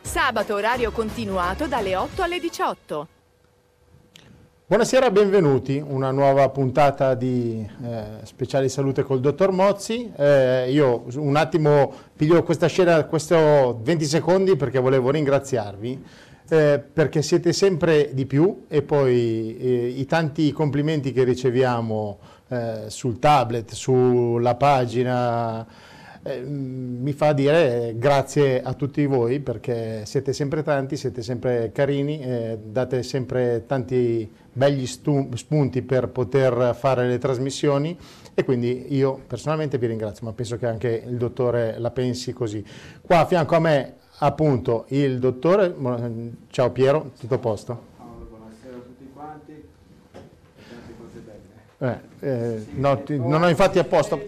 Sabato orario continuato dalle 8 alle 18. Buonasera, benvenuti. Una nuova puntata di eh, Speciali Salute col dottor Mozzi. Eh, io un attimo piglio questa scena, questo 20 secondi perché volevo ringraziarvi. Eh, perché siete sempre di più e poi eh, i tanti complimenti che riceviamo eh, sul tablet, sulla pagina, eh, mi fa dire grazie a tutti voi perché siete sempre tanti, siete sempre carini, eh, date sempre tanti begli spunti per poter fare le trasmissioni e quindi io personalmente vi ringrazio, ma penso che anche il dottore la pensi così. Qua a fianco a me appunto il dottore, ciao Piero, tutto a posto? Buonasera a tutti quanti, tante cose belle. Eh, eh, no, ti, non ho infatti apposta...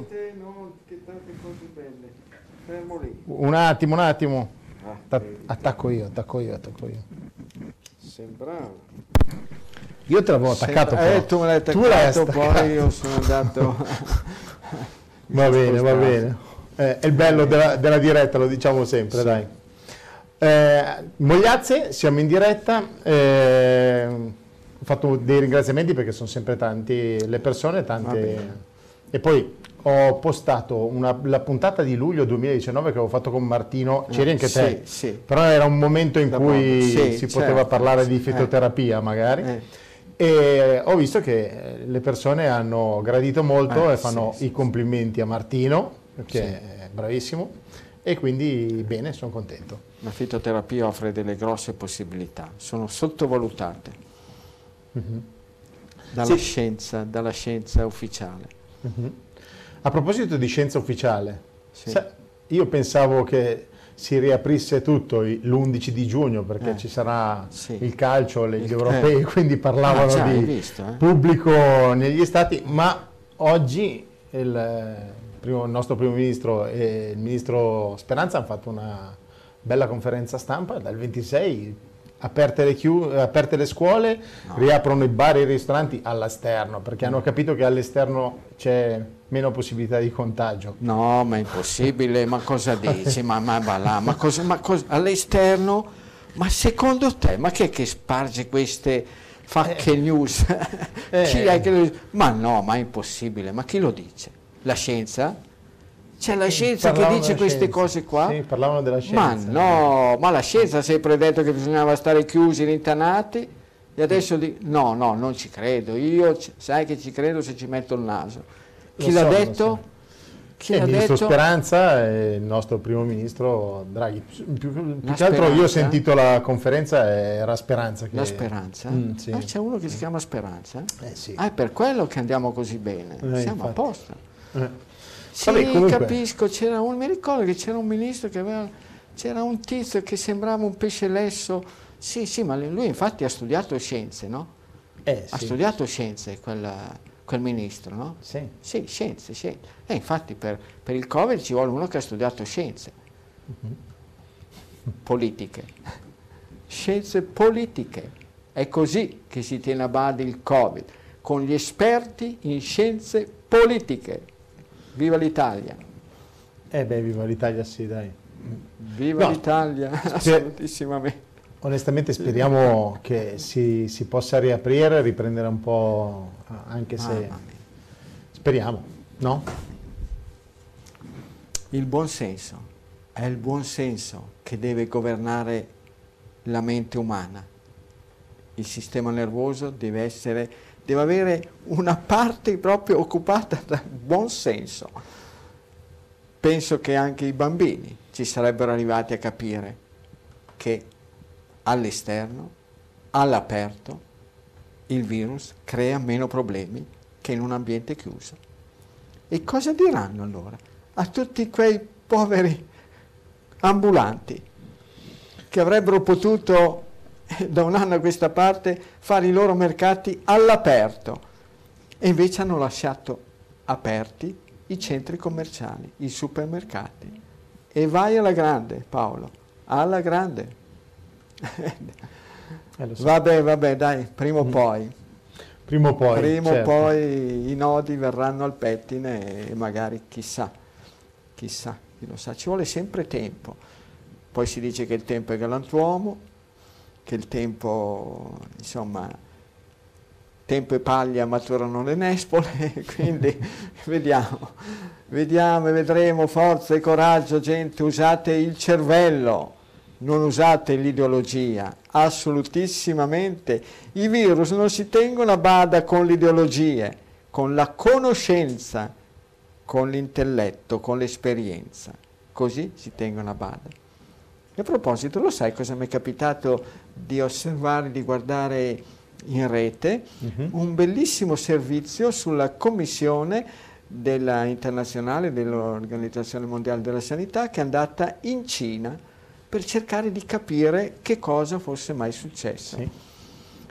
Fermo lì. Un attimo, un attimo. Ah, attacco io, attacco io, attacco io. Sembrava. Io te l'avevo attaccato. Sembra, eh, tu me l'hai attaccato, poi io sono andato... va bene, va bene. Eh, è il bello della, della, diretta, lo diciamo sempre, sì. dai. Eh, Mogliazze, siamo in diretta. Eh, ho fatto dei ringraziamenti perché sono sempre tanti le persone, tante... E poi ho postato una, la puntata di luglio 2019 che avevo fatto con Martino, c'eri anche te, sì, sì. però era un momento in da cui sì, si certo, poteva parlare di fitoterapia magari. Eh. E ho visto che le persone hanno gradito molto eh, e fanno i complimenti a Martino, che è bravissimo, e quindi bene, sono contento. La fitoterapia offre delle grosse possibilità, sono sottovalutate mm-hmm. dalla, scienza, dalla scienza ufficiale. Mm-hmm. A proposito di scienza ufficiale, sì. sa, io pensavo che si riaprisse tutto l'11 di giugno perché eh. ci sarà sì. il calcio, gli il, europei, eh. quindi parlavano ah, già, di visto, eh? pubblico negli stati, ma oggi il, primo, il, nostro primo ministro e il ministro Speranza hanno fatto una bella conferenza stampa dal 26 aperte le, chiu- aperte le scuole, no. riaprono i bar e i ristoranti all'esterno, perché hanno capito che all'esterno c'è meno possibilità di contagio. No, ma è impossibile, ma cosa dici? ma, ma, ma, là, ma, cosa, ma cosa, all'esterno? Ma secondo te, ma chi è che sparge queste facche eh. news? eh. che Ma no, ma è impossibile, ma chi lo dice? La scienza? C'è la scienza che dice queste scienza. cose qua? Sì, parlavano della scienza. Ma no, ma la scienza ha sempre detto che bisognava stare chiusi rintanati e adesso di... no, no, non ci credo. Io sai che ci credo se ci metto il naso. Chi l'ha so, detto? Chi il ministro detto? Speranza e il nostro primo ministro Draghi. Più, più che altro io ho sentito la conferenza era Speranza. Che... La Speranza? Mm, sì. ah, c'è uno che si chiama Speranza? Eh, sì. Ah, è per quello che andiamo così bene. Eh, Siamo infatti. a posto. Eh. Sì, Vabbè, comunque... capisco, c'era un, mi ricordo che c'era un ministro che aveva, c'era un tizio che sembrava un pesce lesso, sì, sì, ma lui infatti ha studiato scienze, no? Eh, ha studiato scienze quel, quel ministro, no? Sì. Sì, scienze, scienze. E infatti per, per, il Covid ci vuole uno che ha studiato scienze. Uh-huh. Politiche. Scienze politiche. È così che si tiene a bada il Covid, con gli esperti in scienze politiche. Viva l'Italia! Eh beh, viva l'Italia sì, dai. Viva no, l'Italia, assolutissimamente. Onestamente speriamo che si, si, possa riaprire, riprendere un po', anche se... Ah, speriamo, no? Il buon senso, è il buon senso che deve governare la mente umana. Il sistema nervoso deve essere deve avere una parte proprio occupata dal buon senso. Penso che anche i bambini ci sarebbero arrivati a capire che all'esterno, all'aperto, il virus crea meno problemi che in un ambiente chiuso. E cosa diranno allora a tutti quei poveri ambulanti che avrebbero potuto da un anno a questa parte fare i loro mercati all'aperto e invece hanno lasciato aperti i centri commerciali, i supermercati. E vai alla grande, Paolo, alla grande. eh, so. Vabbè, vabbè, dai, prima o mm. poi. Prima o poi. Prima o certo. poi i nodi verranno al pettine e magari chissà, chissà, chi lo sa, ci vuole sempre tempo. Poi si dice che il tempo è galantuomo, che il tempo, insomma, tempo e paglia maturano le nespole, quindi vediamo, vediamo e vedremo, forza e coraggio, gente, usate il cervello, non usate l'ideologia, assolutissimamente. I virus non si tengono a bada con le ideologie, con la conoscenza, con l'intelletto, con l'esperienza. Così si tengono a bada. E a proposito, lo sai cosa mi è capitato di osservare, di guardare in rete? Uh-huh. Un bellissimo servizio sulla commissione della internazionale dell'Organizzazione Mondiale della Sanità che è andata in Cina per cercare di capire che cosa fosse mai successo. Sì.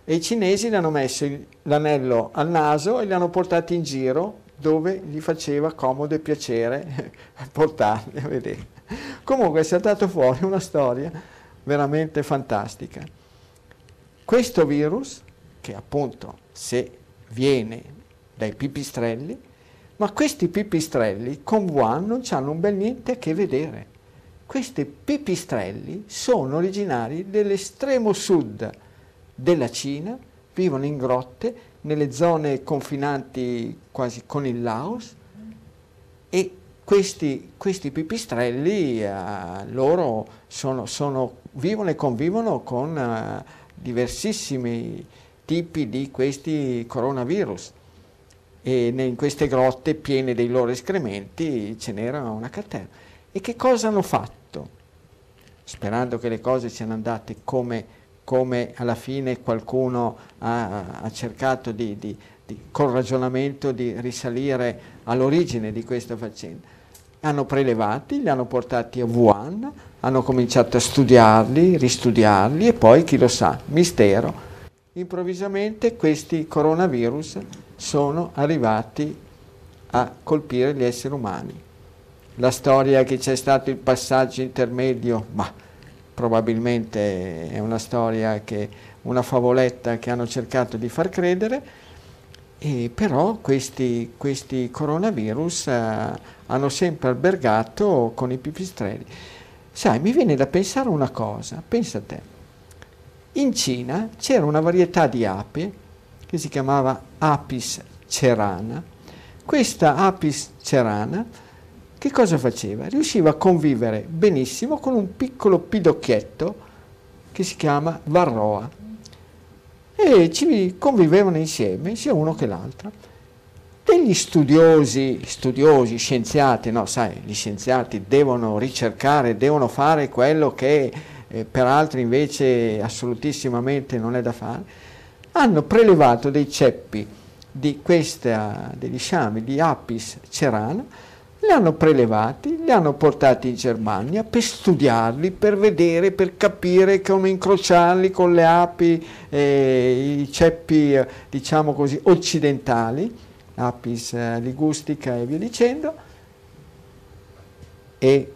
E i cinesi gli hanno messo l'anello al naso e li hanno portati in giro dove gli faceva comodo e piacere portarli a vedere. Comunque è saltato fuori una storia veramente fantastica. Questo virus, che appunto se viene dai pipistrelli, ma questi pipistrelli con Wuhan non hanno un bel niente a che vedere. Questi pipistrelli sono originari dell'estremo sud della Cina, vivono in grotte nelle zone confinanti quasi con il Laos e questi, questi pipistrelli eh, loro sono, sono, vivono e convivono con eh, diversissimi tipi di questi coronavirus e in queste grotte piene dei loro escrementi ce n'era una catena. E che cosa hanno fatto? Sperando che le cose siano andate come, come alla fine qualcuno ha, ha cercato di, di, di, con ragionamento di risalire all'origine di questa faccenda hanno prelevati, li hanno portati a Wuhan, hanno cominciato a studiarli, ristudiarli e poi, chi lo sa, mistero, improvvisamente questi coronavirus sono arrivati a colpire gli esseri umani. La storia che c'è stato il passaggio intermedio, ma probabilmente è una storia che, una favoletta che hanno cercato di far credere, e però questi, questi coronavirus eh, hanno sempre albergato con i pipistrelli. Sai, mi viene da pensare una cosa, pensa a te. In Cina c'era una varietà di api che si chiamava Apis cerana. Questa Apis cerana che cosa faceva? Riusciva a convivere benissimo con un piccolo pidocchietto che si chiama Varroa e ci convivevano insieme, sia uno che l'altro. Degli studiosi, studiosi, scienziati, no, sai, gli scienziati devono ricercare, devono fare quello che eh, per altri invece assolutissimamente non è da fare, hanno prelevato dei ceppi di questa, degli sciami di Apis cerana li hanno prelevati, li hanno portati in Germania per studiarli, per vedere, per capire come incrociarli con le api, eh, i ceppi, eh, diciamo così, occidentali, apis eh, ligustica e via dicendo, e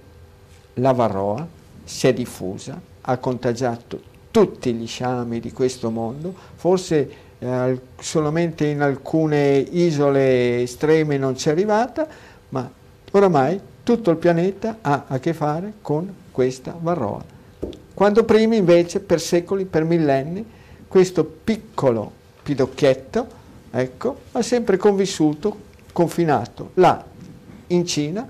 la varroa si è diffusa, ha contagiato tutti gli sciami di questo mondo, forse eh, solamente in alcune isole estreme non c'è arrivata, ma Oramai tutto il pianeta ha a che fare con questa varroa. Quando prima invece per secoli, per millenni, questo piccolo pidocchietto ecco, ha sempre convissuto, confinato là in Cina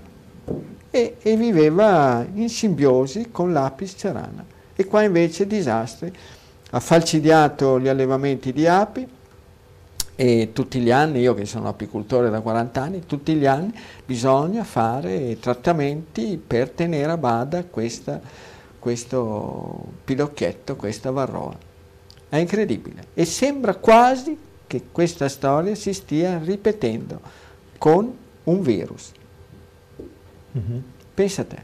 e, e viveva in simbiosi con l'apis cerana. E qua invece disastri. Ha falcidiato gli allevamenti di api, e tutti gli anni, io che sono apicoltore da 40 anni, tutti gli anni bisogna fare trattamenti per tenere a bada questa, questo pilocchietto, questa varroa. È incredibile e sembra quasi che questa storia si stia ripetendo con un virus. Mm-hmm. Pensa a te.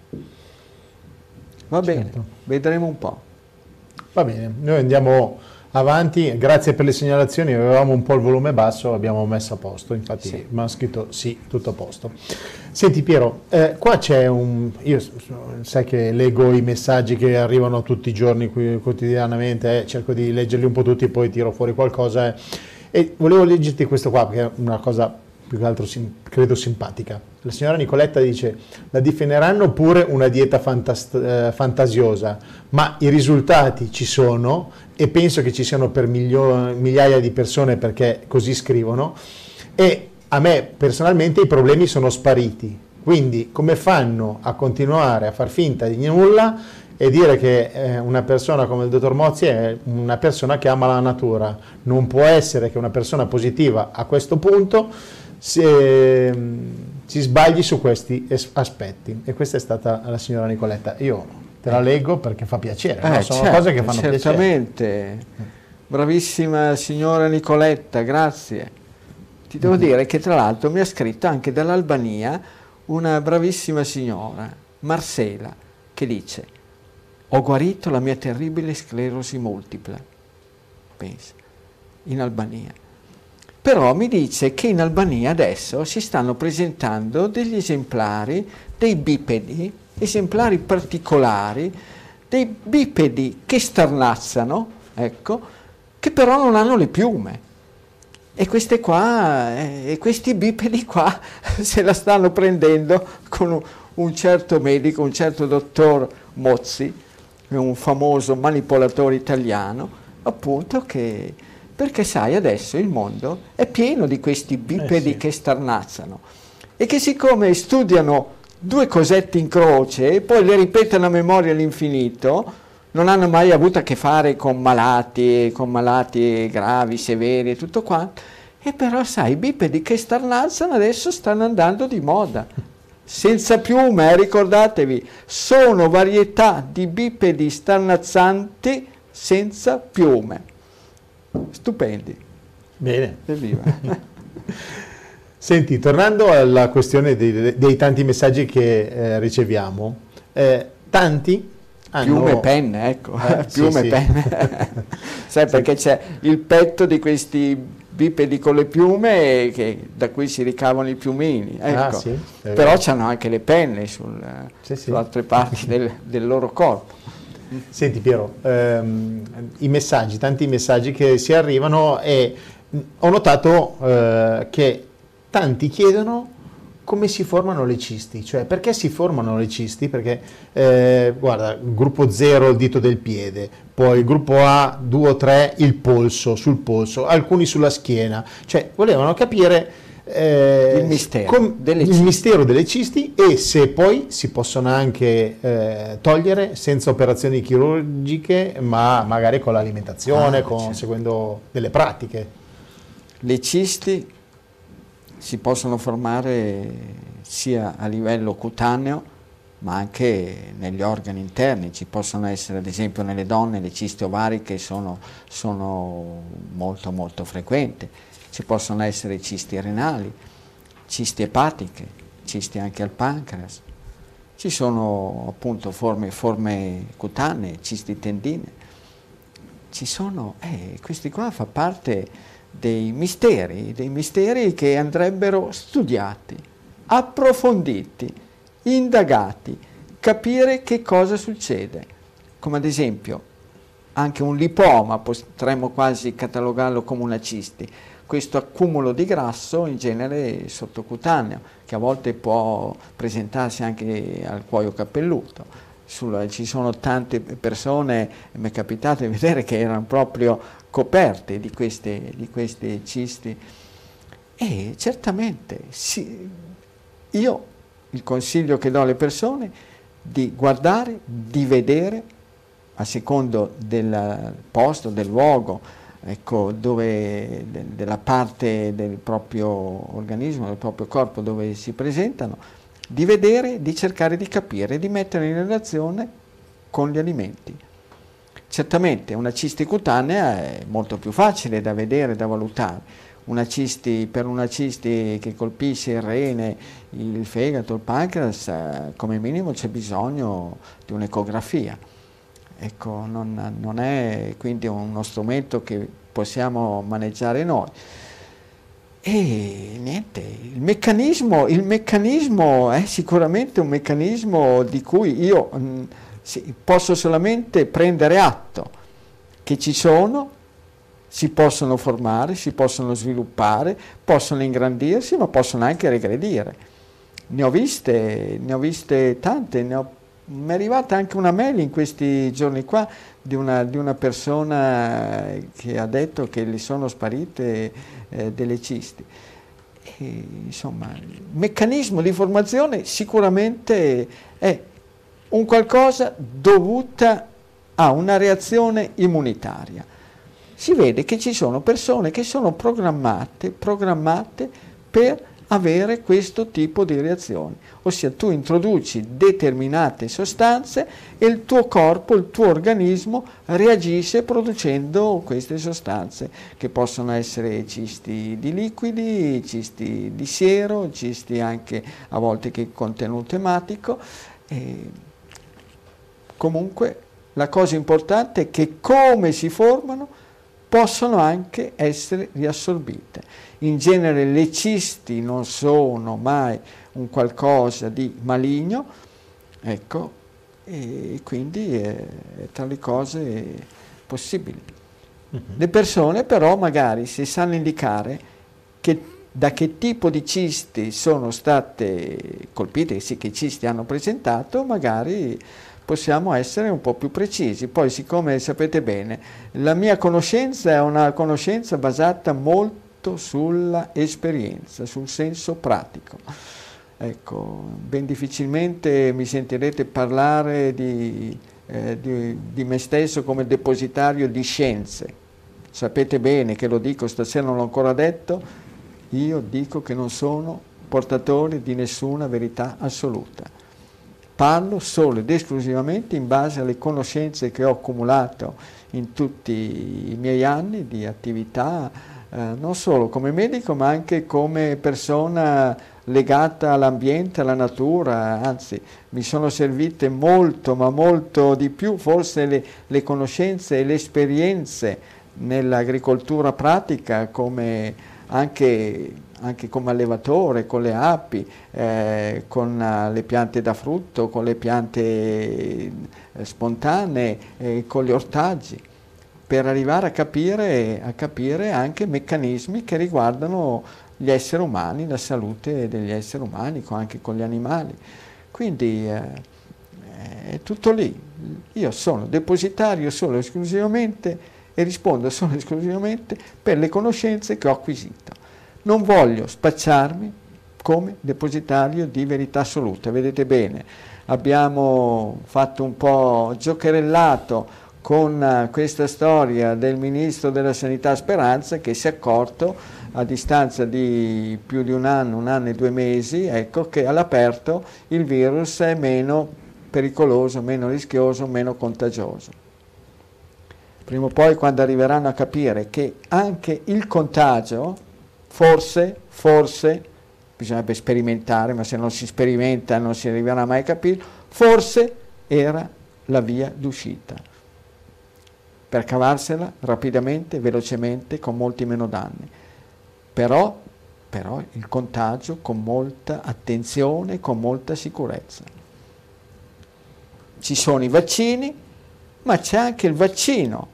Va certo. bene, vedremo un po'. Va bene, noi andiamo avanti, grazie per le segnalazioni, avevamo un po' il volume basso, l'abbiamo messo a posto, infatti sì. mi hanno scritto sì, tutto a posto. Senti Piero, eh, qua c'è un... io sai che leggo i messaggi che arrivano tutti i giorni, quotidianamente, eh, cerco di leggerli un po' tutti, poi tiro fuori qualcosa eh, e volevo leggerti questo qua, perché è una cosa più che altro credo simpatica. La signora Nicoletta dice, la difenderanno pure una dieta fantast- eh, fantasiosa, ma i risultati ci sono e penso che ci siano per milio- migliaia di persone perché così scrivono e a me personalmente i problemi sono spariti. Quindi come fanno a continuare a far finta di nulla e dire che eh, una persona come il dottor Mozzi è una persona che ama la natura? Non può essere che una persona positiva a questo punto si, eh, si sbagli su questi aspetti. E questa è stata la signora Nicoletta. Io te la leggo perché fa piacere, eh, no? sono certo, cose che fanno certamente. piacere. Bravissima signora Nicoletta, grazie. Ti devo mm. dire che tra l'altro mi ha scritto anche dall'Albania una bravissima signora, Marcela, che dice ho guarito la mia terribile sclerosi multipla, pensa, in Albania. Però mi dice che in Albania adesso si stanno presentando degli esemplari dei bipedi, esemplari particolari, dei bipedi che starnazzano, ecco, che però non hanno le piume. E, queste qua, eh, e questi bipedi qua se la stanno prendendo con un, un certo medico, un certo dottor Mozzi, un famoso manipolatore italiano, appunto che perché sai, adesso il mondo è pieno di questi bipedi eh sì. che starnazzano e che siccome studiano due cosette in croce e poi le ripetono a memoria all'infinito, non hanno mai avuto a che fare con malati, con malati gravi, severi e tutto quanto, e però sai, i bipedi che starnazzano adesso stanno andando di moda. Senza piume, ricordatevi, sono varietà di bipedi starnazzanti senza piume stupendi. Bene. Evviva. Senti, tornando alla questione dei, dei tanti messaggi che eh, riceviamo, eh, tanti hanno... Piume e penne, ecco, eh, piume e penne. Sai perché c'è il petto di questi bipedi con le piume che, da cui si ricavano i piumini, ah, ecco. ah, sì, però hanno anche le penne sul, sì, su altre parti del, del loro corpo. Senti Piero, ehm, i messaggi, tanti messaggi che si arrivano e ho notato eh, che tanti chiedono come si formano le cisti, cioè perché si formano le cisti? Perché eh, guarda, gruppo 0 il dito del piede, poi gruppo A 2 o 3 il polso, sul polso, alcuni sulla schiena, cioè volevano capire eh, il, mistero, com- delle il mistero, delle cisti e se poi si possono anche eh, togliere senza operazioni chirurgiche ma magari con l'alimentazione, ah, con, certo. seguendo delle pratiche. Le cisti si possono formare sia a livello cutaneo ma anche negli organi interni, ci possono essere ad esempio nelle donne le cisti ovariche sono, sono molto molto frequenti. Ci possono essere cisti renali, cisti epatiche, cisti anche al pancreas, ci sono appunto forme, forme cutanee, cisti tendine, ci sono, eh, questi qua fa parte dei misteri, dei misteri che andrebbero studiati, approfonditi, indagati, capire che cosa succede, come ad esempio anche un lipoma, potremmo quasi catalogarlo come una cisti, questo accumulo di grasso in genere sottocutaneo, che a volte può presentarsi anche al cuoio capelluto. Sulla, ci sono tante persone, mi è capitato di vedere che erano proprio coperte di queste, di queste cisti. E certamente sì, io il consiglio che do alle persone di guardare, di vedere, a secondo del posto, del luogo, ecco, dove, de, della parte del proprio organismo, del proprio corpo dove si presentano, di vedere, di cercare di capire, di mettere in relazione con gli alimenti. Certamente una cisti cutanea è molto più facile da vedere, da valutare. Una cisti, per una cisti che colpisce il rene, il fegato, il pancreas, eh, come minimo c'è bisogno di un'ecografia ecco, non, non è quindi uno strumento che possiamo maneggiare noi. E niente, il meccanismo, il meccanismo è sicuramente un meccanismo di cui io mh, posso solamente prendere atto che ci sono, si possono formare, si possono sviluppare, possono ingrandirsi, ma possono anche regredire. Ne ho viste, ne ho viste tante, ho, mi è arrivata anche una mail in questi giorni qua di una, di una persona che ha detto che gli sono sparite eh, delle cisti. E, insomma, il meccanismo di formazione sicuramente è un qualcosa dovuta a una reazione immunitaria. Si vede che ci sono persone che sono programmate, programmate per avere questo tipo di reazioni, ossia tu introduci determinate sostanze e il tuo corpo, il tuo organismo reagisce producendo queste sostanze che possono essere cisti di liquidi, cisti di siero, cisti anche a volte che contenuto ematico. E comunque la cosa importante è che come si formano possono anche essere riassorbite. In genere le cisti non sono mai un qualcosa di maligno, ecco, e quindi è tra le cose possibili. Uh-huh. Le persone però magari se sanno indicare che, da che tipo di cisti sono state colpite, sì che cisti hanno presentato, magari possiamo essere un po' più precisi. Poi, siccome sapete bene, la mia conoscenza è una conoscenza basata molto sulla esperienza, sul senso pratico. Ecco, ben difficilmente mi sentirete parlare di, eh, di, di me stesso come depositario di scienze. Sapete bene che lo dico, stasera non l'ho ancora detto, io dico che non sono portatore di nessuna verità assoluta Parlo solo ed esclusivamente in base alle conoscenze che ho accumulato in tutti i miei anni di attività, eh, non solo come medico ma anche come persona legata all'ambiente, alla natura, anzi mi sono servite molto, ma molto di più forse le, le conoscenze e le esperienze nell'agricoltura pratica come anche anche come allevatore, con le api, eh, con uh, le piante da frutto, con le piante eh, spontanee, eh, con gli ortaggi, per arrivare a capire, a capire anche meccanismi che riguardano gli esseri umani, la salute degli esseri umani, anche con gli animali. Quindi eh, è tutto lì. Io sono depositario solo esclusivamente e rispondo solo esclusivamente per le conoscenze che ho acquisito non voglio spacciarmi come depositario di verità assoluta. Vedete bene, abbiamo fatto un po' giocherellato con eh, questa storia del ministro della sanità Speranza che si è accorto a distanza di più di un anno, un anno e due mesi, ecco, che all'aperto il virus è meno pericoloso, meno rischioso, meno contagioso. Prima o poi quando arriveranno a capire che anche il contagio Forse, forse, bisognerebbe sperimentare, ma se non si sperimenta non si arriverà mai a capire, forse era la via d'uscita per cavarsela rapidamente, velocemente, con molti meno danni. Però, però il contagio con molta attenzione, con molta sicurezza. Ci sono i vaccini, ma c'è anche il vaccino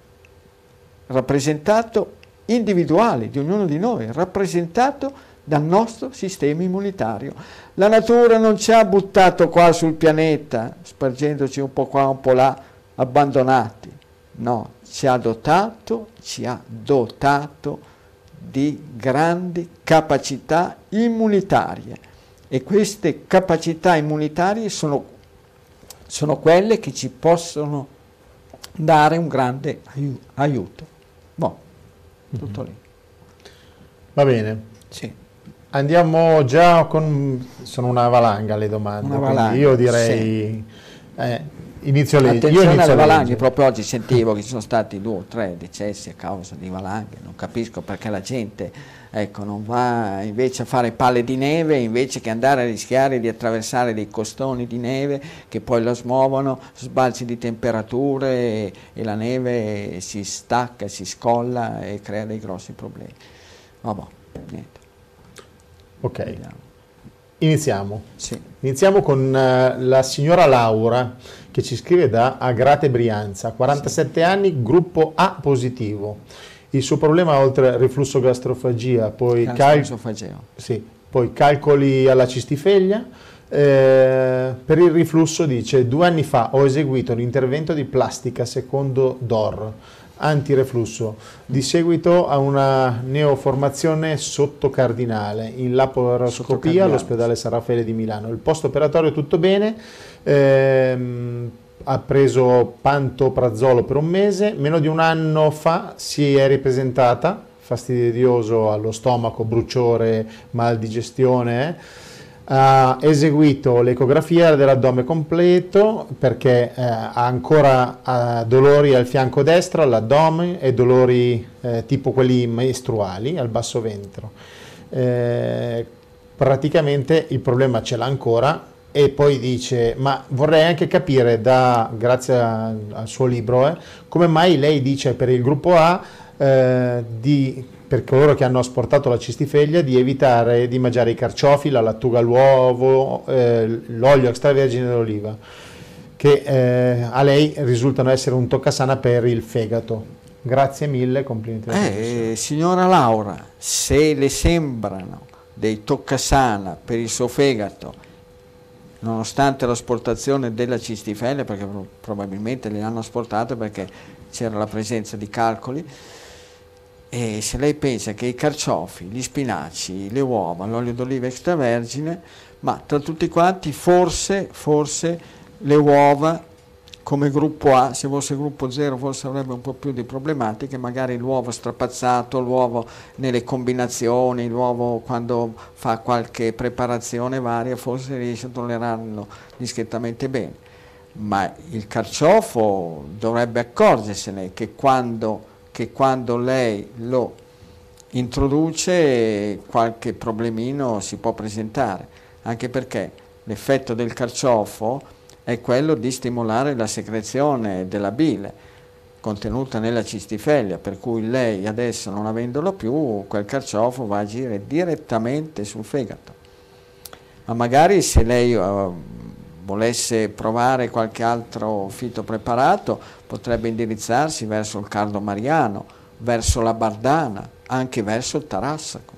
rappresentato individuali di ognuno di noi, rappresentato dal nostro sistema immunitario. La natura non ci ha buttato qua sul pianeta, spargendoci un po' qua, un po' là, abbandonati. No, ci ha dotato, ci ha dotato di grandi capacità immunitarie e queste capacità immunitarie sono, sono quelle che ci possono dare un grande aiuto. Boh tutto lì. Va bene. Sì. Andiamo già con... sono una valanga le domande, valanga, io direi... Sì. Eh, inizio le, Attenzione inizio alle valanghe, proprio oggi sentivo che ci sono stati due o tre decessi a causa di valanghe, non capisco perché la gente ecco, non va invece a fare palle di neve, invece che andare a rischiare di attraversare dei costoni di neve che poi la smuovono, sbalzi di temperature e, e la neve si stacca, si scolla e crea dei grossi problemi. Vabbè, niente. Ok, vediamo. iniziamo. Sì. Iniziamo con eh, la signora Laura che ci scrive da Agrate Brianza, 47 anni, gruppo A positivo. Il suo problema oltre al riflusso gastrofagia, poi, cal- sì, poi calcoli alla cistifeglia. eh, per il riflusso dice due anni fa ho eseguito un intervento di plastica secondo DOR antireflusso di seguito a una neoformazione sottocardinale in laparoscopia all'ospedale San Raffaele di Milano. Il post operatorio tutto bene, ehm, ha preso pantoprazolo per un mese, meno di un anno fa si è ripresentata, fastidioso allo stomaco, bruciore, mal digestione, eh. ha eseguito l'ecografia dell'addome completo perché eh, ha ancora eh, dolori al fianco destro, all'addome e dolori eh, tipo quelli mestruali al basso ventro. Eh, praticamente il problema ce l'ha ancora e poi dice ma vorrei anche capire da, grazie a- al suo libro eh, come mai lei dice per il gruppo A eh, di, per coloro che hanno asportato la cistifeglia di evitare di mangiare i carciofi, la lattuga all'uovo, eh, l'olio extravergine d'oliva che eh, a lei risultano essere un toccasana per il fegato. Grazie mille, complimenti. Eh, signora Laura, se le sembrano dei toccasana per il suo fegato, nonostante l'asportazione della cistifeglia, perché pro- probabilmente le hanno asportate perché c'era la presenza di calcoli, e se lei pensa che i carciofi, gli spinaci, le uova, l'olio d'oliva extravergine, ma tra tutti quanti forse, forse le uova come gruppo A, se fosse gruppo 0 forse avrebbe un po' più di problematiche, magari l'uovo strapazzato, l'uovo nelle combinazioni, l'uovo quando fa qualche preparazione varia, forse riesce a tollerarlo discretamente bene. Ma il carciofo dovrebbe accorgersene che quando, che quando lei lo introduce qualche problemino si può presentare, anche perché l'effetto del carciofo è quello di stimolare la secrezione della bile contenuta nella cistifeglia, per cui lei adesso non avendolo più, quel carciofo va a agire direttamente sul fegato. Ma magari se lei eh, volesse provare qualche altro fito preparato, potrebbe indirizzarsi verso il cardo mariano, verso la bardana, anche verso il tarassaco.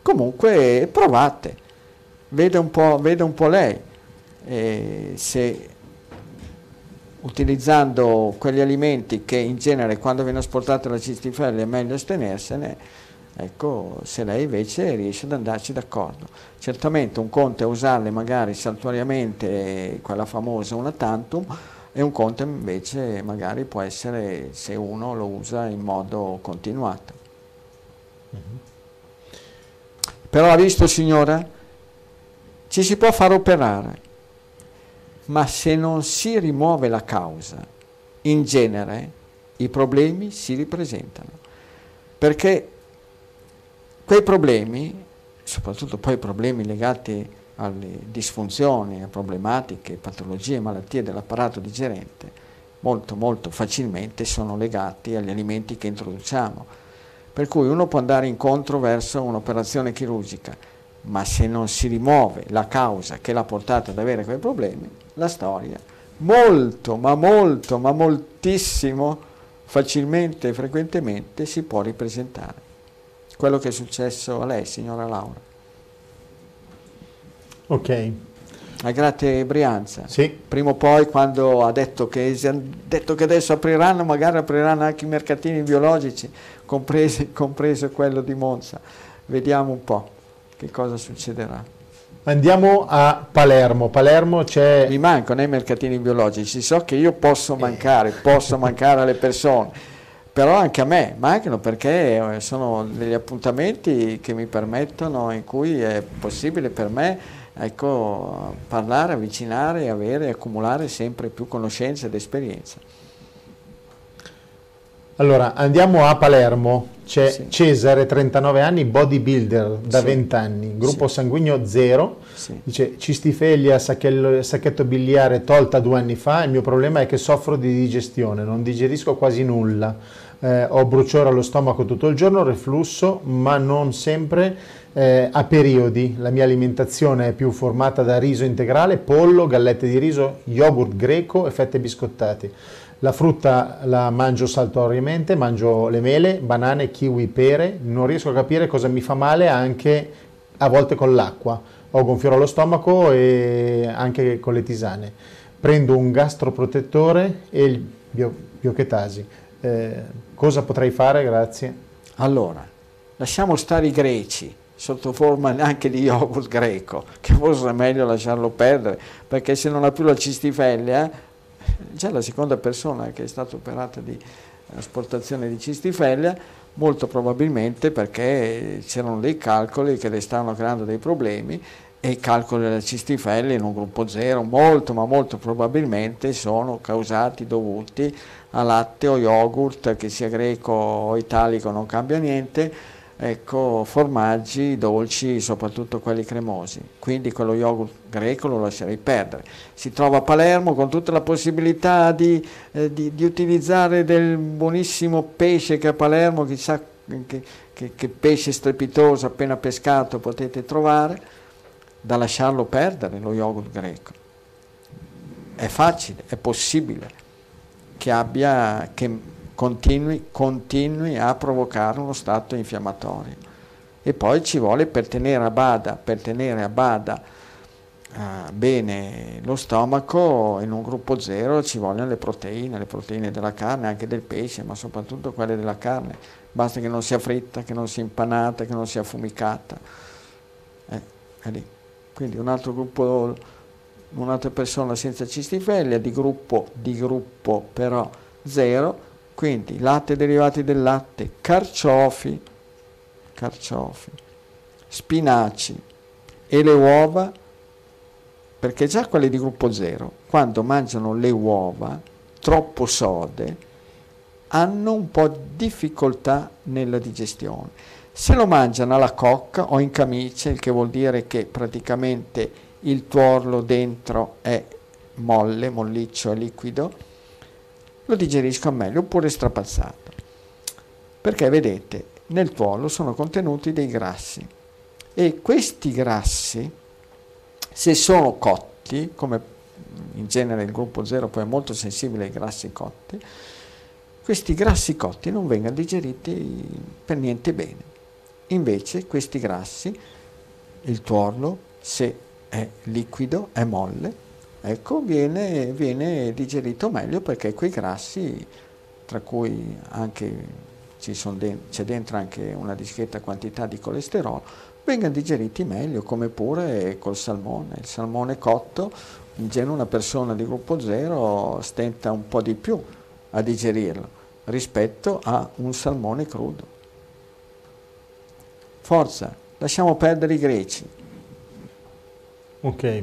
Comunque provate, vede un po', vede un po' lei eh, se utilizzando quegli alimenti che in genere quando viene asportata la cistifeglia è meglio astenersene, ecco, se lei invece riesce ad andarci d'accordo. Certamente un conto è usarle magari saltuariamente, quella famosa una tantum, e un conto invece magari può essere se uno lo usa in modo continuato. Però ha visto signora? Ci si può far operare, ma se non si rimuove la causa, in genere i problemi si ripresentano. Perché quei problemi, soprattutto poi problemi legati alle disfunzioni, a problematiche, patologie, malattie dell'apparato digerente, molto molto facilmente sono legati agli alimenti che introduciamo. Per cui uno può andare incontro verso un'operazione chirurgica, ma se non si rimuove la causa che l'ha portato ad avere quei problemi, la storia molto, ma molto, ma moltissimo facilmente e frequentemente si può ripresentare. Quello che è successo a lei, signora Laura. Ok, A Grate Brianza. sì, Prima o poi, quando ha detto che, detto che adesso apriranno, magari apriranno anche i mercatini biologici, compresi- compreso quello di Monza. Vediamo un po' che cosa succederà. andiamo a Palermo. Palermo c'è... Mi mancano i mercatini biologici, so che io posso mancare, posso mancare alle persone, però anche a me mancano perché eh, sono degli appuntamenti che mi permettono, in cui è possibile per me ecco, parlare, avvicinare, avere, accumulare sempre più conoscenza ed esperienza. Allora, andiamo a Palermo, c'è sì. Cesare, 39 anni, bodybuilder da sì. 20 anni, gruppo sì. sanguigno 0, dice cistifeglia, sacchetto biliare tolta due anni fa, il mio problema è che soffro di digestione, non digerisco quasi nulla, eh, ho bruciore allo stomaco tutto il giorno, reflusso, ma non sempre eh, a periodi. La mia alimentazione è più formata da riso integrale, pollo, gallette di riso, yogurt greco e fette biscottate. La frutta la mangio saltuariamente, mangio le mele, banane, kiwi, pere, non riesco a capire cosa mi fa male anche a volte con l'acqua. Ho gonfiore allo stomaco e anche con le tisane. Prendo un gastroprotettore e il bio, biochetasi. Eh, cosa potrei fare? Grazie. Allora, lasciamo stare i greci sotto forma anche di yogurt greco, che forse è meglio lasciarlo perdere, perché se non ha più la cistifellea c'è la seconda persona che è stata operata di asportazione di cistifellea, molto probabilmente perché c'erano dei calcoli che le stavano creando dei problemi e i calcoli della cistifellea in un gruppo zero molto ma molto probabilmente sono causati, dovuti a latte o yogurt che sia greco o italico non cambia niente ecco, formaggi dolci, soprattutto quelli cremosi. Quindi quello yogurt greco lo lascerei perdere. Si trova a Palermo con tutta la possibilità di, eh, di, di utilizzare del buonissimo pesce che a Palermo, chissà che, che, che pesce strepitoso appena pescato potete trovare, da lasciarlo perdere lo yogurt greco. È facile, è possibile che abbia... Che, continui, continui a provocare uno stato infiammatorio. E poi ci vuole per tenere a bada, per tenere a bada uh, bene lo stomaco, in un gruppo zero ci vogliono le proteine, le proteine della carne, anche del pesce, ma soprattutto quelle della carne. Basta che non sia fritta, che non sia impanata, che non sia affumicata. Eh, è lì. Quindi un altro gruppo, un'altra persona senza cistifellea, di gruppo, di gruppo però zero, quindi latte derivati del latte, carciofi, carciofi, spinaci e le uova, perché già quelli di gruppo 0, quando mangiano le uova troppo sode, hanno un po' di difficoltà nella digestione. Se lo mangiano alla cocca o in camicia, il che vuol dire che praticamente il tuorlo dentro è molle, molliccio e liquido, lo digerisco meglio oppure strapazzato. Perché vedete, nel tuolo sono contenuti dei grassi e questi grassi, se sono cotti, come in genere il gruppo 0 poi è molto sensibile ai grassi cotti, questi grassi cotti non vengono digeriti per niente bene. Invece questi grassi, il tuorlo, se è liquido, è molle, ecco, viene, viene digerito meglio perché quei grassi, tra cui anche c'è dentro anche una discreta quantità di colesterolo, vengono digeriti meglio, come pure col salmone. Il salmone cotto, in genere una persona di gruppo 0 stenta un po' di più a digerirlo rispetto a un salmone crudo. Forza, lasciamo perdere i greci. Ok.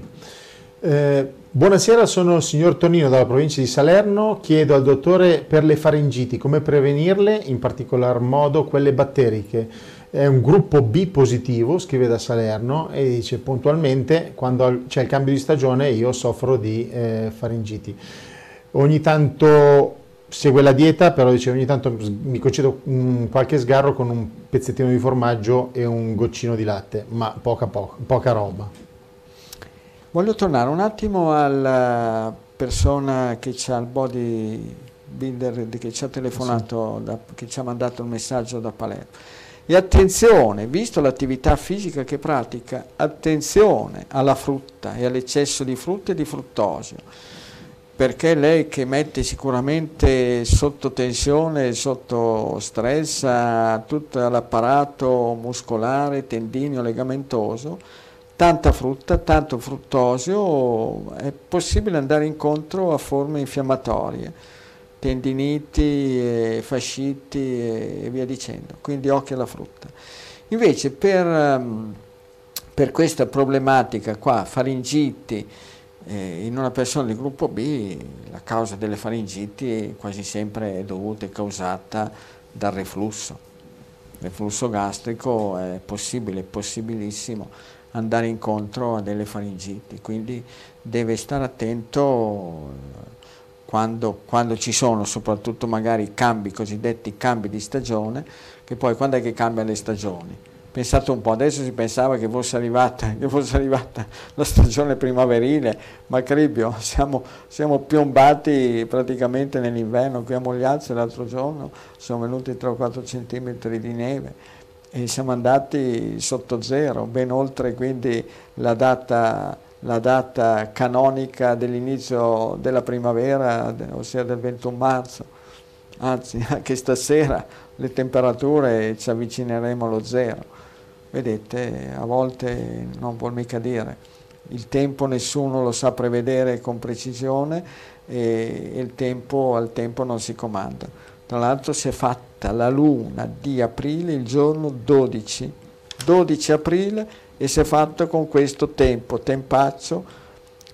Eh, buonasera, sono il signor Tonino dalla provincia di Salerno. Chiedo al dottore per le faringiti come prevenirle, in particolar modo quelle batteriche. È un gruppo B positivo, scrive da Salerno, e dice puntualmente quando c'è il cambio di stagione io soffro di eh, faringiti. Ogni tanto segue la dieta, però dice ogni tanto mi concedo un, qualche sgarro con un pezzettino di formaggio e un goccino di latte, ma poca, poca, poca roba. Voglio tornare un attimo alla persona che ha il bodybuilder che ci ha telefonato, da, che ci ha mandato il messaggio da Palermo. E attenzione, visto l'attività fisica che pratica, attenzione alla frutta e all'eccesso di frutta e di fruttosio, perché lei che mette sicuramente sotto tensione, sotto stress tutto l'apparato muscolare, tendineo, legamentoso, tanta frutta, tanto fruttosio, è possibile andare incontro a forme infiammatorie, tendiniti, fasciti e via dicendo, quindi occhio alla frutta. Invece per, ehm, per questa problematica qua, faringiti, eh, in una persona di gruppo B la causa delle faringiti quasi sempre è dovuta e causata dal reflusso. Il reflusso gastrico è possibile, è possibilissimo andare incontro a delle faringiti, quindi deve stare attento quando, quando, ci sono soprattutto magari cambi, cosiddetti cambi di stagione, che poi quando è che cambiano le stagioni? Pensate un po', adesso si pensava che fosse arrivata, che fosse arrivata la stagione primaverile, ma Cribio, siamo, siamo piombati praticamente nell'inverno, qui a Mogliazzo l'altro giorno sono venuti 3-4 centimetri di neve e siamo andati sotto zero, ben oltre quindi la data la data canonica dell'inizio della primavera, ossia del 21 marzo, anzi anche stasera le temperature ci avvicineremo allo zero. Vedete, a volte non vuol mica dire, il tempo nessuno lo sa prevedere con precisione e il tempo al tempo non si comanda. Tra l'altro si è fatta la luna di aprile il giorno 12, 12 aprile e si è fatto con questo tempo, tempaccio,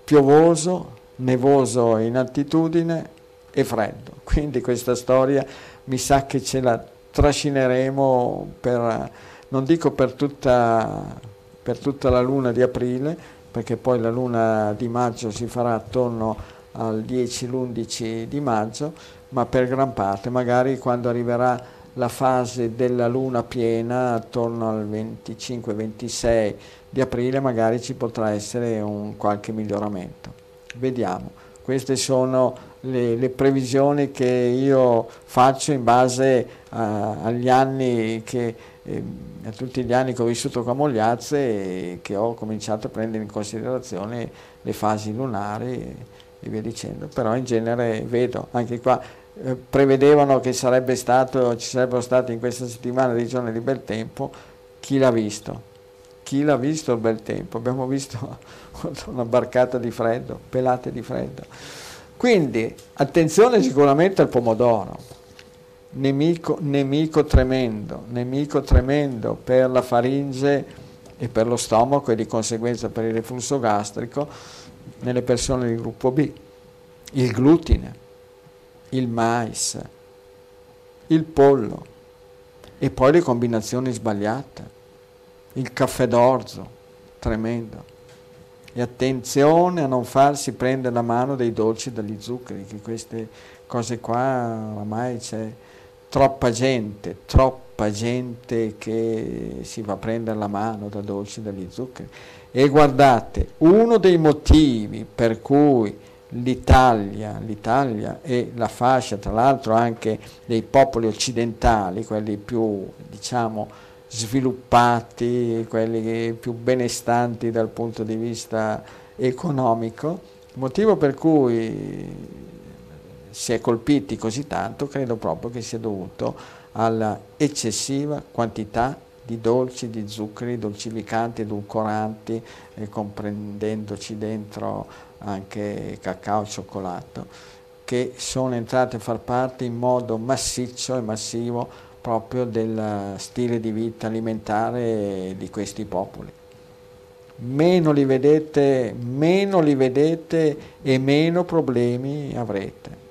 piovoso, nevoso in altitudine e freddo. Quindi questa storia mi sa che ce la trascineremo per, non dico per tutta, per tutta la luna di aprile, perché poi la luna di maggio si farà attorno al 10-11 di maggio, ma per gran parte, magari quando arriverà la fase della luna piena attorno al 25-26 di aprile magari ci potrà essere un qualche miglioramento. Vediamo, queste sono le, le previsioni che io faccio in base a, agli anni che, eh, a tutti gli anni che ho vissuto a Mogliazze e che ho cominciato a prendere in considerazione le fasi lunari e, e via dicendo, però in genere vedo anche qua eh, prevedevano che sarebbe stato, ci sarebbero stati in questa settimana dei giorni di bel tempo, chi l'ha visto? Chi l'ha visto il bel tempo? Abbiamo visto una barcata di freddo, pelate di freddo. Quindi attenzione sicuramente al pomodoro, nemico, nemico tremendo, nemico tremendo per la faringe e per lo stomaco e di conseguenza per il reflusso gastrico nelle persone di gruppo B. Il glutine, il mais, il pollo e poi le combinazioni sbagliate, il caffè d'orzo, tremendo. E attenzione a non farsi prendere la mano dei dolci dagli zuccheri, che queste cose qua ormai c'è troppa gente, troppa gente che si va a prendere la mano da dolci dagli zuccheri. E guardate, uno dei motivi per cui l'Italia, l'Italia e la fascia tra l'altro anche dei popoli occidentali, quelli più diciamo sviluppati, quelli più benestanti dal punto di vista economico, motivo per cui si è colpiti così tanto credo proprio che sia dovuto alla eccessiva quantità di dolci, di zuccheri, dolcificanti, edulcoranti, eh, comprendendoci dentro anche cacao cioccolato, che sono entrate a far parte in modo massiccio e massivo proprio del stile di vita alimentare di questi popoli. Meno li vedete, meno li vedete e meno problemi avrete.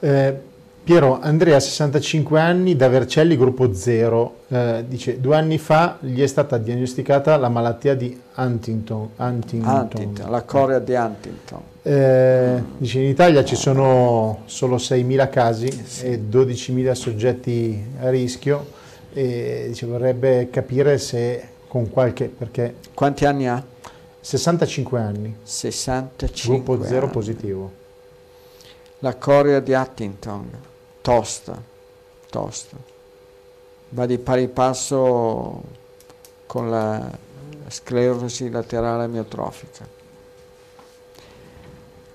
Eh, Piero, Andrea, 65 anni, da Vercelli, gruppo 0, eh, dice due anni fa gli è stata diagnosticata la malattia di Huntington. Huntington, Huntington la corea di Huntington. Eh, dice in Italia ci sono solo 6.000 casi sì. e 12.000 soggetti a rischio e dice, vorrebbe capire se con qualche... perché... Quanti anni ha? 65 anni. 65 Gruppo 0 positivo. La corea di Huntington tosta, tosta. Va di pari passo con la sclerosi laterale amiotrofica.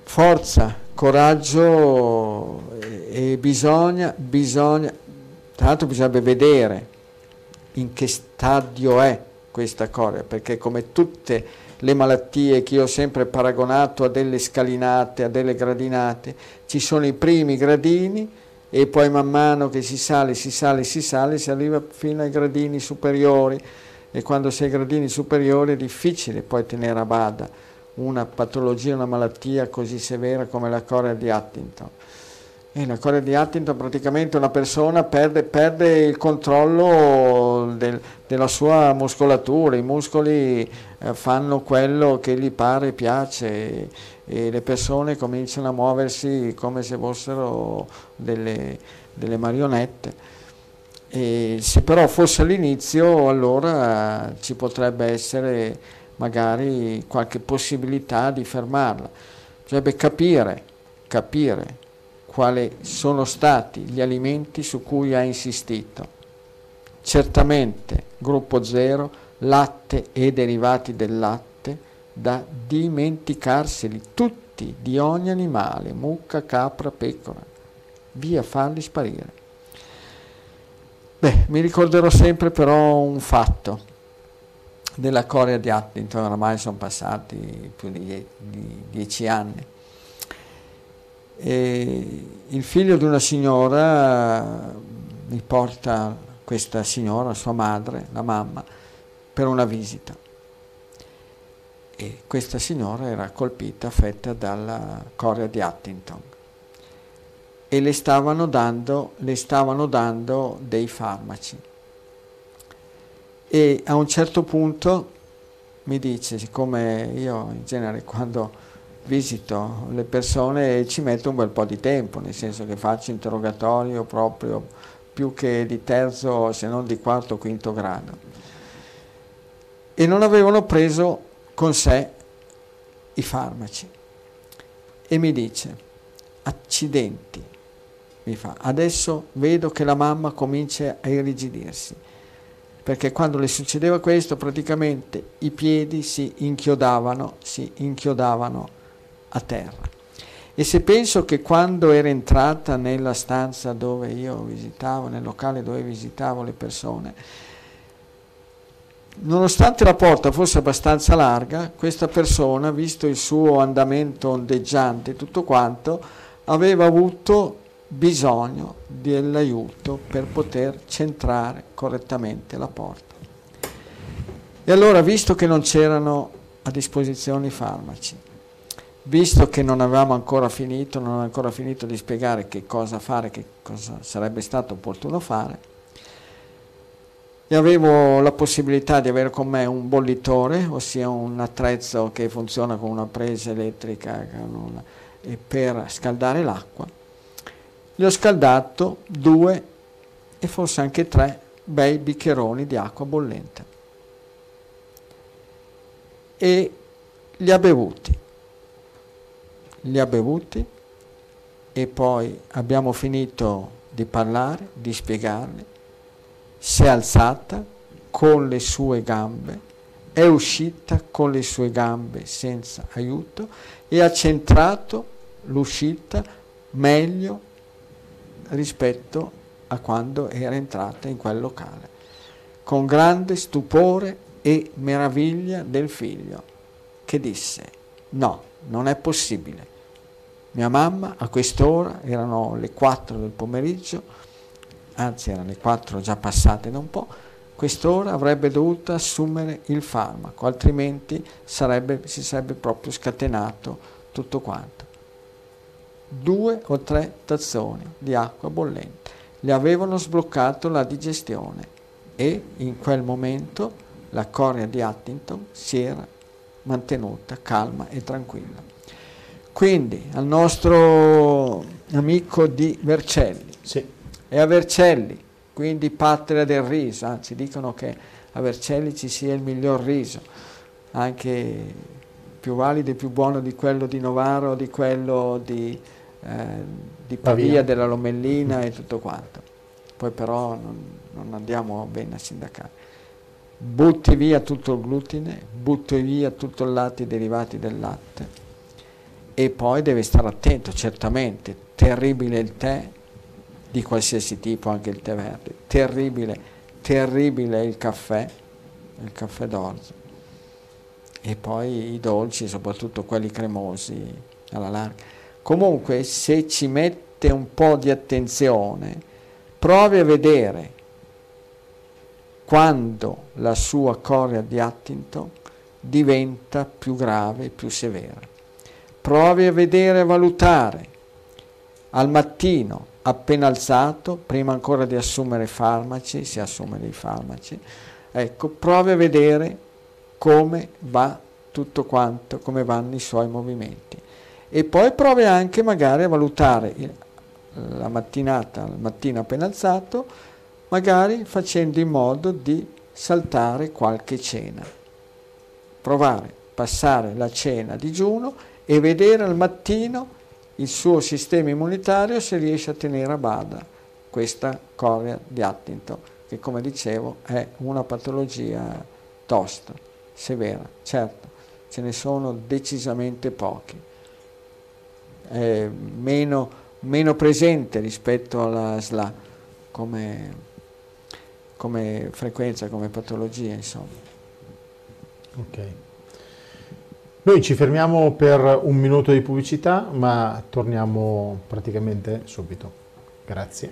Forza, coraggio e, bisogna, bisogna, tra l'altro bisogna vedere in che stadio è questa corea, perché come tutte le malattie che io ho sempre paragonato a delle scalinate, a delle gradinate, ci sono i primi gradini, e poi man mano che si sale, si sale, si sale, si arriva fino ai gradini superiori. E quando è ai gradini superiori è difficile poi tenere a bada una patologia, una malattia così severa come la corea di Huntington. E la corea di Huntington praticamente una persona perde, perde il controllo del, della sua muscolatura, i muscoli eh, fanno quello che gli pare piace e le persone cominciano a muoversi come se fossero delle, delle marionette. E se però fosse l'inizio allora ci potrebbe essere magari qualche possibilità di fermarla. Bisognerebbe capire, capire quali sono stati gli alimenti su cui ha insistito. Certamente gruppo 0, latte e derivati del latte da dimenticarseli tutti di ogni animale, mucca, capra, pecora, via farli sparire. Beh, mi ricorderò sempre però un fatto della Corea di Huntington, oramai sono passati più di, di dieci anni. E il figlio di una signora mi porta questa signora, sua madre, la mamma, per una visita e questa signora era colpita, affetta dalla corea di Huntington e le stavano dando, le stavano dando dei farmaci. E a un certo punto mi dice, siccome io in genere quando visito le persone ci metto un bel po' di tempo, nel senso che faccio interrogatorio proprio più che di terzo se non di quarto o quinto grado. E non avevano preso con sé i farmaci e mi dice, accidenti, mi fa, adesso vedo che la mamma comincia a irrigidirsi, perché quando le succedeva questo praticamente i piedi si inchiodavano, si inchiodavano a terra. E se penso che quando era entrata nella stanza dove io visitavo, nel locale dove visitavo le persone, Nonostante la porta fosse abbastanza larga, questa persona, visto il suo andamento ondeggiante e tutto quanto, aveva avuto bisogno dell'aiuto per poter centrare correttamente la porta. E allora, visto che non c'erano a disposizione i farmaci, visto che non avevamo ancora finito, non avevo ancora finito di spiegare che cosa fare, che cosa sarebbe stato opportuno fare, e avevo la possibilità di avere con me un bollitore, ossia un attrezzo che funziona con una presa elettrica una, per scaldare l'acqua. Gli ho scaldato due e forse anche tre bei bicchieroni di acqua bollente e li ha bevuti. Li ha bevuti e poi abbiamo finito di parlare, di spiegarli si è alzata con le sue gambe, è uscita con le sue gambe senza aiuto e ha centrato l'uscita meglio rispetto a quando era entrata in quel locale, con grande stupore e meraviglia del figlio, che disse, no, non è possibile. Mia mamma a quest'ora, erano le 4 del pomeriggio, anzi erano le 4 già passate da un po', quest'ora avrebbe dovuto assumere il farmaco, altrimenti sarebbe, si sarebbe proprio scatenato tutto quanto. Due o tre tazzoni di acqua bollente le avevano sbloccato la digestione e in quel momento la corea di Huntington si era mantenuta calma e tranquilla. Quindi al nostro amico di Vercelli, sì e a Vercelli, quindi patria del riso, anzi dicono che a Vercelli ci sia il miglior riso, anche più valido e più buono di quello di Novaro, di quello di, eh, di Pavia, della Lomellina e tutto quanto. Poi però non, non andiamo bene a sindacare. Butti via tutto il glutine, butti via tutto il latte i derivati del latte e poi deve stare attento, certamente, terribile il tè, di qualsiasi tipo, anche il tè verde. Terribile, terribile il caffè, il caffè d'orzo. E poi i dolci, soprattutto quelli cremosi alla larga. Comunque, se ci mette un po' di attenzione, provi a vedere quando la sua corea di Huntington diventa più grave, più severa. Provi a vedere e valutare al mattino appena alzato, prima ancora di assumere farmaci, si assume dei farmaci, ecco, provi a vedere come va tutto quanto, come vanno i suoi movimenti. E poi provi anche magari a valutare la mattinata, al mattino appena alzato, magari facendo in modo di saltare qualche cena. Provare, passare la cena a digiuno e vedere al mattino il suo sistema immunitario se riesce a tenere a bada questa corea di Huntington, che come dicevo è una patologia tosta, severa, certo, ce ne sono decisamente pochi, è meno, meno presente rispetto alla SLA come, come frequenza, come patologia, insomma. Ok. Noi ci fermiamo per un minuto di pubblicità, ma torniamo praticamente subito. Grazie.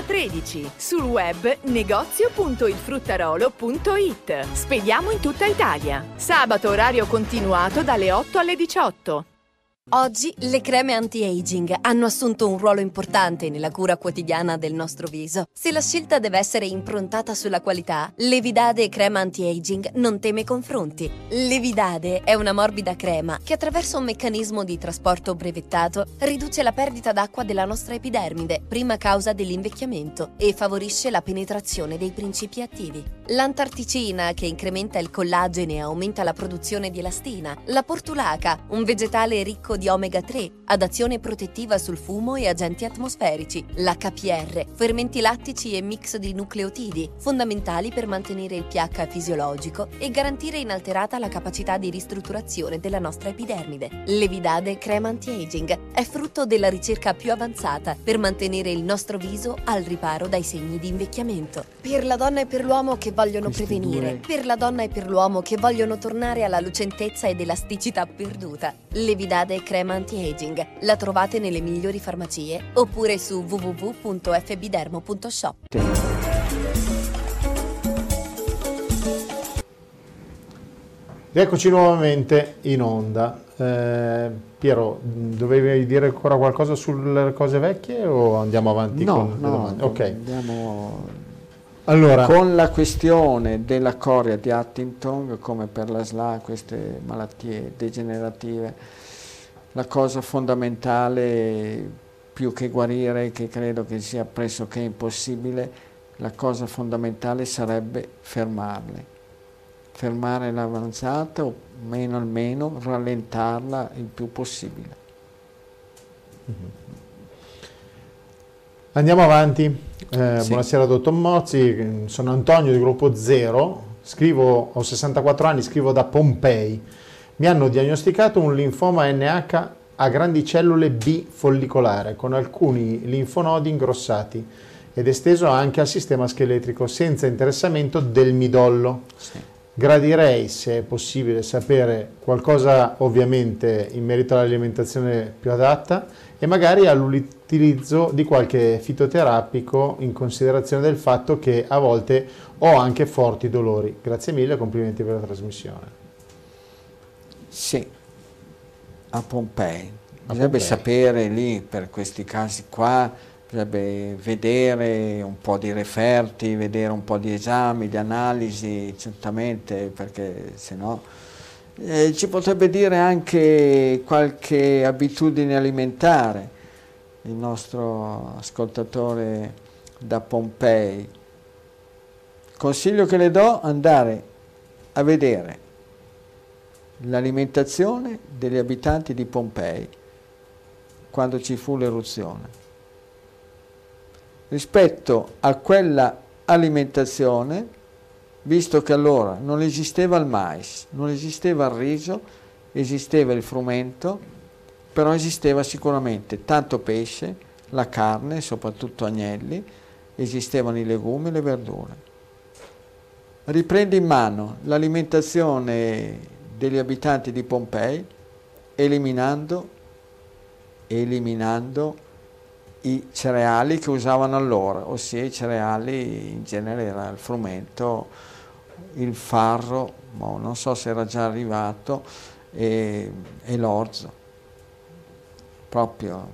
13. Sul web negozio.ilfruttarolo.it. Spediamo in tutta Italia. Sabato orario continuato dalle 8 alle 18. Oggi le creme anti-aging hanno assunto un ruolo importante nella cura quotidiana del nostro viso. Se la scelta deve essere improntata sulla qualità, Levidade crema anti-aging non teme confronti. Levidade è una morbida crema che attraverso un meccanismo di trasporto brevettato riduce la perdita d'acqua della nostra epidermide, prima causa dell'invecchiamento, e favorisce la penetrazione dei principi attivi. L'antarticina che incrementa il collagene e aumenta la produzione di elastina, la portulaca, un vegetale ricco di omega 3, ad azione protettiva sul fumo e agenti atmosferici, l'HPR, fermenti lattici e mix di nucleotidi, fondamentali per mantenere il pH fisiologico e garantire inalterata la capacità di ristrutturazione della nostra epidermide. Levidade Crema Anti-Aging è frutto della ricerca più avanzata per mantenere il nostro viso al riparo dai segni di invecchiamento. Per la donna e per l'uomo che vogliono Questi prevenire, due- per la donna e per l'uomo che vogliono tornare alla lucentezza ed elasticità perduta. Levidade Crema Anti-Aging la trovate nelle migliori farmacie oppure su www.fbdermo.shop. Rieccoci nuovamente in onda. Eh, Piero, dovevi dire ancora qualcosa sulle cose vecchie o andiamo avanti No, con le no, domande? Ok, andiamo allora, con la questione della corea di Huntington, come per la SLA, queste malattie degenerative, la cosa fondamentale, più che guarire, che credo che sia pressoché impossibile, la cosa fondamentale sarebbe fermarle. Fermare l'avanzata o meno almeno rallentarla il più possibile. andiamo avanti. Eh, Sì. Buonasera dottor Mozzi, sono Antonio di gruppo Zero, scrivo, ho 64 anni, scrivo da Pompei. Mi hanno diagnosticato un linfoma NH a grandi cellule B follicolare con alcuni linfonodi ingrossati ed esteso anche al sistema scheletrico senza interessamento del midollo. Sì. Gradirei, se è possibile, sapere qualcosa ovviamente in merito all'alimentazione più adatta e magari all'utilizzo di qualche fitoterapico in considerazione del fatto che a volte ho anche forti dolori. Grazie mille, complimenti per la trasmissione. Sì, a Pompei. Bisognerebbe sapere lì, per questi casi qua, bisognerebbe vedere un po' di referti, vedere un po' di esami, di analisi, certamente, perché se no... eh, ci potrebbe dire anche qualche abitudine alimentare, il nostro ascoltatore da Pompei. Consiglio che le do, andare a vedere l'alimentazione degli abitanti di Pompei quando ci fu l'eruzione. Rispetto a quella alimentazione, visto che allora non esisteva il mais, non esisteva il riso, esisteva il frumento, però esisteva sicuramente tanto pesce, la carne, soprattutto agnelli, esistevano i legumi e le verdure. Riprende in mano l'alimentazione degli abitanti di Pompei, eliminando, eliminando i cereali che usavano allora, ossia i cereali in genere era il frumento, il farro, non so se era già arrivato, e, e l'orzo, proprio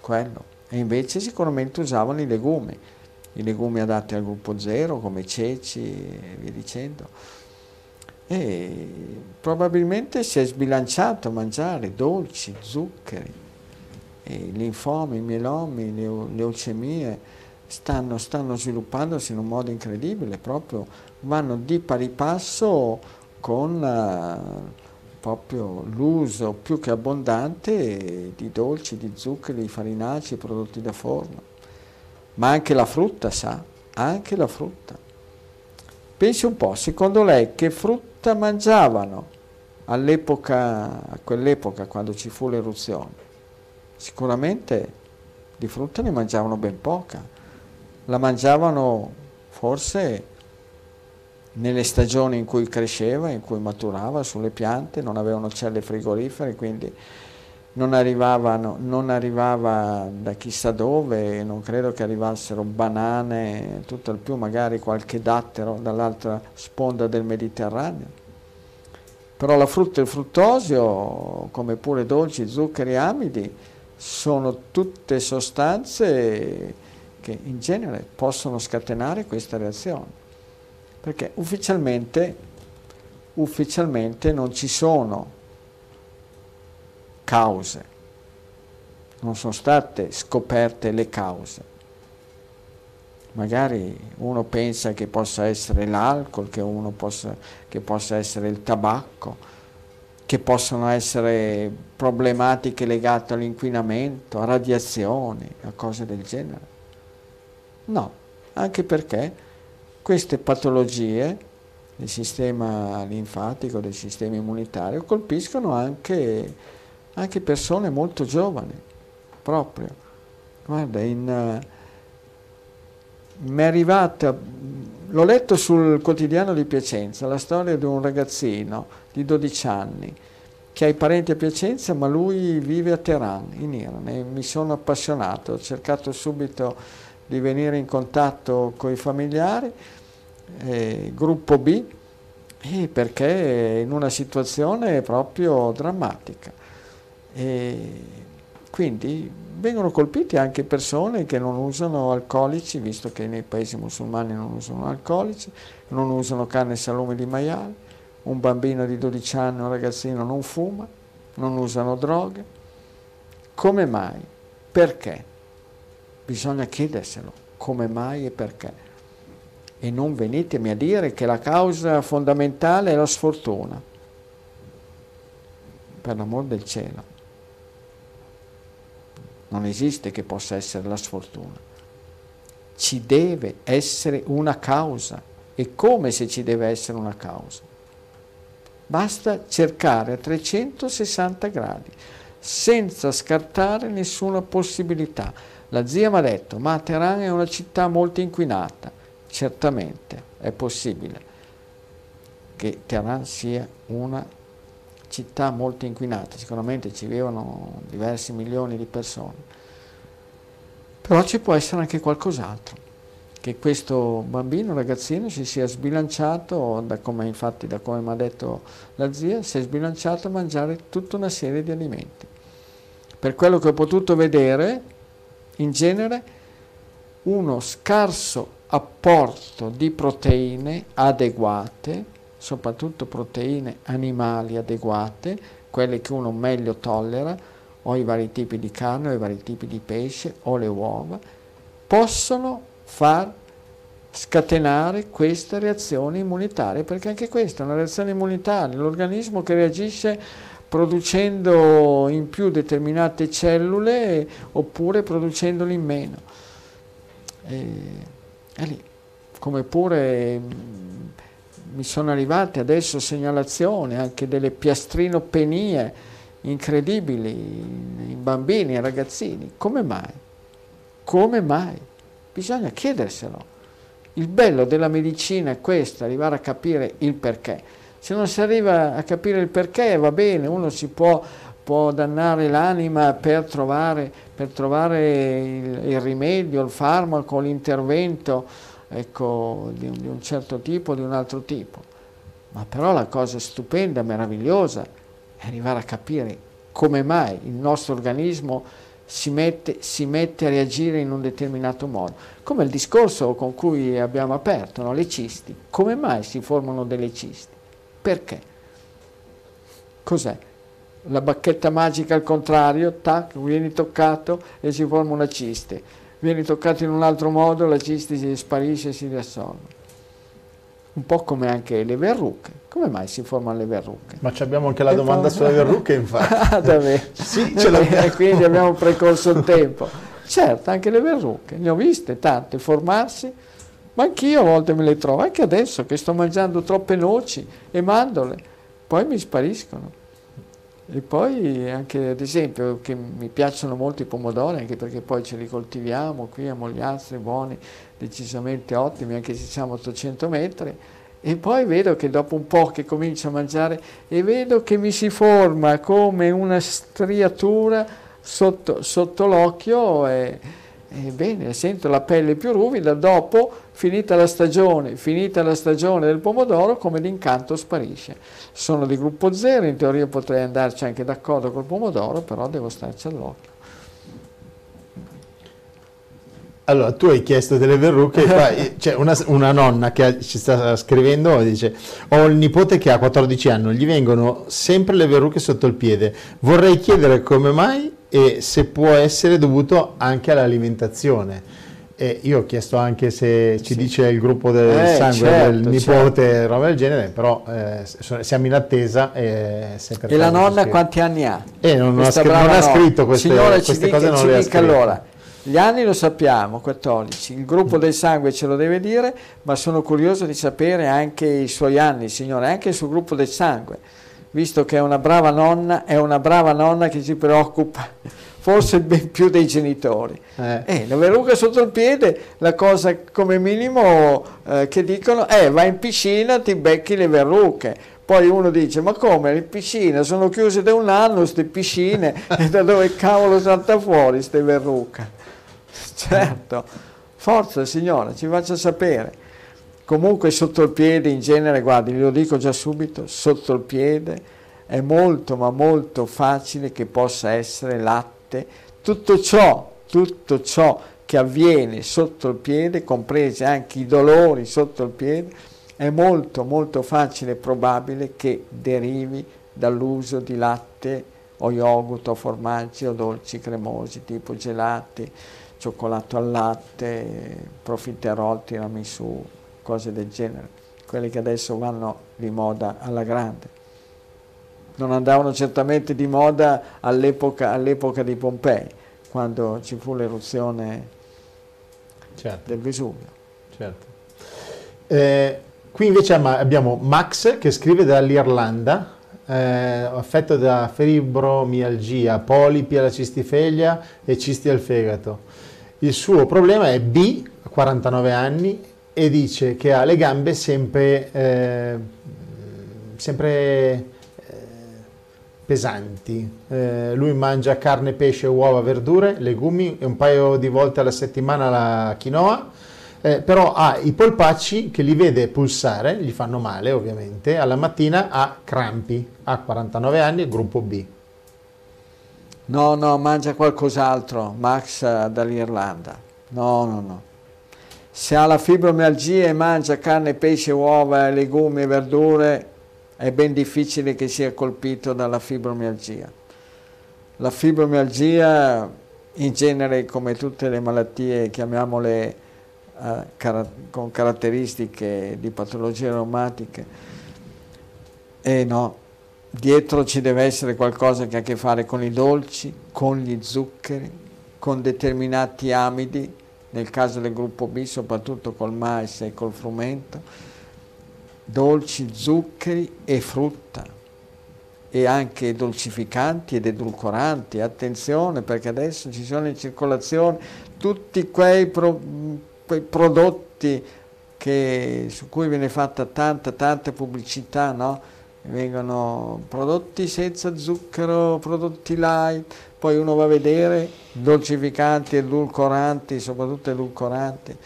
quello. E invece sicuramente usavano i legumi, i legumi adatti al gruppo zero come i ceci e via dicendo. E probabilmente si è sbilanciato a mangiare dolci, zuccheri, i linfomi, i mielomi, le leucemie stanno, stanno sviluppandosi in un modo incredibile, proprio vanno di pari passo con uh, proprio l'uso più che abbondante di dolci, di zuccheri, di farinacei, prodotti da forno. Ma anche la frutta, sa, anche la frutta. Pensi un po', secondo lei che frutta mangiavano all'epoca, a quell'epoca quando ci fu l'eruzione? Sicuramente di frutta ne mangiavano ben poca, la mangiavano forse nelle stagioni in cui cresceva, in cui maturava sulle piante, non avevano celle frigorifere, quindi non, arrivavano, non arrivava da chissà dove, non credo che arrivassero banane, tutto il più magari qualche dattero dall'altra sponda del Mediterraneo. Però la frutta e il fruttosio, come pure dolci, zuccheri amidi, sono tutte sostanze che in genere possono scatenare questa reazione, perché ufficialmente, ufficialmente non ci sono cause, non sono state scoperte le cause. Magari uno pensa che possa essere l'alcol, che, possa, che possa essere il tabacco, che possono essere problematiche legate all'inquinamento, a radiazioni, a cose del genere. No, anche perché queste patologie del sistema linfatico, del sistema immunitario, colpiscono anche, anche persone molto giovani, proprio. Guarda, in, mi è arrivata, l'ho letto sul quotidiano di Piacenza, la storia di un ragazzino di 12 anni che ha i parenti a Piacenza ma lui vive a Teheran in Iran e mi sono appassionato, ho cercato subito di venire in contatto con i familiari, eh, gruppo B, eh, perché è in una situazione proprio drammatica. E quindi vengono colpiti anche persone che non usano alcolici, visto che nei paesi musulmani non usano alcolici, non usano carne e salumi di maiale, un bambino di 12 anni, un ragazzino non fuma, non usano droghe. Come mai? Perché? Bisogna chiederselo, come mai e perché. E non venitemi a dire che la causa fondamentale è la sfortuna. Per l'amor del cielo. Non esiste che possa essere la sfortuna. Ci deve essere una causa. E come se ci deve essere una causa? Basta cercare a 360 gradi, senza scartare nessuna possibilità. La zia mi ha detto, ma Teheran è una città molto inquinata. Certamente è possibile che Teheran sia una città molto inquinata, sicuramente ci vivono diversi milioni di persone, però ci può essere anche qualcos'altro che questo bambino, ragazzino, si sia sbilanciato, da come, infatti da come mi ha detto la zia, si è sbilanciato a mangiare tutta una serie di alimenti. Per quello che ho potuto vedere, in genere, uno scarso apporto di proteine adeguate, soprattutto proteine animali adeguate, quelle che uno meglio tollera, o i vari tipi di carne, o i vari tipi di pesce, o le uova, possono far scatenare questa reazione immunitaria, perché anche questa è una reazione immunitaria, l'organismo che reagisce producendo in più determinate cellule oppure producendole in meno. E, è lì. Come pure mi sono arrivate adesso segnalazioni anche delle piastrinopenie incredibili in bambini e ragazzini. Come mai? Come mai? Bisogna chiederselo. Il bello della medicina è questo, arrivare a capire il perché. Se non si arriva a capire il perché va bene, uno si può, può dannare l'anima per trovare, per trovare il, il, rimedio, il farmaco, l'intervento ecco, di, un, di un certo tipo, di un altro tipo. Ma però la cosa stupenda, meravigliosa, è arrivare a capire come mai il nostro organismo si mette, si mette, a reagire in un determinato modo. Come il discorso con cui abbiamo aperto, no? le cisti. Come mai si formano delle cisti? Perché? Cos'è? La bacchetta magica al contrario, tac, vieni toccato e si forma una ciste. Vieni toccato in un altro modo, la ciste si sparisce e si riassorbe. Un po' come anche le verruche. Come mai si formano le verruche? Ma abbiamo anche la e domanda poi... sulle verruche, infatti. ah, davvero? sì, ce l'abbiamo. E quindi abbiamo precorso il tempo. Certo, anche le verruche, ne ho viste tante formarsi ma anch'io a volte me le trovo, anche adesso che sto mangiando troppe noci e mandorle, poi mi spariscono. E poi anche ad esempio che mi piacciono molto i pomodori, anche perché poi ce li coltiviamo qui a Mogliastri, buoni, decisamente ottimi, anche se siamo a 800 metri. E poi vedo che dopo un po' che comincio a mangiare e vedo che mi si forma come una striatura sotto, sotto l'occhio Ebbene, sento la pelle più ruvida, dopo, finita la stagione, finita la stagione del pomodoro, come l'incanto sparisce. Sono di gruppo zero, in teoria potrei andarci anche d'accordo col pomodoro, però devo starci all'occhio. Allora, tu hai chiesto delle verruche, c'è cioè una, una, nonna che ci sta scrivendo dice ho il nipote che ha 14 anni, gli vengono sempre le verruche sotto il piede, vorrei chiedere come mai e se può essere dovuto anche all'alimentazione. E io ho chiesto anche se ci sì. dice il gruppo del eh, sangue certo, del nipote, certo. roba del genere, però eh, siamo in attesa. E, e la nonna quanti anni ha? Eh, non, non, ha, scr- non ha, scritto queste, Signora, queste dica, cose, non le ha scritte. Allora, gli anni lo sappiamo, 14, il gruppo del sangue ce lo deve dire, ma sono curioso di sapere anche i suoi anni, signore, anche il suo gruppo del sangue visto che è una brava nonna, è una brava nonna che si preoccupa forse ben più dei genitori. Eh. Eh, la verruga sotto il piede, la cosa come minimo eh, che dicono è eh, vai in piscina, ti becchi le verruche. Poi uno dice, ma come, le piscine sono chiuse da un anno, queste piscine, e da dove cavolo salta fuori queste verruche? Certo, forza signora, ci faccia sapere. Comunque sotto il piede in genere, guardi, lo dico già subito, sotto il piede è molto ma molto facile che possa essere latte. Tutto ciò, tutto ciò che avviene sotto il piede, compresi anche i dolori sotto il piede, è molto molto facile e probabile che derivi dall'uso di latte o yogurt o formaggi o dolci cremosi tipo gelati, cioccolato al latte, profiterol, tiramisù, cose del genere, quelle che adesso vanno di moda alla grande. Non andavano certamente di moda all'epoca, all'epoca di Pompei, quando ci fu l'eruzione certo. del Vesuvio. Certo. Eh, qui invece abbiamo Max che scrive dall'Irlanda, eh, affetto da fibromialgia, polipi alla cistifeglia e cisti al fegato. Il suo problema è B, 49 anni, e dice che ha le gambe sempre, eh, sempre eh, pesanti. Eh, lui mangia carne, pesce, uova, verdure, legumi e un paio di volte alla settimana la quinoa. Eh, però ha i polpacci che li vede pulsare, gli fanno male ovviamente, alla mattina ha crampi, ha 49 anni, gruppo B. No, no, mangia qualcos'altro, Max eh, dall'Irlanda. No, no, no se ha la fibromialgia e mangia carne, pesce, uova, legumi e verdure, è ben difficile che sia colpito dalla fibromialgia. La fibromialgia, in genere, come tutte le malattie, chiamiamole eh, car con caratteristiche di patologie reumatiche. E no, dietro ci deve essere qualcosa che ha a che fare con i dolci, con gli zuccheri, con determinati amidi, nel caso del gruppo B soprattutto col mais e col frumento, dolci, zuccheri e frutta e anche dolcificanti ed edulcoranti. Attenzione perché adesso ci sono in circolazione tutti quei, pro, quei prodotti che, su cui viene fatta tanta, tanta pubblicità, no? Vengono prodotti senza zucchero, prodotti light, poi uno va a vedere dolcificanti, edulcoranti, soprattutto edulcoranti,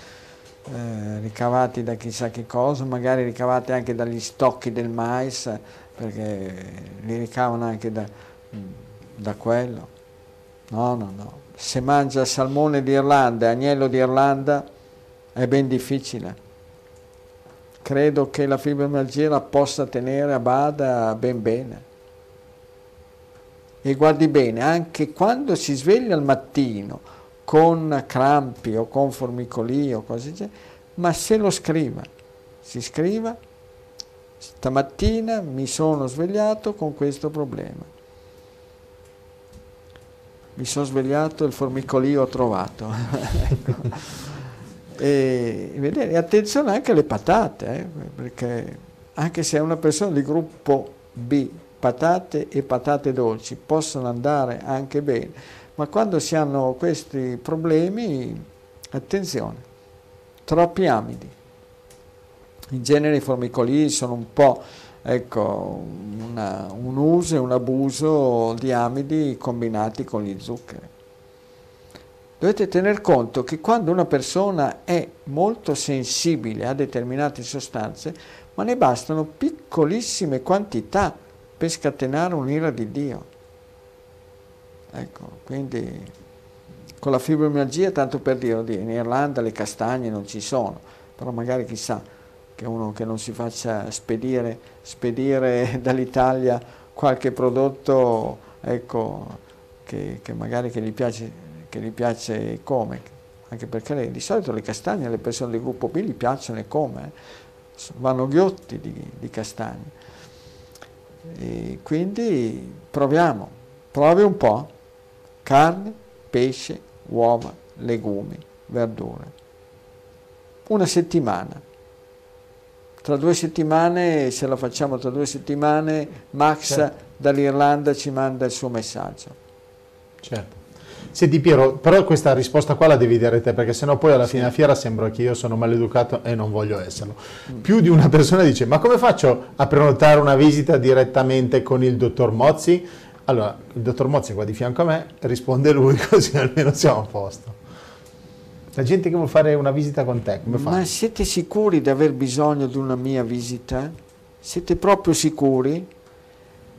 eh, ricavati da chissà che cosa, magari ricavati anche dagli stocchi del mais, perché li ricavano anche da, da quello. No, no, no. Se mangia salmone d'Irlanda e agnello d'Irlanda è ben difficile credo che la fibromialgia la possa tenere a bada ben bene. E guardi bene, anche quando si sveglia al mattino con crampi o con formicolii o cose così, ma se lo scriva, si scriva, stamattina mi sono svegliato con questo problema. Mi sono svegliato e il formicolio ho trovato. E, vedere, attenzione anche alle patate, eh, perché anche se è una persona di gruppo B, patate e patate dolci possono andare anche bene, ma quando si hanno questi problemi, attenzione, troppi amidi. In genere i formicolii sono un po' ecco, una, un uso e un abuso di amidi combinati con gli zuccheri dovete tener conto che quando una persona è molto sensibile a determinate sostanze, ma ne bastano piccolissime quantità per scatenare un'ira di Dio. Ecco, quindi con la fibromialgia, tanto per dire, in Irlanda le castagne non ci sono, però magari chissà che uno che non si faccia spedire, spedire dall'Italia qualche prodotto ecco, che, che magari che gli piace che gli piace come, anche perché di solito le castagne alle persone del gruppo B gli piacciono e come, eh. vanno ghiotti di, di castagne. E quindi proviamo, provi un po', carne, pesce, uova, legumi, verdure. Una settimana. Tra due settimane, se la facciamo tra due settimane, Max certo. dall'Irlanda ci manda il suo messaggio. Certo. Senti Piero, però questa risposta qua la devi dare te, perché sennò poi alla fine della fiera sembra che io sono maleducato e non voglio esserlo. Più di una persona dice, ma come faccio a prenotare una visita direttamente con il dottor Mozzi? Allora, il dottor Mozzi è qua di fianco a me, risponde lui, così almeno siamo a posto. La gente che vuole fare una visita con te, come fa? Ma siete sicuri di aver bisogno di una mia visita? Siete proprio sicuri?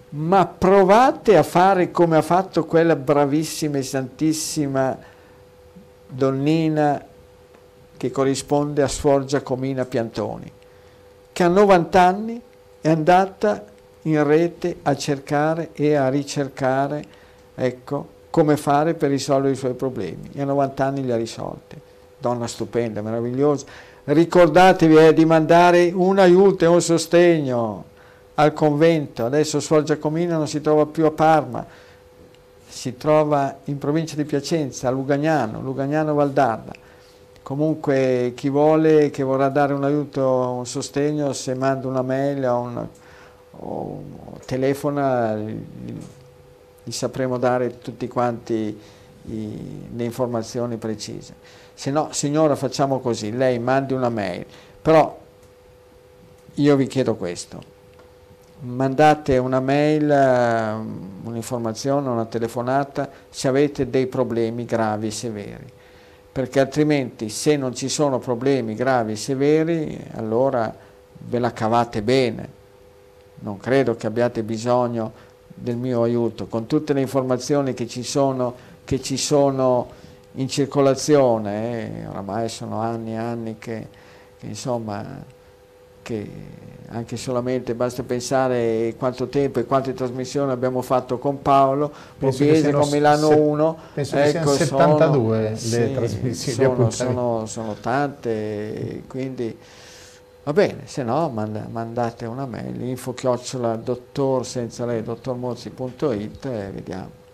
Ma provate a fare come ha fatto quella bravissima e santissima donnina che corrisponde a Suor Giacomina Piantoni, che a 90 anni è andata in rete a cercare e a ricercare ecco, come fare per risolvere i suoi problemi e a 90 anni li ha risolti. Donna stupenda, meravigliosa. Ricordatevi eh, di mandare un aiuto e un sostegno al convento, adesso Suor Giacomina non si trova più a Parma, si trova in provincia di Piacenza, a Lugagnano, Lugagnano Valdarda. Comunque chi vuole, che vorrà dare un aiuto, un sostegno, se manda una mail o, una, o telefona, gli sapremo dare tutti quanti i, le informazioni precise. Se no, signora, facciamo così, lei mandi una mail, però io vi chiedo questo mandate una mail, eh, un'informazione, una telefonata se avete dei problemi gravi e severi, perché altrimenti se non ci sono problemi gravi e severi allora ve la cavate bene. Non credo che abbiate bisogno del mio aiuto, con tutte le informazioni che ci sono, che ci sono in circolazione, eh, oramai sono anni e anni che, che insomma che anche solamente basta pensare quanto tempo e quante trasmissioni abbiamo fatto con Paolo, Borghese con Milano 1. Penso ecco, che siano 72 sono, le sì, trasmissioni. Sono, sono, sono, tante, quindi va bene, se no manda, mandate una mail, info chiocciola dottor senza lei, dottormozzi.it e vediamo.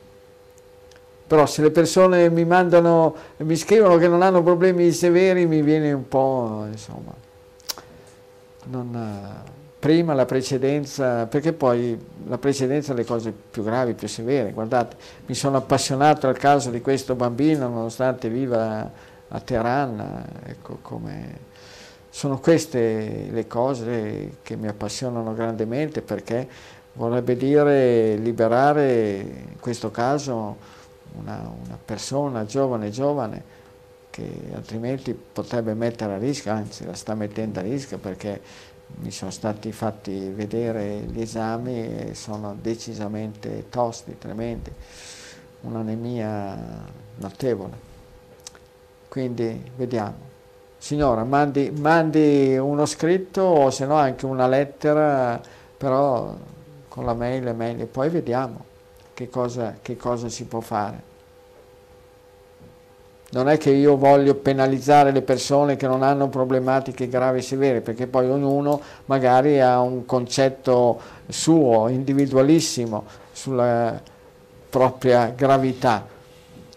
Però se le persone mi mandano, mi scrivono che non hanno problemi severi, mi viene un po', insomma, non, prima la precedenza, perché poi la precedenza le cose più gravi, più severe. Guardate, mi sono appassionato al caso di questo bambino, nonostante viva a Teheran, ecco come... Sono queste le cose che mi appassionano grandemente perché vorrebbe dire liberare, in questo caso, una, una persona giovane, giovane, che altrimenti potrebbe mettere a rischio, anzi la sta mettendo a rischio perché mi sono stati fatti vedere gli esami e sono decisamente tosti, tremendi, un'anemia notevole. Quindi vediamo. Signora, mandi, mandi uno scritto o se no anche una lettera, però con la mail è meglio, poi vediamo che cosa, che cosa si può fare non è che io voglio penalizzare le persone che non hanno problematiche gravi e severe, perché poi ognuno magari ha un concetto suo, individualissimo, sulla propria gravità,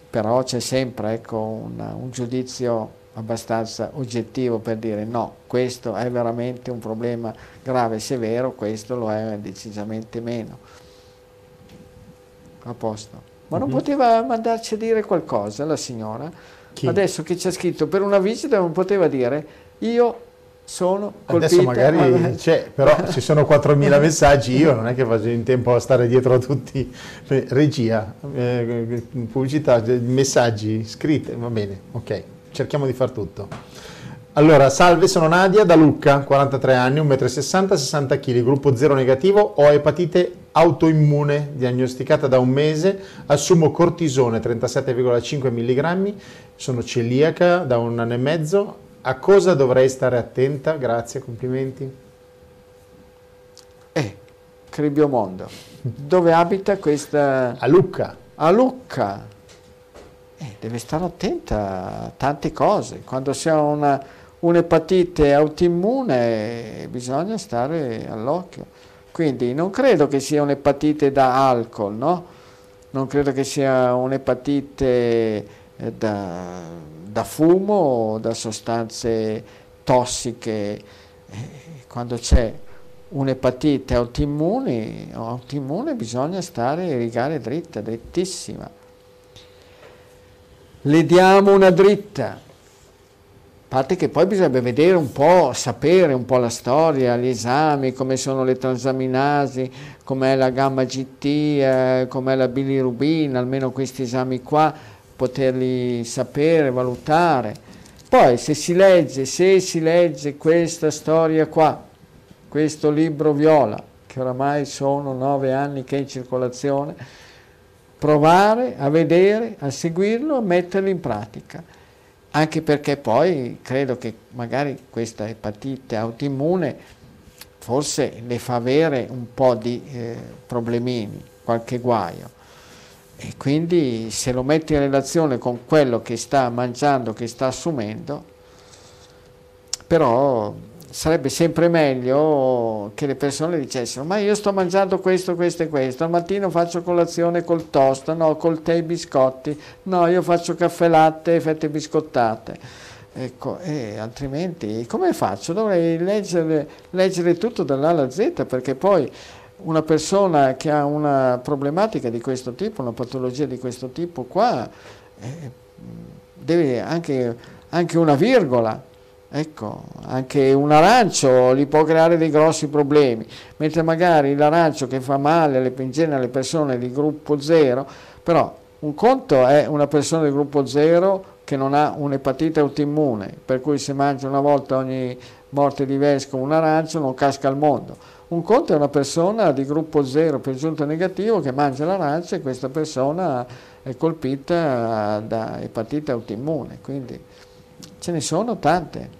però c'è sempre ecco, una, un giudizio abbastanza oggettivo per dire no, questo è veramente un problema grave e severo, questo lo è decisamente meno. A posto. Ma non mhm. poteva mandarci a dire qualcosa la signora? Chi? Adesso che c'è scritto per una visita non poteva dire io sono colpita. Adesso magari c'è, però ci sono 4.000 messaggi, io non è che faccio in tempo a stare dietro a tutti. Regia, eh, pubblicità, messaggi, scritte, va bene, ok, cerchiamo di far tutto. Allora, salve, sono Nadia da Lucca, 43 anni, 1,60 m, 60 kg, gruppo 0 negativo, ho epatite autoimmune diagnosticata da un mese, assumo cortisone 37,5 mg, sono celiaca da un anno e mezzo, a cosa dovrei stare attenta? Grazie, complimenti. Eh, Cribiomondo, dove abita questa... A Lucca. A Lucca. Eh, deve stare attenta a tante cose, quando si ha una un'epatite autoimmune bisogna stare all'occhio. Quindi non credo che sia un'epatite da alcol, no? non credo che sia un'epatite eh, da, da, fumo o da sostanze tossiche. Eh, quando c'è un'epatite autoimmune, autoimmune bisogna stare rigare dritta, drittissima. Le diamo una dritta, parte che poi bisognerebbe vedere un po', sapere un po' la storia, gli esami, come sono le transaminasi, com'è la gamma GT, eh, com'è la bilirubina, almeno questi esami qua, poterli sapere, valutare. Poi se si legge, se si legge questa storia qua, questo libro viola, che oramai sono nove anni che è in circolazione, provare a vedere, a seguirlo, a metterlo in pratica anche perché poi credo che magari questa epatite autoimmune forse le fa avere un po' di eh, problemini, qualche guaio. E quindi se lo metti in relazione con quello che sta mangiando, che sta assumendo, però sarebbe sempre meglio che le persone dicessero ma io sto mangiando questo, questo e questo, al mattino faccio colazione col toast, no, col tè e biscotti, no, io faccio caffè latte e fette biscottate. Ecco, e altrimenti come faccio? Dovrei leggere, leggere tutto dall'A alla Z perché poi una persona che ha una problematica di questo tipo, una patologia di questo tipo qua, eh, deve anche, anche una virgola Ecco, anche un arancio gli può creare dei grossi problemi, mentre magari l'arancio che fa male alle, in genere alle persone di gruppo 0, però un conto è una persona di gruppo 0 che non ha un'epatite autoimmune, per cui se mangia una volta ogni morte di vescovo un arancio non casca al mondo. Un conto è una persona di gruppo 0 per giunta negativo che mangia l'arancio e questa persona è colpita da epatite autoimmune, quindi ce ne sono tante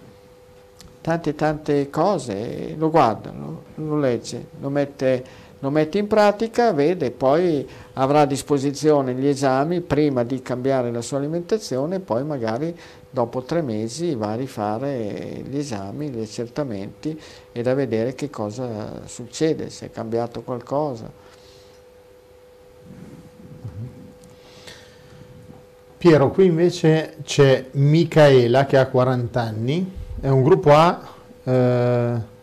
tante tante cose, lo guarda, lo, lo legge, lo mette, lo mette, in pratica, vede, poi avrà a disposizione gli esami prima di cambiare la sua alimentazione, poi magari dopo tre mesi va a rifare gli esami, gli accertamenti e da vedere che cosa succede, se è cambiato qualcosa. Piero, qui invece c'è Micaela che ha 40 anni, è un gruppo A, eh,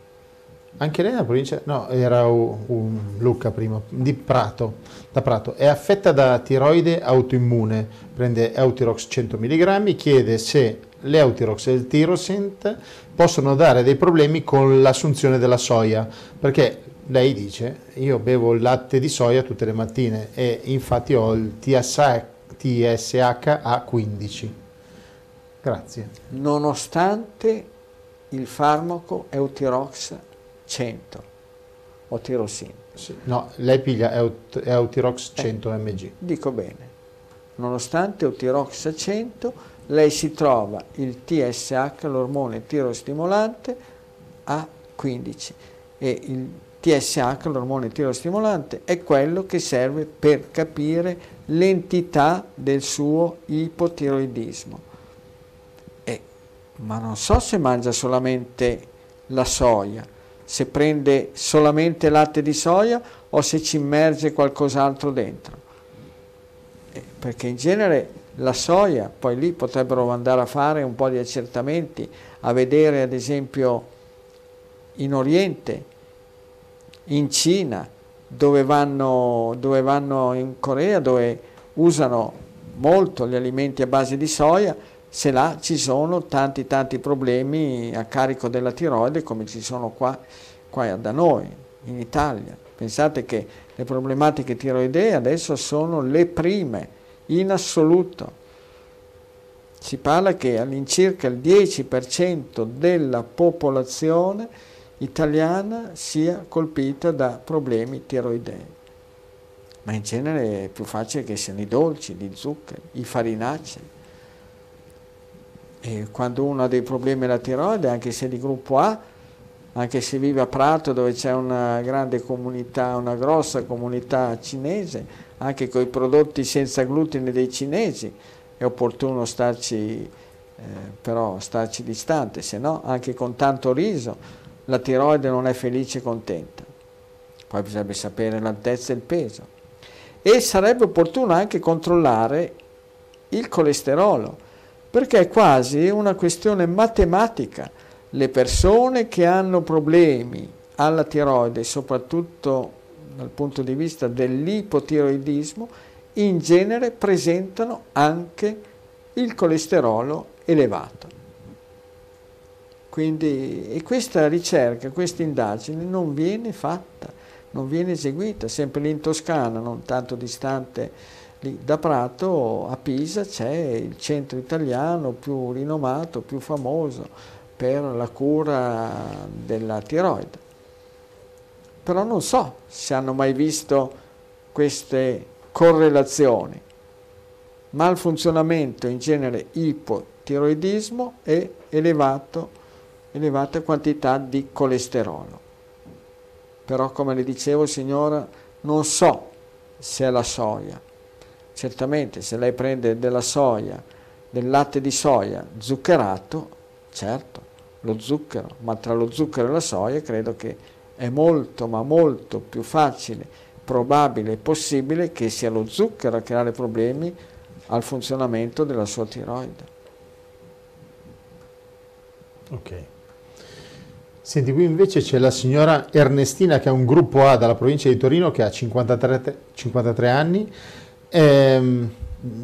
anche lei nella provincia, no, era un, un Lucca prima, di Prato, da Prato, è affetta da tiroide autoimmune, prende Eutirox 100 mg, chiede se l'Eutirox e il Tirosint possono dare dei problemi con l'assunzione della soia, perché lei dice io bevo il latte di soia tutte le mattine e infatti ho il TSH TSH a 15. Grazie. Nonostante il farmaco Eutirox 100 o Tirosin. Sì. No, lei piglia Eut Eutirox 100 eh, mg. Dico bene. Nonostante Eutirox 100, lei si trova il TSH, l'ormone tirostimolante, a 15 e il TSH, l'ormone tirostimolante, è quello che serve per capire l'entità del suo ipotiroidismo. Ma non so se mangia solamente la soia, se prende solamente latte di soia o se ci immerge qualcos'altro dentro. Eh, perché in genere la soia, poi lì potrebbero andare a fare un po' di accertamenti, a vedere ad esempio in Oriente in Cina, dove vanno, dove vanno in Corea, dove usano molto gli alimenti a base di soia, se là ci sono tanti tanti problemi a carico della tiroide come ci sono qua, qua da noi, in Italia. Pensate che le problematiche tiroidee adesso sono le prime in assoluto. Si parla che all'incirca il 10% della popolazione italiana sia colpita da problemi tiroidei. Ma in genere è più facile che siano i dolci, gli zuccheri, i farinacei. E quando uno ha dei problemi alla tiroide, anche se di gruppo A, anche se vive a Prato dove c'è una grande comunità, una grossa comunità cinese, anche con i prodotti senza glutine dei cinesi, è opportuno starci, eh, però starci distante, se no anche con tanto riso la tiroide non è felice e contenta. Poi bisognerebbe sapere l'altezza e il peso. E sarebbe opportuno anche controllare il colesterolo, perché è quasi una questione matematica. Le persone che hanno problemi alla tiroide, soprattutto dal punto di vista dell'ipotiroidismo, in genere presentano anche il colesterolo elevato. Quindi, questa ricerca, questa indagine non viene fatta, non viene eseguita, sempre lì in Toscana, non tanto distante lì da Prato, a Pisa c'è il centro italiano più rinomato, più famoso per la cura della tiroide. Però non so se hanno mai visto queste correlazioni. Malfunzionamento in genere ipotiroidismo e elevato elevata quantità di colesterolo. Però come le dicevo signora, non so se è la soia. Certamente se lei prende della soia, del latte di soia zuccherato, certo, lo zucchero, ma tra lo zucchero e la soia credo che è molto ma molto più facile, probabile e possibile che sia lo zucchero a creare problemi al funzionamento della sua tiroide. Ok. Senti, qui invece c'è la signora Ernestina che ha un gruppo A dalla provincia di Torino che ha 53, 53 anni. Ehm,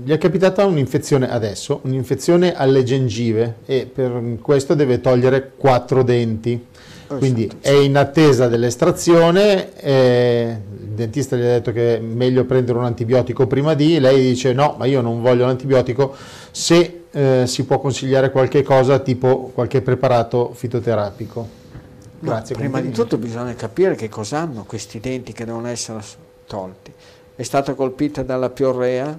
gli è capitata un'infezione adesso, un'infezione alle gengive e per questo deve togliere quattro denti. Oh, Quindi esatto. è in attesa dell'estrazione, eh, il dentista gli ha detto che è meglio prendere un antibiotico prima di, lei dice no, ma io non voglio l'antibiotico, se eh, si può consigliare qualche cosa tipo qualche preparato fitoterapico. Grazie. prima di tutto bisogna capire che cosa hanno questi denti che devono essere tolti. È stata colpita dalla piorrea,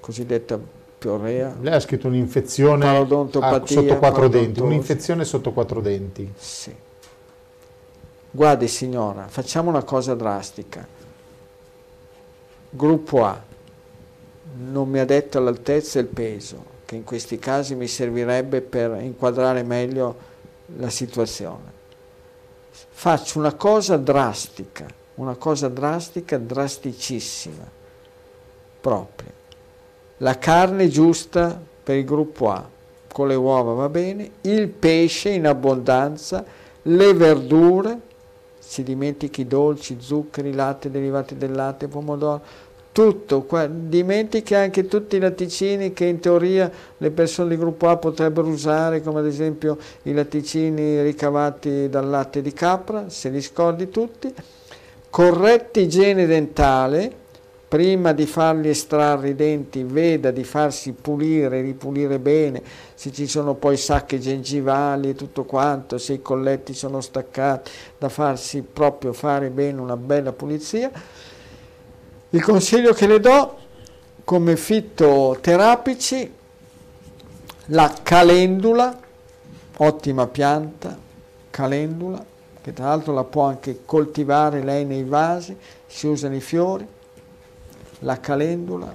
cosiddetta piorrea. Lei ha scritto un'infezione ah, sotto quattro denti, un'infezione sotto quattro denti. Sì. Guardi signora, facciamo una cosa drastica. Gruppo A non mi ha detto l'altezza e il peso, che in questi casi mi servirebbe per inquadrare meglio la situazione. Faccio una cosa drastica, una cosa drastica, drasticissima, proprio. La carne giusta per il gruppo A, con le uova va bene, il pesce in abbondanza, le verdure, si dimentichi i dolci, zuccheri, latte, derivati del latte, pomodoro, tutto, dimentichi anche tutti i latticini che in teoria le persone di gruppo A potrebbero usare, come ad esempio i latticini ricavati dal latte di capra, se li scordi tutti, corretta igiene dentale, prima di fargli estrarre i denti veda di farsi pulire, ripulire bene, se ci sono poi sacche gengivali e tutto quanto, se i colletti sono staccati, da farsi proprio fare bene una bella pulizia. Il consiglio che le do come fitoterapici, la calendula, ottima pianta, calendula, che tra l'altro la può anche coltivare lei nei vasi, si usano i fiori, la calendula,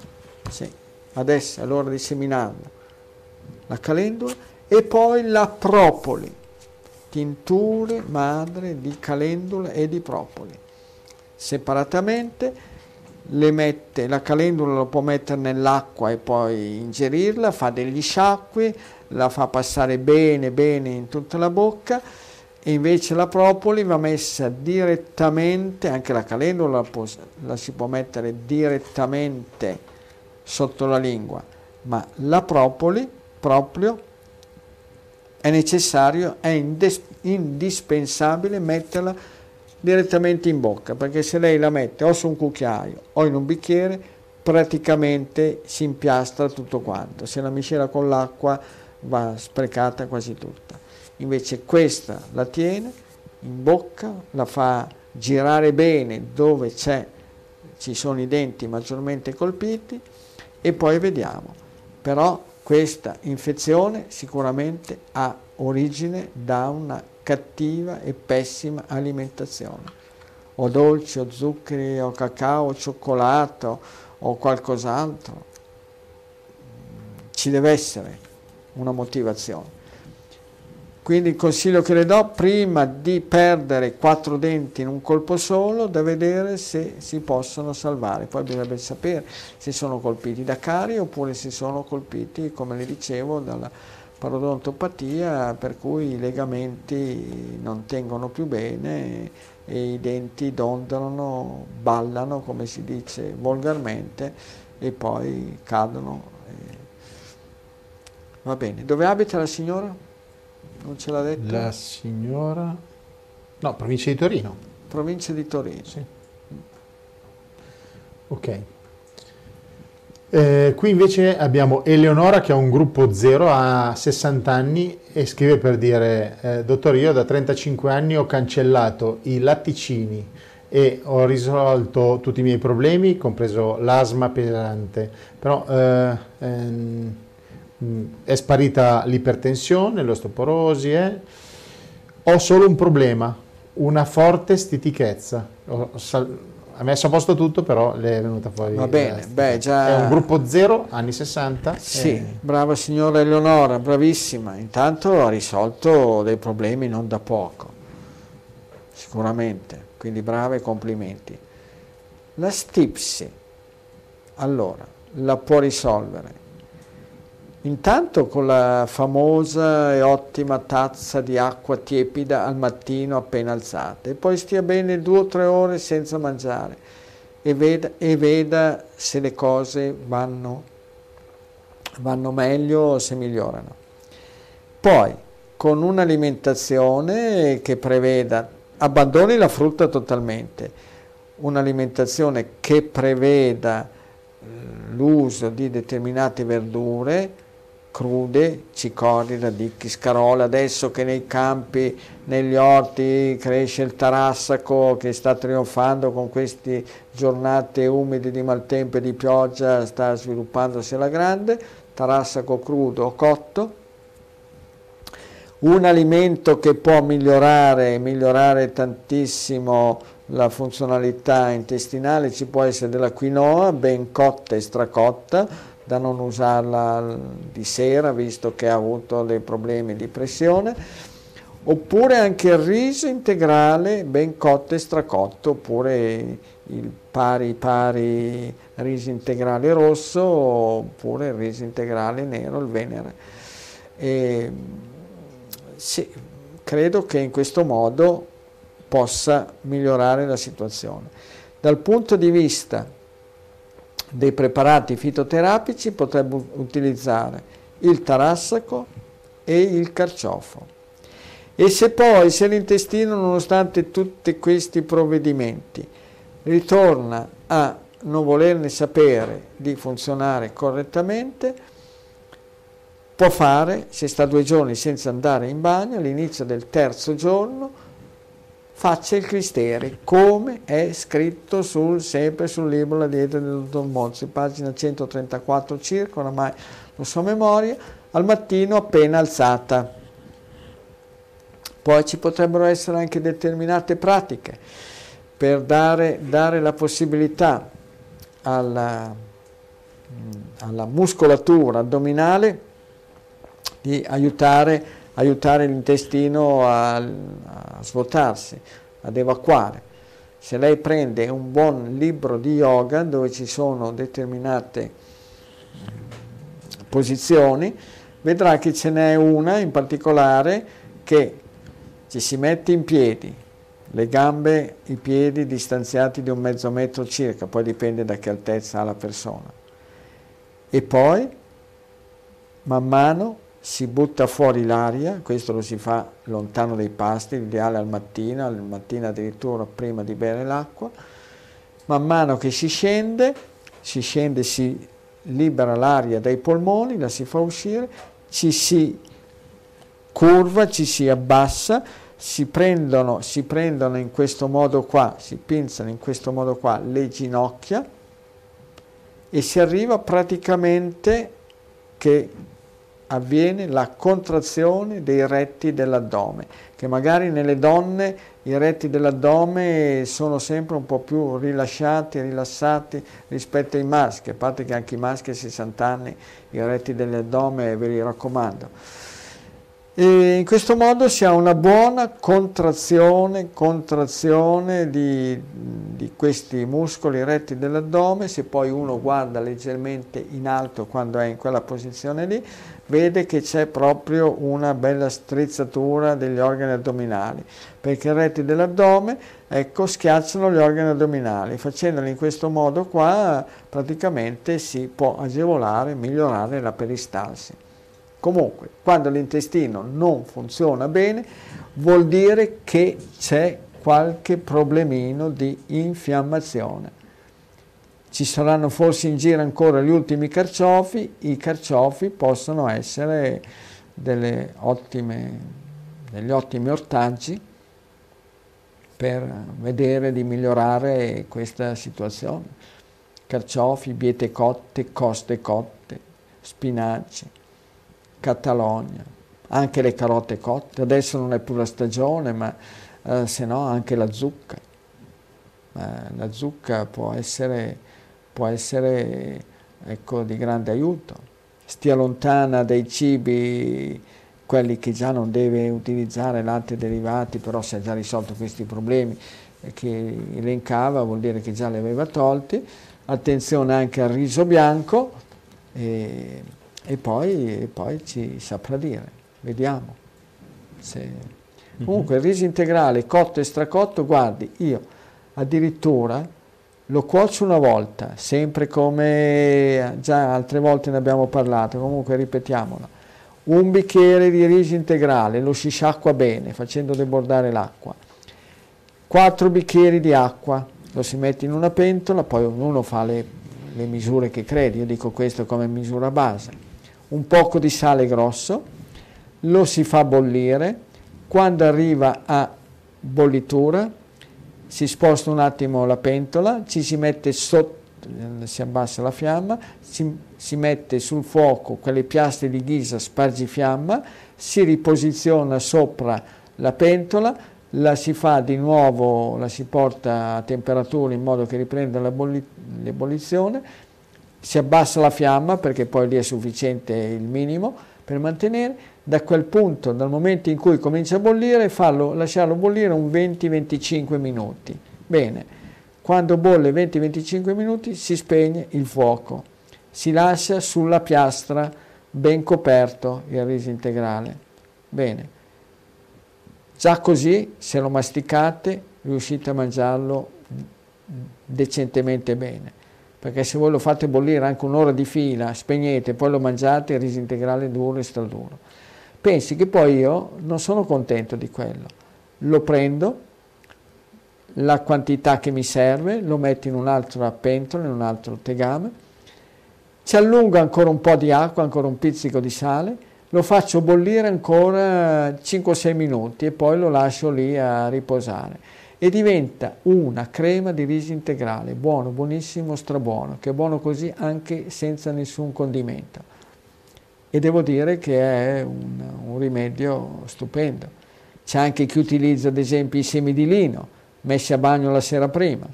sì, adesso è l'ora di seminarla, la calendula, e poi la propoli, tinture madre di calendula e di propoli, separatamente le mette, la calendula lo può mettere nell'acqua e poi ingerirla, fa degli sciacqui, la fa passare bene bene in tutta la bocca e invece la propoli va messa direttamente, anche la calendula la, la si può mettere direttamente sotto la lingua, ma la propoli proprio è necessario, è indispensabile metterla direttamente in bocca, perché se lei la mette o su un cucchiaio o in un bicchiere, praticamente si impiastra tutto quanto. Se la miscela con l'acqua va sprecata quasi tutta. Invece questa la tiene in bocca, la fa girare bene dove ci sono i denti maggiormente colpiti e poi vediamo. Però questa infezione sicuramente ha origine da una cattiva e pessima alimentazione. O dolci, o zuccheri, o cacao, o cioccolato, o qualcos'altro. Ci deve essere una motivazione. Quindi il consiglio che le do, prima di perdere quattro denti in un colpo solo, da vedere se si possono salvare. Poi bisogna sapere se sono colpiti da cari oppure se sono colpiti, come le dicevo, dalla parodontopatia per cui i legamenti non tengono più bene e i denti dondolano, ballano come si dice volgarmente e poi cadono. Va bene, dove abita la signora? Non ce l'ha detto? La signora? No, provincia di Torino. Provincia di Torino. Sì. Ok. Eh, qui invece abbiamo Eleonora che ha un gruppo 0, ha 60 anni e scrive per dire, eh, dottor io da 35 anni ho cancellato i latticini e ho risolto tutti i miei problemi, compreso l'asma pesante, però eh, ehm, è sparita l'ipertensione, l'osteoporosi, eh. ho solo un problema, una forte stitichezza. Ho, ha messo a posto tutto, però le è venuta fuori. Va bene, beh, già... È un gruppo zero, anni 60. Sì, e... brava signora Eleonora, bravissima. Intanto ha risolto dei problemi non da poco, sicuramente. Quindi brava e complimenti. La stipsi, allora, la può risolvere Intanto con la famosa e ottima tazza di acqua tiepida al mattino appena alzata e poi stia bene due o tre ore senza mangiare e veda, e veda se le cose vanno, vanno meglio o se migliorano. Poi con un'alimentazione che preveda, abbandoni la frutta totalmente, un'alimentazione che preveda eh, l'uso di determinate verdure, crude, cicorie, radicchi, scarola, adesso che nei campi, negli orti cresce il tarassaco che sta trionfando con queste giornate umide di maltempo e di pioggia, sta sviluppandosi alla grande, tarassaco crudo o cotto, un alimento che può migliorare, migliorare tantissimo la funzionalità intestinale, ci può essere della quinoa ben cotta e stracotta, da non usarla di sera visto che ha avuto dei problemi di pressione, oppure anche il riso integrale ben cotto e stracotto, oppure il pari pari riso integrale rosso, oppure il riso integrale nero, il venere. E, sì, credo che in questo modo possa migliorare la situazione. Dal punto di vista dei preparati fitoterapici potrebbe utilizzare il tarassaco e il carciofo. E se poi, se l'intestino, nonostante tutti questi provvedimenti, ritorna a non volerne sapere di funzionare correttamente, può fare, se sta due giorni senza andare in bagno, all'inizio del terzo giorno, faccia il cristere, come è scritto sul, sempre sul libro La dieta del dottor Mozzi, pagina 134 circa, oramai lo so a memoria, al mattino appena alzata. Poi ci potrebbero essere anche determinate pratiche per dare, dare la possibilità alla, alla muscolatura addominale di aiutare aiutare l'intestino a, a svuotarsi, ad evacuare. Se lei prende un buon libro di yoga dove ci sono determinate posizioni, vedrà che ce n'è una in particolare che ci si mette in piedi, le gambe, i piedi distanziati di un mezzo metro circa, poi dipende da che altezza ha la persona. E poi, man mano, si butta fuori l'aria, questo lo si fa lontano dai pasti, l'ideale al mattino, al mattino addirittura prima di bere l'acqua, man mano che si scende, si scende, si libera l'aria dai polmoni, la si fa uscire, ci si curva, ci si abbassa, si prendono, si prendono in questo modo qua, si pinzano in questo modo qua le ginocchia e si arriva praticamente che avviene la contrazione dei retti dell'addome, che magari nelle donne i retti dell'addome sono sempre un po' più rilasciati, rilassati rispetto ai maschi, a parte che anche i maschi a 60 anni i retti dell'addome ve li raccomando. E in questo modo si ha una buona contrazione, contrazione di, di, questi muscoli retti dell'addome, se poi uno guarda leggermente in alto quando è in quella posizione lì, vede che c'è proprio una bella strizzatura degli organi addominali, perché i retti dell'addome ecco, schiacciano gli organi addominali, facendoli in questo modo qua praticamente si può agevolare, migliorare la peristalsi. Comunque, quando l'intestino non funziona bene, vuol dire che c'è qualche problemino di infiammazione. Ci saranno forse in giro ancora gli ultimi carciofi, i carciofi possono essere ottime, degli ottimi ortaggi per vedere di migliorare questa situazione. Carciofi, biete cotte, coste cotte, spinaci. Catalogna, anche le carote cotte, adesso non è più la stagione, ma eh, se no anche la zucca. Eh, la zucca può essere, può essere ecco, di grande aiuto. Stia lontana dai cibi, quelli che già non deve utilizzare latte derivati, però si è già risolto questi problemi che elencava, vuol dire che già li aveva tolti. Attenzione anche al riso bianco. E, e poi, e poi ci saprà dire, vediamo. Se... Mm-hmm. Comunque il riso integrale cotto e stracotto, guardi, io addirittura lo cuocio una volta, sempre come già altre volte ne abbiamo parlato, comunque ripetiamola. Un bicchiere di riso integrale, lo si sciacqua bene facendo debordare l'acqua. Quattro bicchieri di acqua, lo si mette in una pentola, poi ognuno fa le, le misure che crede, io dico questo come misura base un poco di sale grosso, lo si fa bollire, quando arriva a bollitura si sposta un attimo la pentola, ci si mette sotto si abbassa la fiamma, si, si, mette sul fuoco quelle piastre di ghisa spargifiamma, si riposiziona sopra la pentola, la si fa di nuovo, la si porta a temperatura in modo che riprenda l'ebollizione, si abbassa la fiamma perché poi lì è sufficiente il minimo per mantenere, da quel punto, dal momento in cui comincia a bollire, farlo, lasciarlo bollire un 20-25 minuti. Bene, quando bolle 20-25 minuti si spegne il fuoco, si lascia sulla piastra ben coperto il riso integrale. Bene, già così se lo masticate riuscite a mangiarlo decentemente bene, perché se voi lo fate bollire anche un'ora di fila, spegnete, poi lo mangiate, il riso integrale duro e straduro. Pensi che poi io non sono contento di quello, lo prendo, la quantità che mi serve, lo metto in un'altra pentola, in un altro tegame, ci allungo ancora un po' di acqua, ancora un pizzico di sale, lo faccio bollire ancora 5-6 minuti e poi lo lascio lì a riposare e diventa una crema di riso integrale, buono, buonissimo, strabuono, che è buono così anche senza nessun condimento. E devo dire che è un, un rimedio stupendo. C'è anche chi utilizza ad esempio i semi di lino, messi a bagno la sera prima.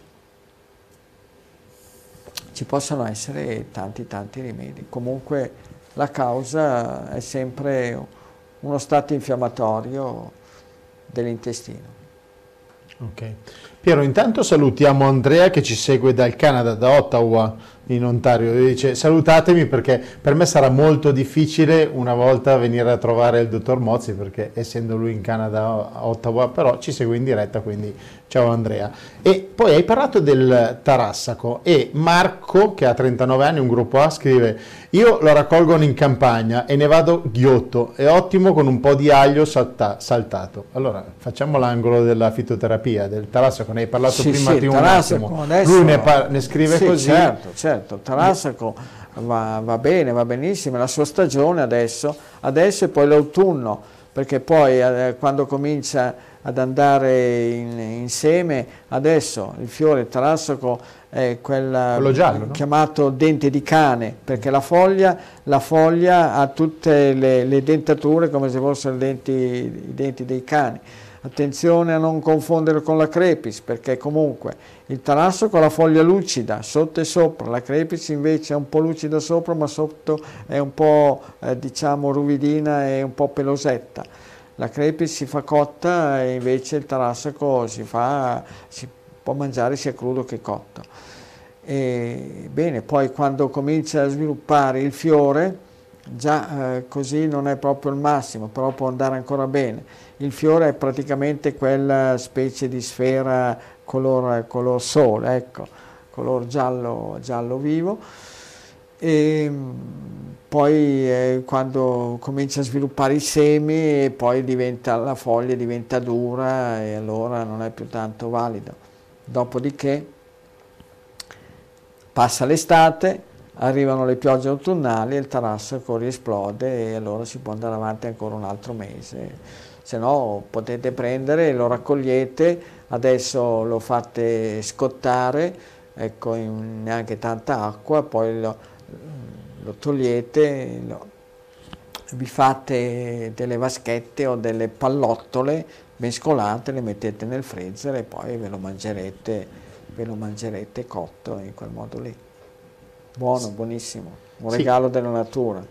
Ci possono essere tanti tanti rimedi. Comunque la causa è sempre uno stato infiammatorio dell'intestino. Ok. Piero, intanto salutiamo Andrea che ci segue dal Canada, da Ottawa in Ontario. Dice salutatemi perché per me sarà molto difficile una volta venire a trovare il dottor Mozzi perché essendo lui in Canada a Ottawa, però ci segue in diretta, quindi ciao Andrea. E poi hai parlato del Tarassaco e Marco, che ha 39 anni, un gruppo A, scrive io lo raccolgono in campagna e ne vado ghiotto, è ottimo con un po' di aglio salta saltato. Allora facciamo l'angolo della fitoterapia, del Tarassaco, ne hai parlato sì, prima sì, di un attimo. Adesso... Lui ne, ne scrive sì, così. Certo, certo, Tarassaco va, va, bene, va benissimo, la sua stagione adesso, adesso e poi l'autunno, perché poi eh, quando comincia ad andare in, insieme, adesso il fiore Tarassaco è quel giallo, chiamato no? dente di cane, perché la foglia, la foglia ha tutte le, le, dentature come se fossero denti, i denti dei cani. Attenzione a non confondere con la crepis, perché comunque il tarasso con la foglia lucida, sotto e sopra, la crepis invece è un po' lucida sopra, ma sotto è un po' eh, diciamo ruvidina e un po' pelosetta. La crepis si fa cotta e invece il tarassaco si, si può mangiare sia crudo che cotto. E, bene, poi quando comincia a sviluppare il fiore, già eh, così non è proprio il massimo, però può andare ancora bene. Il fiore è praticamente quella specie di sfera color, color sole, ecco, color giallo, giallo vivo. E poi eh, quando comincia a sviluppare i semi, poi diventa, la foglia diventa dura e allora non è più tanto valido. Dopodiché Passa l'estate, arrivano le piogge autunnali e il tarassaco riesplode e allora si può andare avanti ancora un altro mese. Se no potete prendere, lo raccogliete, adesso lo fate scottare, ecco, in neanche tanta acqua, poi lo, lo togliete, lo, vi fate delle vaschette o delle pallottole mescolate, le mettete nel freezer e poi ve lo mangerete ve lo mangerete cotto in quel modo lì. Buono, buonissimo, un sì. regalo della natura.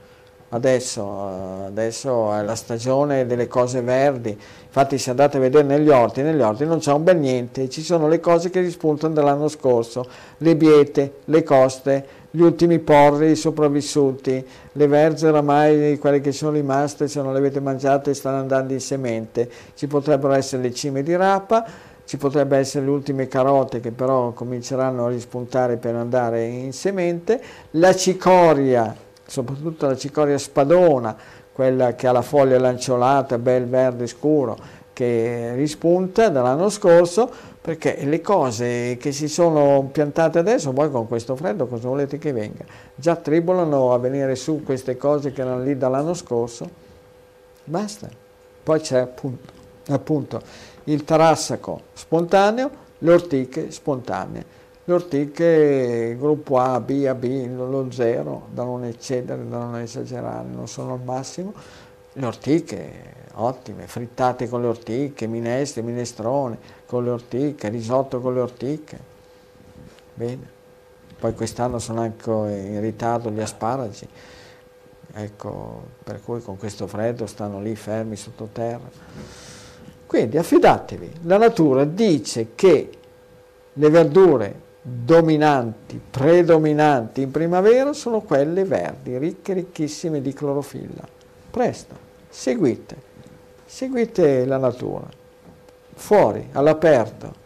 Adesso, adesso, è la stagione delle cose verdi, infatti se andate a vedere negli orti, negli orti non c'è un bel niente, ci sono le cose che rispuntano dall'anno scorso, le biete, le coste, gli ultimi porri i sopravvissuti, le verze oramai, quelle che sono rimaste, se non le avete mangiate stanno andando in semente, ci potrebbero essere le cime di rapa, ci potrebbe essere le ultime carote che però cominceranno a rispuntare per andare in semente, la cicoria, soprattutto la cicoria spadona, quella che ha la foglia lanciolata, bel verde scuro, che rispunta dall'anno scorso, perché le cose che si sono piantate adesso, poi con questo freddo cosa volete che venga? Già tribolano a venire su queste cose che erano lì dall'anno scorso, basta. Poi c'è appunto, appunto il tarassaco spontaneo, le ortiche spontanee. Le ortiche gruppo A, B, AB, lo zero, da non eccedere, da non esagerare, non sono al massimo. Le ortiche ottime, frittate con le ortiche, minestre, minestrone con le ortiche, risotto con le ortiche. Bene. Poi quest'anno sono anche in ritardo gli asparagi, ecco, per cui con questo freddo stanno lì fermi sottoterra. Quindi affidatevi, la natura dice che le verdure dominanti, predominanti in primavera sono quelle verdi, ricche, ricchissime di clorofilla. Presto, seguite, seguite la natura, fuori, all'aperto.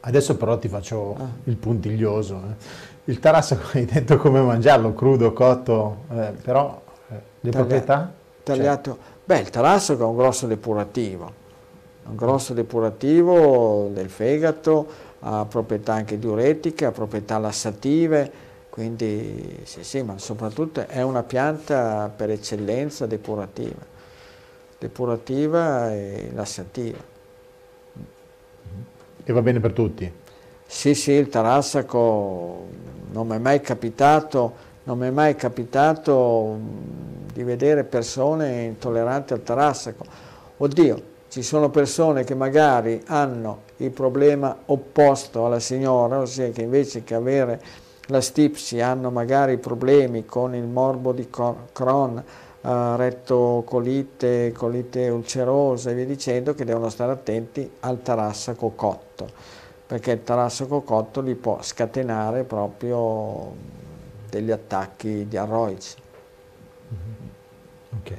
Adesso però ti faccio ah. il puntiglioso. Eh. Il tarassaco hai detto come mangiarlo, crudo, cotto, eh, però eh, le Taglia proprietà? Tagliato. Cioè. Beh, il tarassaco è un grosso depurativo, un grosso depurativo del fegato, ha proprietà anche diuretiche, ha proprietà lassative, quindi sì, sì, ma soprattutto è una pianta per eccellenza depurativa, depurativa e lassativa. E va bene per tutti? Sì, sì, il tarassaco non mi è mai capitato, non mi è mai capitato di vedere persone intolleranti al tarassaco. Oddio, ci sono persone che magari hanno il problema opposto alla signora, ossia che invece che avere la stipsi hanno magari problemi con il morbo di Crohn, uh, rettocolite, colite ulcerosa e via dicendo, che devono stare attenti al tarassaco cotto, perché il tarassaco cotto li può scatenare proprio degli attacchi diarroici. Ok.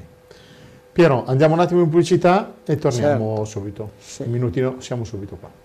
Piero, andiamo un attimo in pubblicità e torniamo certo. subito. Sì. Un minutino, siamo subito qua.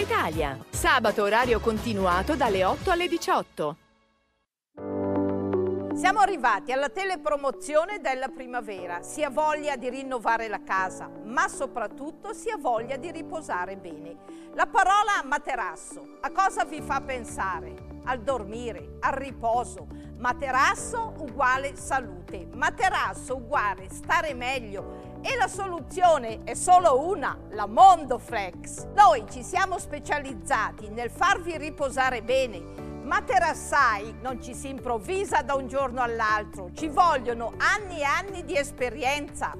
Italia. Sabato orario continuato dalle 8 alle 18. Siamo arrivati alla telepromozione della primavera. Si ha voglia di rinnovare la casa, ma soprattutto si ha voglia di riposare bene. La parola materasso a cosa vi fa pensare? Al dormire, al riposo. Materasso uguale salute. Materasso uguale stare meglio e la soluzione è solo una, la Mondoflex. Noi ci siamo specializzati nel farvi riposare bene. Materassai non ci si improvvisa da un giorno all'altro, ci vogliono anni e anni di esperienza.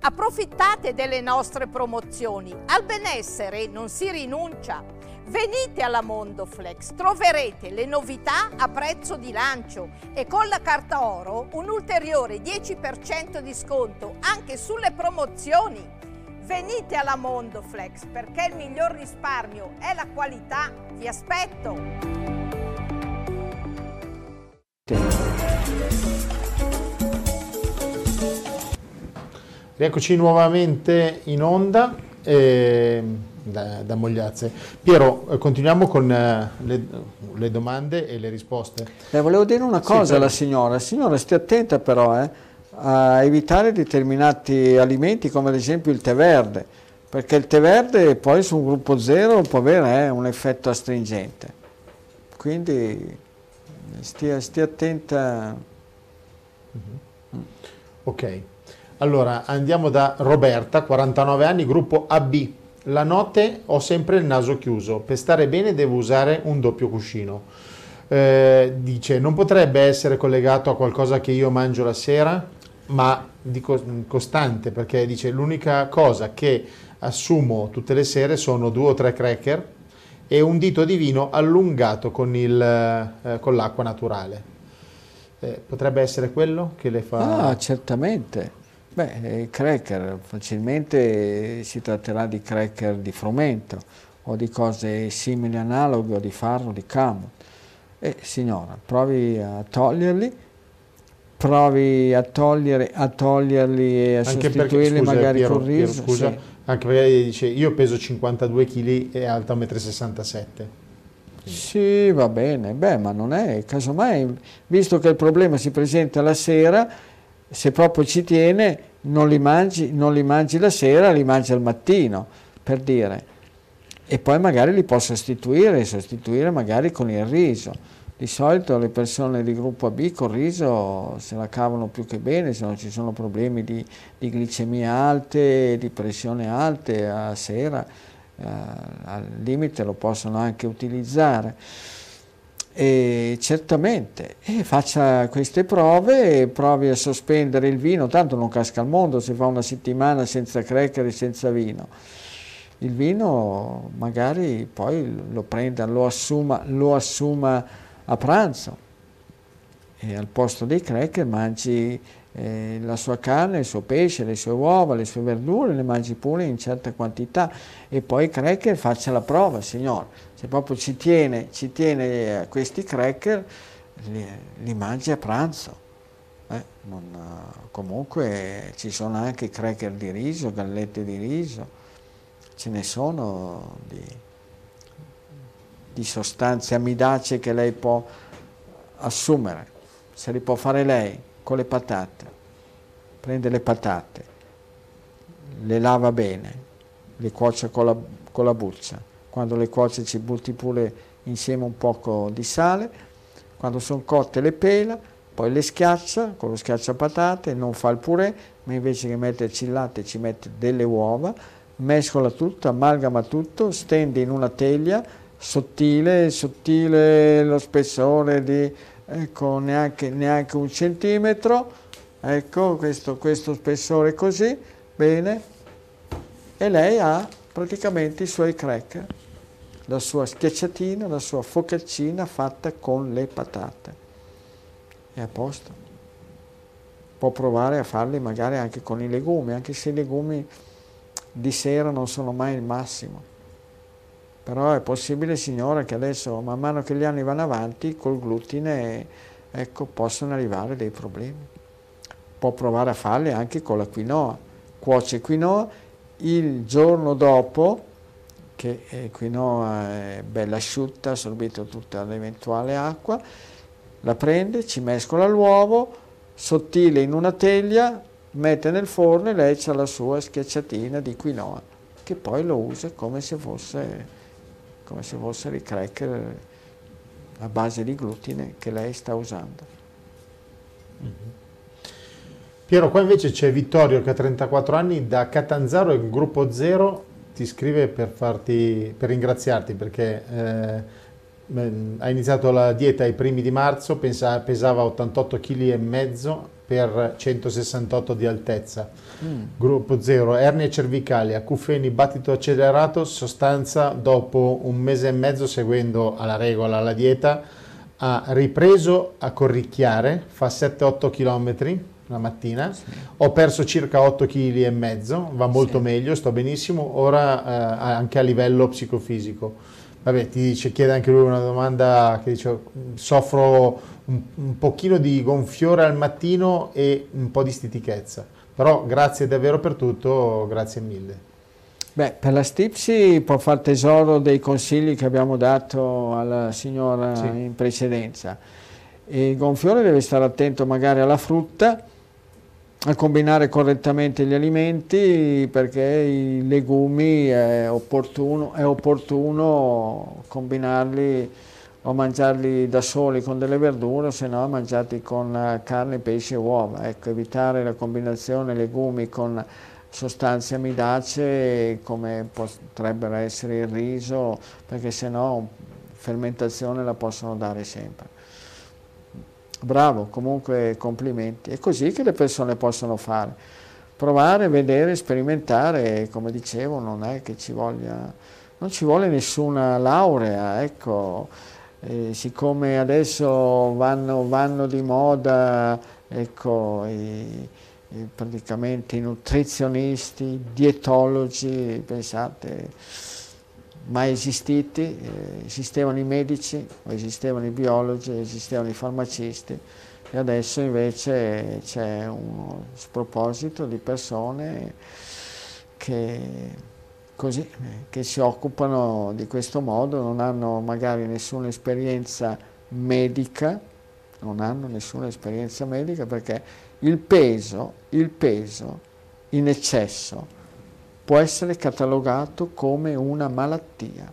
Approfittate delle nostre promozioni, al benessere non si rinuncia. Venite alla Mondoflex, troverete le novità a prezzo di lancio e con la carta oro un ulteriore 10% di sconto anche sulle promozioni. Venite alla Mondoflex perché il miglior risparmio è la qualità. Vi aspetto! Rieccoci nuovamente in onda. E da, da Mogliazze. Piero, eh, continuiamo con eh, le, le, domande e le risposte. Eh, volevo dire una cosa sì, alla signora, signora stia attenta però eh, a evitare determinati alimenti come ad esempio il tè verde, perché il tè verde poi su un gruppo zero può avere eh, un effetto astringente. Quindi stia, stia attenta. Mm-hmm. Ok, allora andiamo da Roberta, 49 anni, gruppo AB. La notte ho sempre il naso chiuso, per stare bene devo usare un doppio cuscino. Eh, dice, non potrebbe essere collegato a qualcosa che io mangio la sera, ma dico costante, perché dice l'unica cosa che assumo tutte le sere sono due o tre cracker e un dito di vino allungato con, il, eh, con l'acqua naturale. Eh, potrebbe essere quello che le fa... Ah, certamente. Beh, i cracker, facilmente si tratterà di cracker di frumento o di cose simili analoghe o di farro, di camo. E signora, provi a toglierli, provi a, togliere, a toglierli e a Anche sostituirli perché, scusa, magari Piero, con riso. Piero, scusa, sì. Anche perché dice io peso 52 kg e alto 1,67 m. Sì, va bene, beh, ma non è, casomai, visto che il problema si presenta la sera, se proprio ci tiene, non li mangi, non li mangi la sera, li mangi al mattino, per dire. E poi magari li può sostituire, sostituire magari con il riso. Di solito le persone di gruppo AB con il riso se la cavano più che bene, se non ci sono problemi di, di glicemia alte, di pressione alte a sera eh, al limite lo possono anche utilizzare. E certamente, e faccia queste prove, provi a sospendere il vino, tanto non casca al mondo se fa una settimana senza cracker e senza vino. Il vino magari poi lo prenda, lo assuma, lo assuma a pranzo e al posto dei cracker mangi eh, la sua carne, il suo pesce, le sue uova, le sue verdure, le mangi pure in certa quantità e poi i cracker faccia la prova, signore. Se proprio ci tiene, ci tiene a questi cracker, li, li mangi a pranzo. Eh, non, comunque ci sono anche cracker di riso, gallette di riso, ce ne sono di, di sostanze amidacee che lei può assumere, se li può fare lei con le patate. Prende le patate, le lava bene, le cuoce con la, con la buccia. Quando le cuoce ci butti pure insieme un poco di sale. Quando sono cotte le pela, poi le schiaccia con lo schiacciapatate, non fa il purè, ma invece che metterci il latte ci mette delle uova, mescola tutto, amalgama tutto, stende in una teglia sottile, sottile lo spessore di ecco, neanche, neanche un centimetro, ecco questo, questo spessore così, bene, e lei ha praticamente i suoi cracker, la sua schiacciatina, la sua focaccina fatta con le patate. È a posto. Può provare a farli magari anche con i legumi, anche se i legumi di sera non sono mai il massimo. Però è possibile, signora, che adesso, man mano che gli anni vanno avanti, col glutine ecco, possono arrivare dei problemi. Può provare a farli anche con la quinoa. Cuoce quinoa, il giorno dopo, che eh, quinoa è bella asciutta, assorbito tutta l'eventuale acqua, la prende, ci mescola l'uovo, sottile in una teglia, mette nel forno e lei ha la sua schiacciatina di quinoa, che poi lo usa come se fosse come se fossero i cracker a base di glutine che lei sta usando. Mm-hmm. Piero, qua invece c'è Vittorio che ha 34 anni da Catanzaro e gruppo Zero ti scrive per, farti, per ringraziarti perché eh, ha iniziato la dieta ai primi di marzo, pensa, pesava 88 kg e mezzo per 168 di altezza. Mm. Gruppo 0, ernie cervicali, acufeni, battito accelerato, sostanza dopo un mese e mezzo seguendo alla regola la dieta, ha ripreso a corricchiare, fa 7-8 km la mattina, sì. ho perso circa 8 kg e mezzo, va molto sì. meglio, sto benissimo, ora eh, anche a livello psicofisico. Vabbè, ti dice, chiede anche lui una domanda che dice, soffro un, un pochino di gonfiore al mattino e un po' di stitichezza. Però grazie davvero per tutto, grazie mille. Beh, per la stipsi può far tesoro dei consigli che abbiamo dato alla signora sì. in precedenza. Il gonfiore deve stare attento magari alla frutta, a combinare correttamente gli alimenti perché i legumi è opportuno, è opportuno combinarli o mangiarli da soli con delle verdure, se no mangiati con eh, carne, pesce e uova. Ecco, evitare la combinazione legumi con sostanze amidacee come potrebbero essere il riso, perché se no fermentazione la possono dare sempre. Bravo, comunque complimenti. È così che le persone possono fare. Provare, vedere, sperimentare, come dicevo, non è che ci voglia, non ci vuole nessuna laurea, ecco eh, siccome adesso vanno, vanno, di moda ecco, i, i, praticamente i nutrizionisti, dietologi, pensate, mai esistiti, eh, esistevano i medici, esistevano i biologi, esistevano i farmacisti. E adesso invece c'è uno sproposito di persone che, così, che si occupano di questo modo, non hanno magari nessuna esperienza medica, non hanno nessuna esperienza medica perché il peso, il peso in eccesso può essere catalogato come una malattia,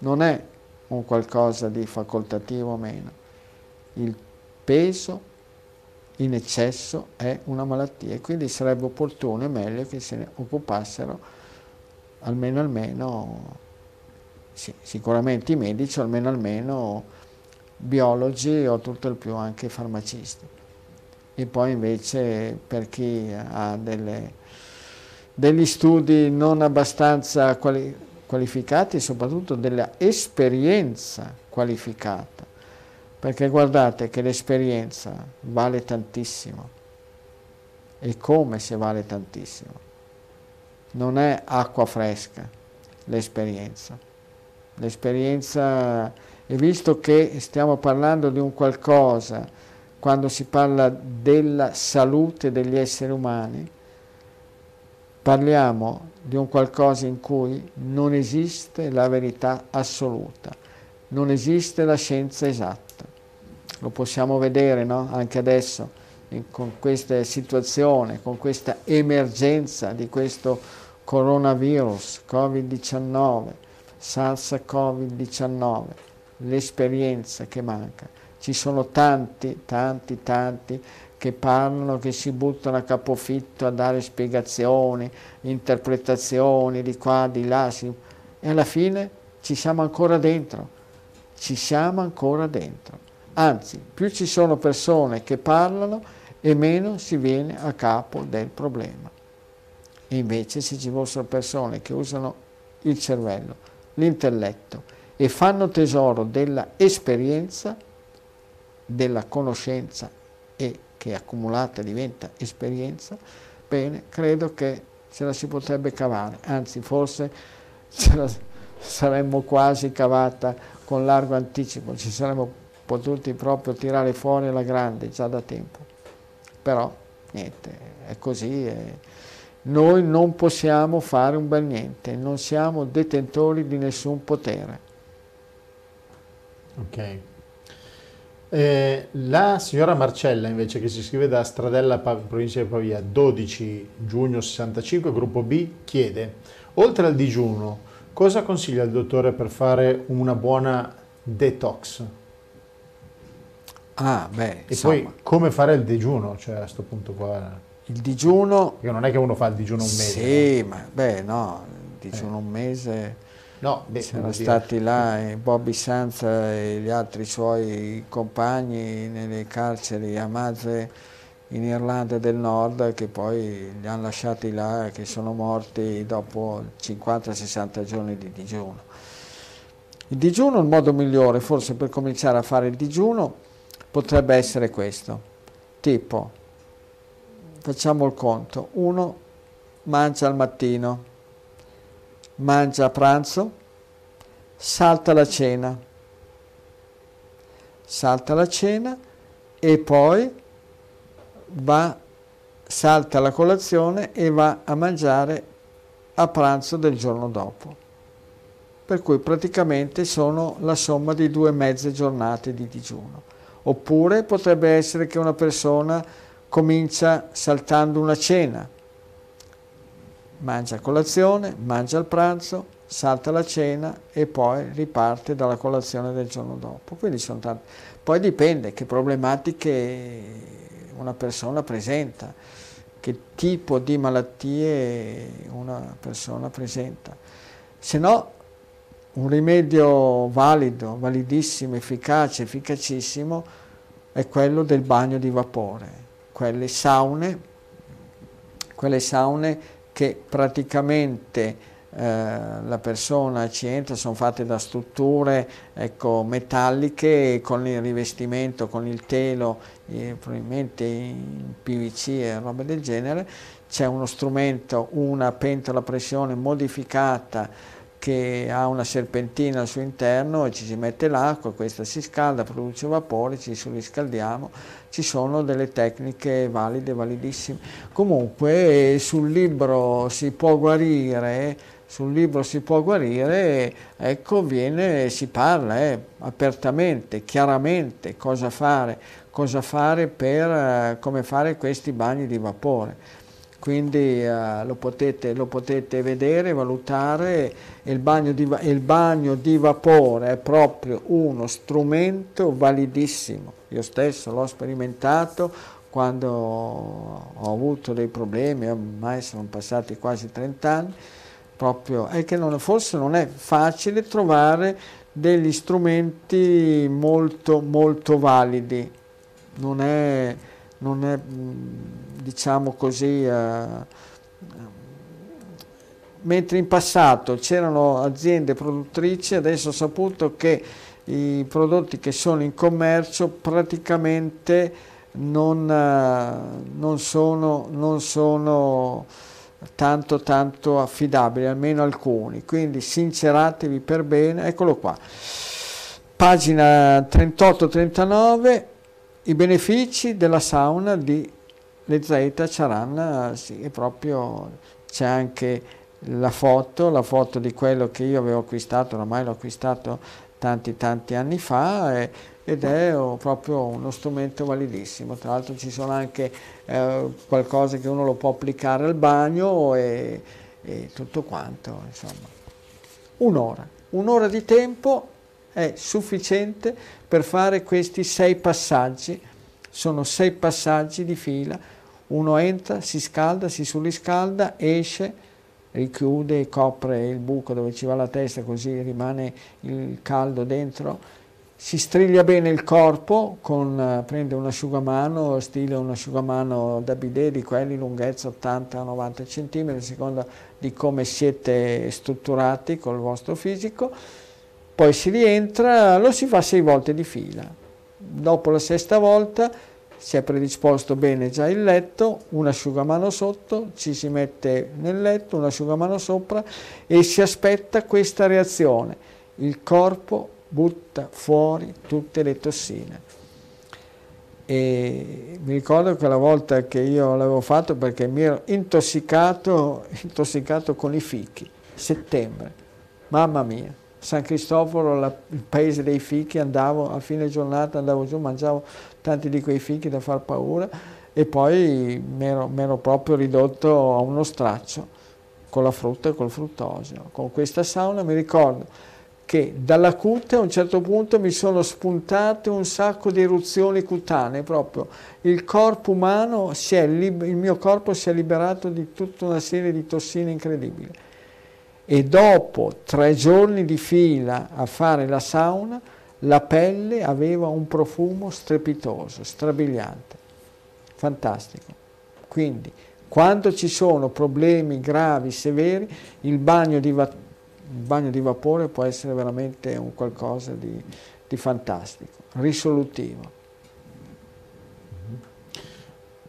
non è un qualcosa di facoltativo o meno. Il peso in eccesso è una malattia e quindi sarebbe opportuno e meglio che se ne occupassero almeno almeno sì, sicuramente i medici almeno almeno biologi o tutto il più anche farmacisti e poi invece per chi ha delle, degli studi non abbastanza quali, qualificati e soprattutto dell'esperienza qualificata perché guardate che l'esperienza vale tantissimo e come se vale tantissimo. Non è acqua fresca l'esperienza. L'esperienza, e visto che stiamo parlando di un qualcosa, quando si parla della salute degli esseri umani, parliamo di un qualcosa in cui non esiste la verità assoluta, non esiste la scienza esatta lo possiamo vedere no? anche adesso in, con questa situazione, con questa emergenza di questo coronavirus, Covid-19, SARS-CoV-19, l'esperienza che manca. Ci sono tanti, tanti, tanti che parlano, che si buttano a capofitto a dare spiegazioni, interpretazioni di qua, di là, si... e alla fine ci siamo ancora dentro, ci siamo ancora dentro. Anzi, più ci sono persone che parlano e meno si viene a capo del problema. E invece se ci fossero persone che usano il cervello, l'intelletto e fanno tesoro della esperienza, della conoscenza e che accumulata diventa esperienza, bene, credo che ce la si potrebbe cavare, anzi forse ce la saremmo quasi cavata con largo anticipo, ci saremmo potuti proprio tirare fuori alla grande già da tempo. Però niente, è così. E noi non possiamo fare un bel niente, non siamo detentori di nessun potere. Ok. Eh, la signora Marcella invece che si scrive da Stradella, provincia di Pavia, 12 giugno 65, gruppo B, chiede, oltre al digiuno, cosa consiglia il dottore per fare una buona detox? Ah, beh, e insomma. poi come fare il digiuno, cioè a questo punto qua. Il digiuno... Perché non è che uno fa il digiuno un mese. Sì, no? ma beh no, il digiuno eh. un mese... No, beh, C'erano stati là eh, Bobby Sanza e gli altri suoi compagni nelle carceri a Mazze in Irlanda del Nord che poi li hanno lasciati là e che sono morti dopo 50-60 giorni di digiuno. Il digiuno, il modo migliore forse per cominciare a fare il digiuno potrebbe essere questo, tipo, facciamo il conto, uno mangia al mattino, mangia a pranzo, salta la cena, salta la cena e poi va, salta la colazione e va a mangiare a pranzo del giorno dopo. Per cui praticamente sono la somma di due mezze giornate di digiuno. Oppure potrebbe essere che una persona comincia saltando una cena, mangia colazione, mangia il pranzo, salta la cena e poi riparte dalla colazione del giorno dopo. Quindi sono tante. Poi dipende che problematiche una persona presenta, che tipo di malattie una persona presenta. Se no un rimedio valido, validissimo, efficace, efficacissimo è quello del bagno di vapore, quelle saune, quelle saune che praticamente eh, la persona ci entra, sono fatte da strutture ecco, metalliche con il rivestimento, con il telo, probabilmente in PVC e roba del genere, c'è uno strumento, una pentola a pressione modificata che ha una serpentina al suo interno e ci si mette l'acqua, questa si scalda, produce vapore, ci surriscaldiamo, ci sono delle tecniche valide, validissime. Comunque sul libro si può guarire, sul libro si può guarire, ecco viene, si parla eh, apertamente, chiaramente cosa fare, cosa fare per, eh, come fare questi bagni di vapore quindi uh, lo, potete, lo, potete, vedere, valutare, il bagno, di, il bagno di vapore è proprio uno strumento validissimo, io stesso l'ho sperimentato quando ho avuto dei problemi, ormai sono passati quasi 30 anni, proprio è che non, forse non è facile trovare degli strumenti molto molto validi, non è, non è diciamo così, eh, mentre in passato c'erano aziende produttrici, adesso ho saputo che i prodotti che sono in commercio praticamente non, eh, non, sono, non sono tanto tanto affidabili, almeno alcuni, quindi sinceratevi per bene, eccolo qua, pagina 38-39, i benefici della sauna di le Z Charan, sì, è proprio, c'è anche la foto, la foto di quello che io avevo acquistato, ormai l'ho acquistato tanti tanti anni fa e, ed è proprio uno strumento validissimo, tra l'altro ci sono anche eh, qualcosa che uno lo può applicare al bagno e, e tutto quanto, insomma. Un'ora, un'ora di tempo è sufficiente per fare questi sei passaggi, sono sei passaggi di fila uno entra, si scalda, si surriscalda, esce, richiude, copre il buco dove ci va la testa così rimane il caldo dentro, si striglia bene il corpo, con, prende un asciugamano, stile un asciugamano da bidet di quelli lunghezza 80-90 cm, a seconda di come siete strutturati col vostro fisico, poi si rientra, lo si fa sei volte di fila. Dopo la sesta volta si è predisposto bene già il letto, un asciugamano sotto, ci si mette nel letto, un asciugamano sopra e si aspetta questa reazione. Il corpo butta fuori tutte le tossine. E mi ricordo quella volta che io l'avevo fatto perché mi ero intossicato, intossicato con i fichi, settembre, mamma mia. San Cristoforo, la, il paese dei fichi, andavo a fine giornata, andavo giù, mangiavo tanti di quei fichi da far paura e poi mi ero proprio ridotto a uno straccio con la frutta e col fruttosio. Con questa sauna mi ricordo che dalla cute a un certo punto mi sono spuntate un sacco di eruzioni cutanee, proprio il corpo umano, il mio corpo si è liberato di tutta una serie di tossine incredibili e dopo tre giorni di fila a fare la sauna, la pelle aveva un profumo strepitoso, strabiliante, fantastico. Quindi, quando ci sono problemi gravi, severi, il bagno di, va- il bagno di vapore può essere veramente un qualcosa di, di fantastico, risolutivo.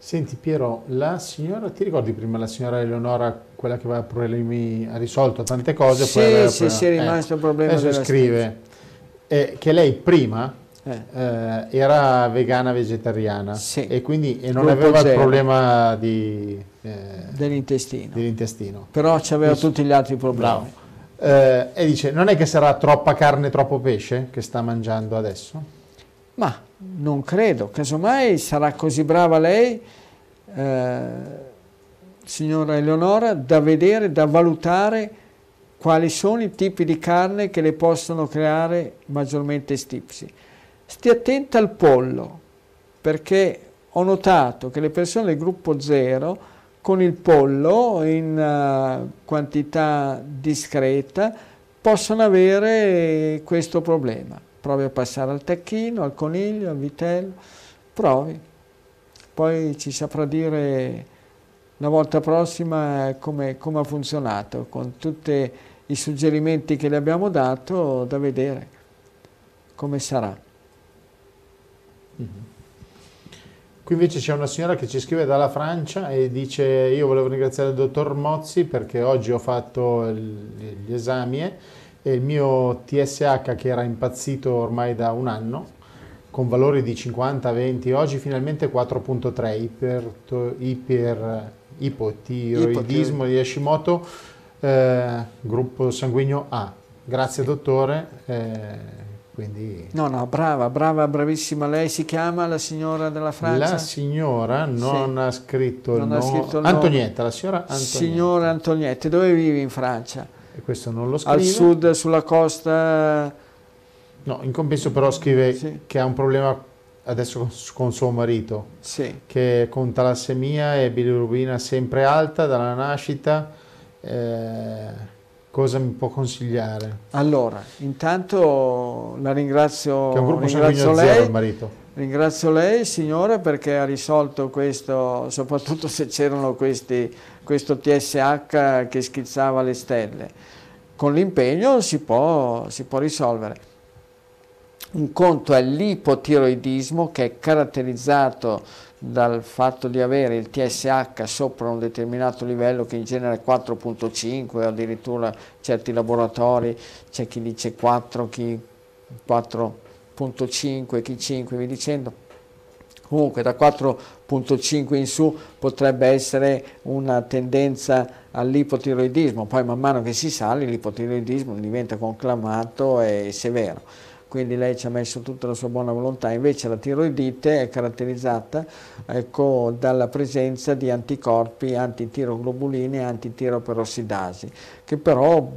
Senti Piero, la signora, ti ricordi prima la signora Eleonora, quella che aveva problemi, ha risolto tante cose? Sì, poi sì, sì, è rimasto eh, un problema. Adesso scrive eh, che lei prima eh. Eh, era vegana vegetariana sì. e quindi e non aveva zero. il problema di, eh, dell'intestino. dell'intestino. Però aveva tutti gli altri problemi. Eh, e dice, non è che sarà troppa carne, troppo pesce che sta mangiando adesso? Ma non credo, casomai sarà così brava lei, eh, signora Eleonora, da vedere, da valutare quali sono i tipi di carne che le possono creare maggiormente stipsi. Stia attenta al pollo, perché ho notato che le persone del gruppo 0 con il pollo in uh, quantità discreta possono avere questo problema provi a passare al tacchino, al coniglio, al vitello, provi. Poi ci saprà dire la volta prossima come, come ha funzionato, con tutti i suggerimenti che le abbiamo dato, da vedere come sarà. Mm-hmm. Qui invece c'è una signora che ci scrive dalla Francia e dice io volevo ringraziare il dottor Mozzi perché oggi ho fatto gli esami e il mio TSH che era impazzito ormai da un anno con valori di 50-20, oggi finalmente 4.3 iper, iper, ipotiroidismo di Hashimoto, eh, gruppo sanguigno A. Grazie dottore. Eh, quindi... No, no, brava, brava, bravissima. Lei si chiama la signora della Francia? La signora non sì. ha scritto non il nome. Antonietta, la signora Antonietta. Signora Antonietta, dove vivi in Francia? E questo non lo scrive. Al sud, sulla costa... No, in compenso però scrive sì. che ha un problema adesso con, suo marito, sì. che con talassemia e bilirubina sempre alta dalla nascita. Eh, Cosa mi può consigliare? Allora, intanto la ringrazio, che è un gruppo ringrazio lei, zero, il marito. Ringrazio lei, signora, perché ha risolto questo, soprattutto se c'erano questi, questo TSH che schizzava le stelle. Con l'impegno si può, si può risolvere. Un conto è l'ipotiroidismo che è caratterizzato dal fatto di avere il TSH sopra un determinato livello che in genere è 4.5 o addirittura certi laboratori c'è chi dice 4, chi 4.5, chi 5, vi dicendo. Comunque da 4.5 in su potrebbe essere una tendenza all'ipotiroidismo, poi man mano che si sale l'ipotiroidismo diventa conclamato e severo. Quindi lei ci ha messo tutta la sua buona volontà, invece la tiroidite è caratterizzata ecco, dalla presenza di anticorpi antitiroglobulini e antitiroperossidasi, che però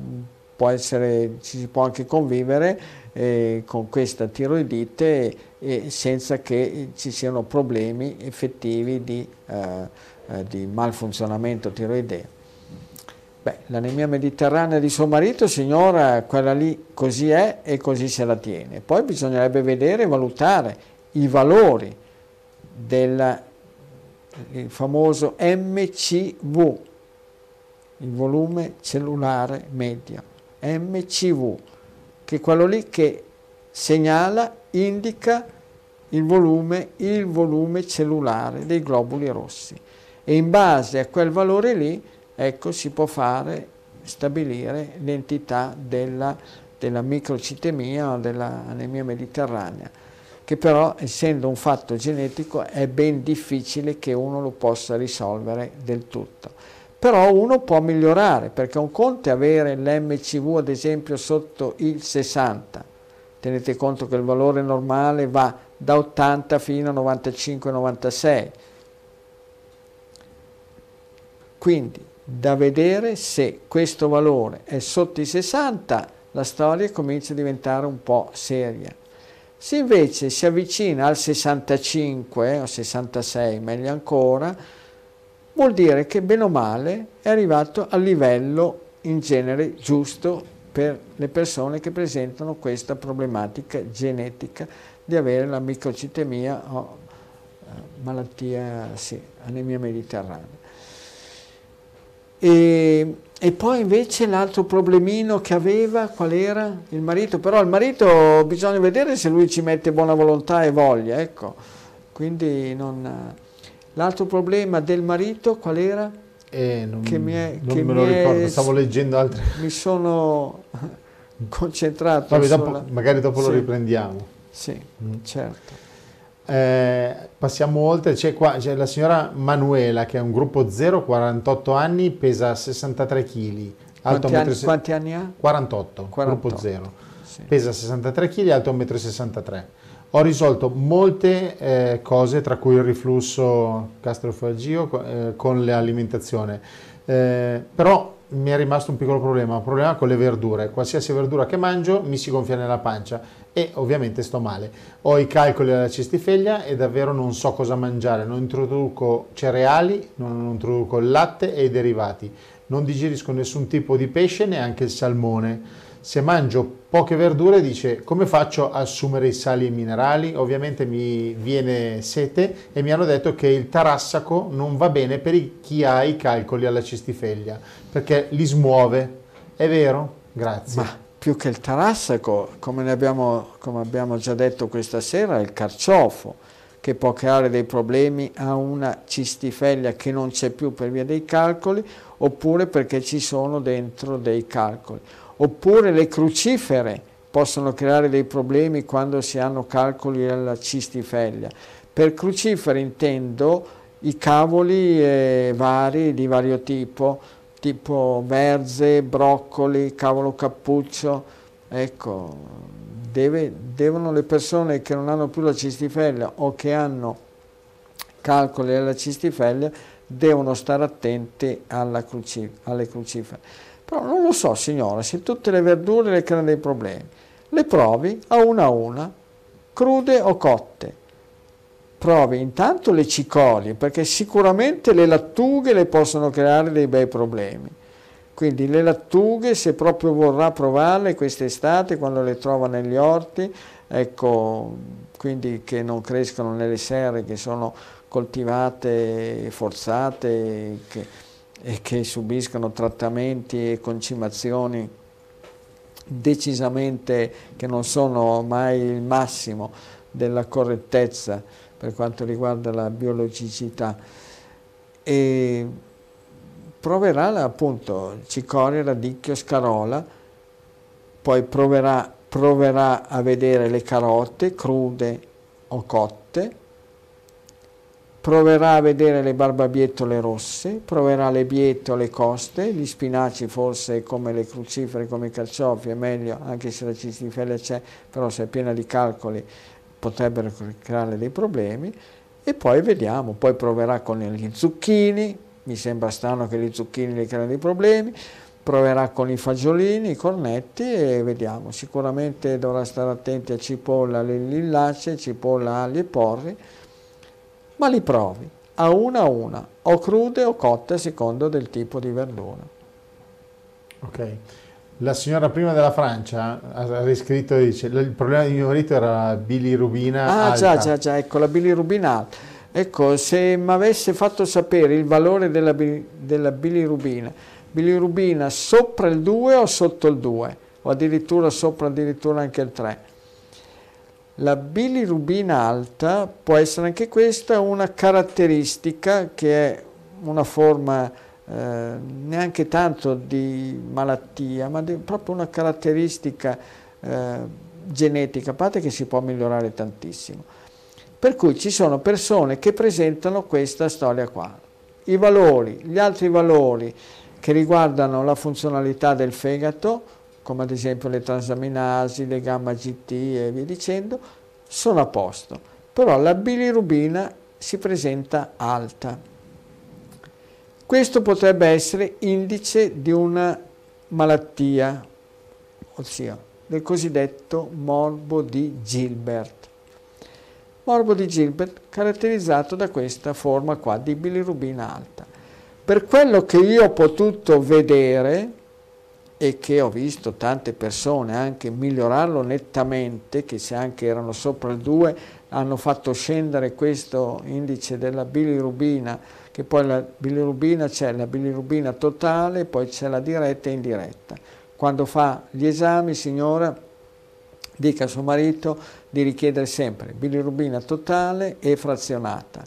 può essere, ci si può anche convivere eh, con questa tiroidite eh, senza che ci siano problemi effettivi di, eh, eh di malfunzionamento tiroideo. Beh, l'anemia mediterranea di suo marito, signora, quella lì così è e così se la tiene. Poi bisognerebbe vedere e valutare i valori del famoso MCV, il volume cellulare medio, MCV, che è quello lì che segnala, indica il volume, il volume cellulare dei globuli rossi. E in base a quel valore lì ecco, si può fare, stabilire l'entità della, della microcitemia o dell'anemia mediterranea, che però essendo un fatto genetico è ben difficile che uno lo possa risolvere del tutto. Però uno può migliorare, perché un conto è avere l'MCV ad esempio sotto il 60, tenete conto che il valore normale va da 80 fino a 95-96, quindi da vedere se questo valore è sotto i 60, la storia comincia a diventare un po' seria. Se invece si avvicina al 65 o 66, meglio ancora, vuol dire che bene o male è arrivato al livello in genere giusto per le persone che presentano questa problematica genetica di avere la microcitemia o eh, malattia, sì, anemia mediterranea. E, e poi invece l'altro problemino che aveva, qual era? Il marito, però il marito bisogna vedere se lui ci mette buona volontà e voglia, ecco. Quindi non... L'altro problema del marito qual era? Eh, non, che mi è, non che me lo ricordo, è, stavo leggendo altre... Mi sono concentrato Vabbè, dopo, magari dopo sì. lo riprendiamo. Sì, mm. certo. Eh, passiamo oltre, c'è, qua, c'è la signora Manuela che è un gruppo 0, 48 anni, pesa 63 kg. Quanti, anni, se... quanti anni ha? 48, 48. gruppo 0. Sì. Pesa 63 kg, alto 1,63 m. Ho risolto molte eh, cose, tra cui il riflusso gastrofagio eh, con l'alimentazione, eh, però mi è rimasto un piccolo problema, un problema con le verdure. Qualsiasi verdura che mangio mi si gonfia nella pancia e ovviamente sto male. Ho i calcoli alla cistifeglia e davvero non so cosa mangiare. Non introduco cereali, non introduco il latte e i derivati. Non digerisco nessun tipo di pesce, neanche il salmone se mangio poche verdure dice come faccio a assumere i sali e i minerali? Ovviamente mi viene sete e mi hanno detto che il tarassaco non va bene per chi ha i calcoli alla cistifeglia perché li smuove. È vero? Grazie. Ma più che il tarassaco, come, abbiamo, come abbiamo già detto questa sera, è il carciofo che può creare dei problemi a una cistifeglia che non c'è più per via dei calcoli, oppure perché ci sono dentro dei calcoli. Oppure le crucifere possono creare dei problemi quando si hanno calcoli alla cistifeglia. Per crucifere intendo i cavoli eh, vari di vario tipo, tipo verze, broccoli, cavolo cappuccio, ecco, deve, devono le persone che non hanno più la cistifeglia o che hanno calcoli alla cistifeglia devono stare attenti cruci, alle crucifere. Però non lo so signora, se tutte le verdure le creano dei problemi, le provi a una a una, crude o cotte. Provi intanto le cicorie, perché sicuramente le lattughe le possono creare dei bei problemi. Quindi le lattughe, se proprio vorrà provarle quest'estate, quando le trova negli orti, ecco, quindi che non crescono nelle serre, che sono coltivate, forzate che, e che subiscono trattamenti e concimazioni decisamente che non sono mai il massimo della correttezza per quanto riguarda la biologicità. E proverà appunto cicoria, radicchio, scarola, poi proverà, proverà a vedere le carote crude o cotte, proverà a vedere le barbabietole rosse, proverà le bietole coste, gli spinaci forse come le crucifere, come i carciofi, è meglio, anche se la cistifella c'è, però se è piena di calcoli potrebbero creare dei problemi, e poi vediamo, poi proverà con gli zucchini, mi sembra strano che gli zucchini le creano dei problemi, proverà con i fagiolini, i cornetti e vediamo, sicuramente dovrà stare attenti a cipolla, lillace, cipolla, ali e porri, ma li provi a una a una, o crude o cotte a secondo del tipo di verdura. Ok. La signora prima della Francia ha riscritto, dice, il problema di mio marito era la bilirubina ah, alta. già, già, già, ecco, la bilirubina alta Ecco, se mi avesse fatto sapere il valore della, della bilirubina, bilirubina sopra il 2 o sotto il 2, o addirittura sopra addirittura anche il 3. La bilirubina alta può essere anche questa una caratteristica che è una forma eh, neanche tanto di malattia, ma di, proprio una caratteristica eh, genetica, a parte che si può migliorare tantissimo. Per cui ci sono persone che presentano questa storia qua. I valori, gli altri valori che riguardano la funzionalità del fegato, come ad esempio le transaminasi, le gamma GT e via dicendo, sono a posto. Però la bilirubina si presenta alta. Questo potrebbe essere indice di una malattia, ossia del cosiddetto morbo di Gilbert. Morbo di Gilbert caratterizzato da questa forma qua di bilirubina alta. Per quello che io ho potuto vedere e che ho visto tante persone anche migliorarlo nettamente, che se anche erano sopra il 2 hanno fatto scendere questo indice della bilirubina, che poi la bilirubina c'è la bilirubina totale, poi c'è la diretta e indiretta. Quando fa gli esami, signora, dica a suo marito di richiedere sempre bilirubina totale e frazionata.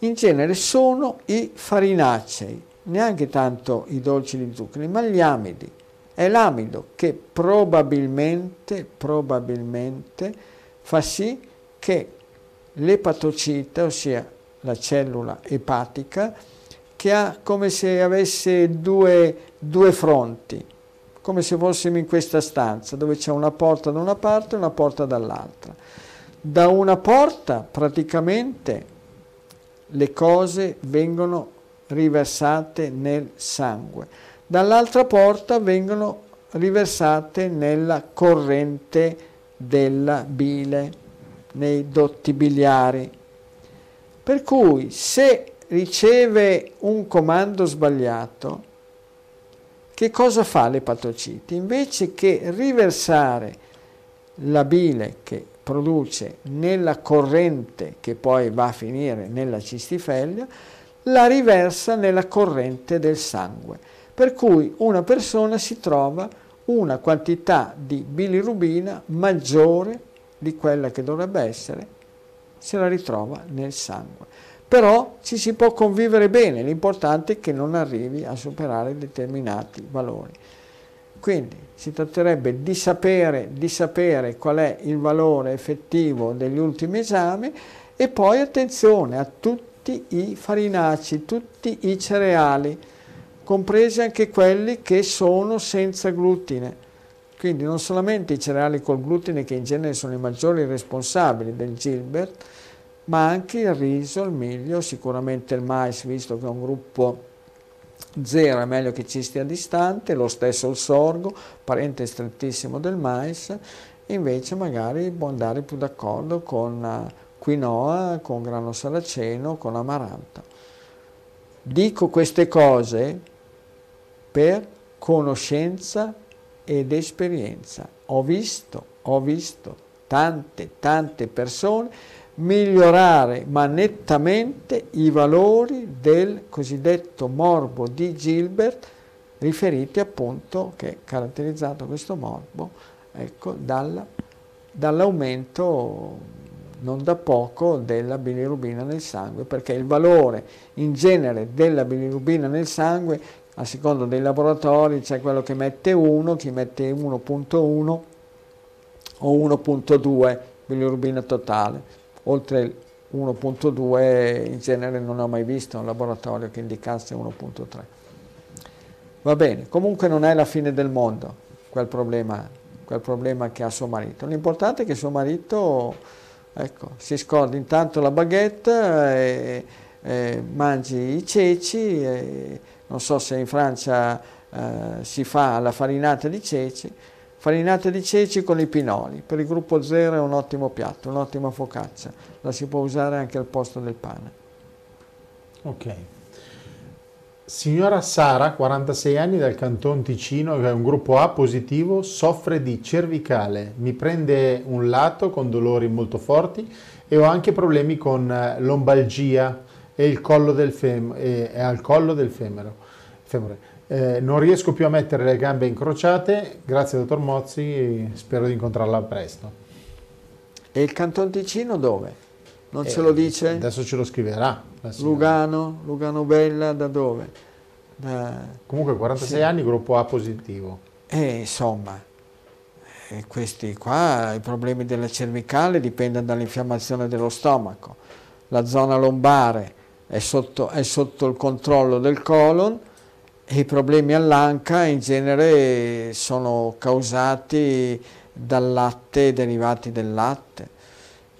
In genere sono i farinacei, neanche tanto i dolci di zuccheri, ma gli amidi. È l'amido che probabilmente, probabilmente fa sì che l'epatocite, ossia la cellula epatica, che ha come se avesse due, due fronti, come se fossimo in questa stanza dove c'è una porta da una parte e una porta dall'altra. Da una porta praticamente le cose vengono riversate nel sangue, dall'altra porta vengono riversate nella corrente della bile, nei dotti biliari. Per cui se riceve un comando sbagliato, che cosa fa l'epatocite? Invece che riversare la bile che produce nella corrente che poi va a finire nella cistifeglia, la riversa nella corrente del sangue. Per cui una persona si trova una quantità di bilirubina maggiore di quella che dovrebbe essere se la ritrova nel sangue. Però ci si può convivere bene, l'importante è che non arrivi a superare determinati valori. Quindi si tratterebbe di sapere, di sapere qual è il valore effettivo degli ultimi esami e poi attenzione a tutti i farinacei, tutti i cereali, compresi anche quelli che sono senza glutine. Quindi non solamente i cereali col glutine che in genere sono i maggiori responsabili del Gilbert, ma anche il riso, il miglio, sicuramente il mais, visto che è un gruppo zero, è meglio che ci stia distante, lo stesso il sorgo, parente strettissimo del mais, invece magari può andare più d'accordo con eh, quinoa, con grano saraceno, con amaranto. Dico queste cose per conoscenza ed esperienza. Ho visto, ho visto tante, tante persone migliorare ma nettamente i valori del cosiddetto morbo di Gilbert riferiti appunto che è caratterizzato questo morbo ecco, dalla, dall'aumento non da poco della bilirubina nel sangue perché il valore in genere della bilirubina nel sangue a seconda dei laboratori c'è quello che mette 1, chi mette 1.1 o 1.2 bilirubina totale. Oltre il 1.2 in genere non ho mai visto un laboratorio che indicasse 1.3. Va bene, comunque non è la fine del mondo quel problema, quel problema che ha suo marito. L'importante è che suo marito ecco, si scordi intanto la baguette, e, e mangi i ceci. E, non so se in Francia eh, si fa la farinata di ceci, farinata di ceci con i pinoli, per il gruppo zero è un ottimo piatto, un'ottima focaccia, la si può usare anche al posto del pane. Ok. Signora Sara, 46 anni dal Canton Ticino, che è un gruppo A positivo, soffre di cervicale, mi prende un lato con dolori molto forti e ho anche problemi con eh, lombalgia e, il collo del fem- e, e al collo del femero, femore. Eh, non riesco più a mettere le gambe incrociate, grazie dottor Mozzi, spero di incontrarla presto. E il Canton Ticino dove? Non eh, ce lo dice? Adesso ce lo scriverà. Lugano, Lugano Bella, da dove? Da... Comunque 46 sì. anni, gruppo A positivo. E insomma, e questi qua, i problemi della cervicale dipendono dall'infiammazione dello stomaco. La zona lombare è sotto, è sotto il controllo del colon e i problemi all'anca in genere sono causati dal latte derivati dal latte.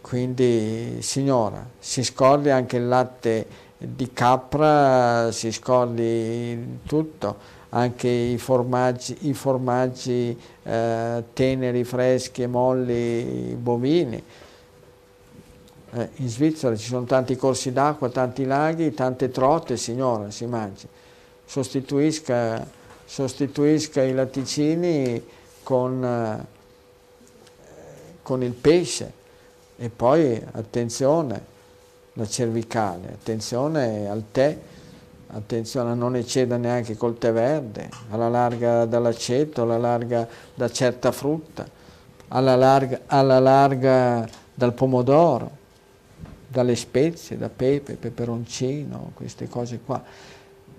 Quindi signora, si scordi anche il latte di capra, si scordi tutto, anche i formaggi, i formaggi eh, teneri, freschi molli bovini eh, in Svizzera ci sono tanti corsi d'acqua, tanti laghi, tante trote, signora, si mangi. Sostituisca, sostituisca i latticini con, eh, con il pesce e poi attenzione, la cervicale, attenzione al tè, attenzione a non eccedere neanche col tè verde, alla larga dall'aceto, alla larga da certa frutta, alla larga, alla larga dal pomodoro dalle spezie, da pepe, peperoncino, queste cose qua.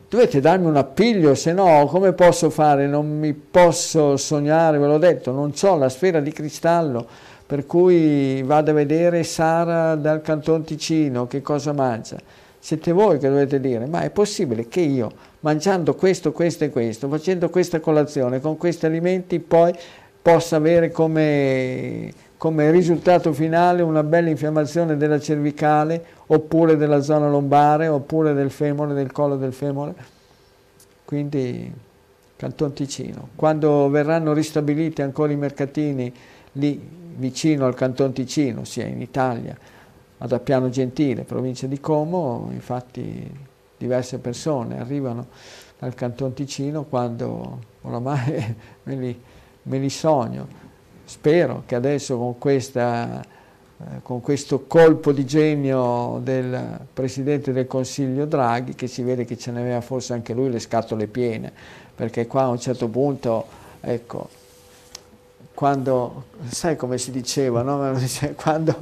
Dovete darmi un appiglio, se no come posso fare? Non mi posso sognare, ve l'ho detto, non ho la sfera di cristallo, per cui vado a vedere Sara dal Canton Ticino che cosa mangia. Siete voi che dovete dire, ma è possibile che io, mangiando questo, questo e questo, facendo questa colazione con questi alimenti, poi possa avere come come risultato finale una bella infiammazione della cervicale oppure della zona lombare oppure del femore, del collo del femore. Quindi Canton Ticino. Quando verranno ristabiliti ancora i mercatini lì vicino al Canton Ticino, sia in Italia, ad Appiano Gentile, provincia di Como, infatti diverse persone arrivano dal Canton Ticino quando oramai me li, me li sogno. Spero che adesso con, questa, eh, con, questo colpo di genio del Presidente del Consiglio Draghi, che si vede che ce ne aveva forse anche lui le scatole piene, perché qua a un certo punto, ecco, quando, sai come si diceva, no? quando,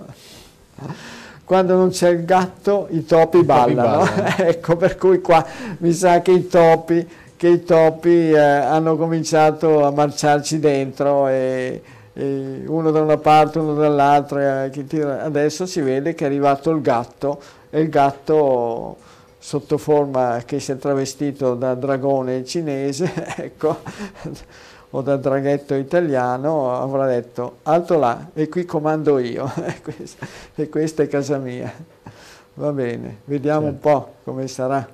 quando non c'è il gatto i topi I ballano. Topi ballano. ecco, per cui qua mi sa che i topi, che i topi eh, hanno cominciato a marciarci dentro e, e uno da una parte, uno dall'altra. Eh, adesso si vede che è arrivato il gatto e il gatto sotto forma che si è travestito da dragone cinese, ecco, o da draghetto italiano, avrà detto alto là e qui comando io e questa è casa mia. Va bene, vediamo certo. un po' come sarà.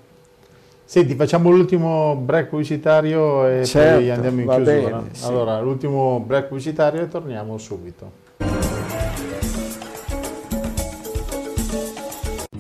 Senti, facciamo l'ultimo break pubblicitario e certo, poi andiamo in chiusura. Bene, sì. Allora, l'ultimo break pubblicitario e torniamo subito.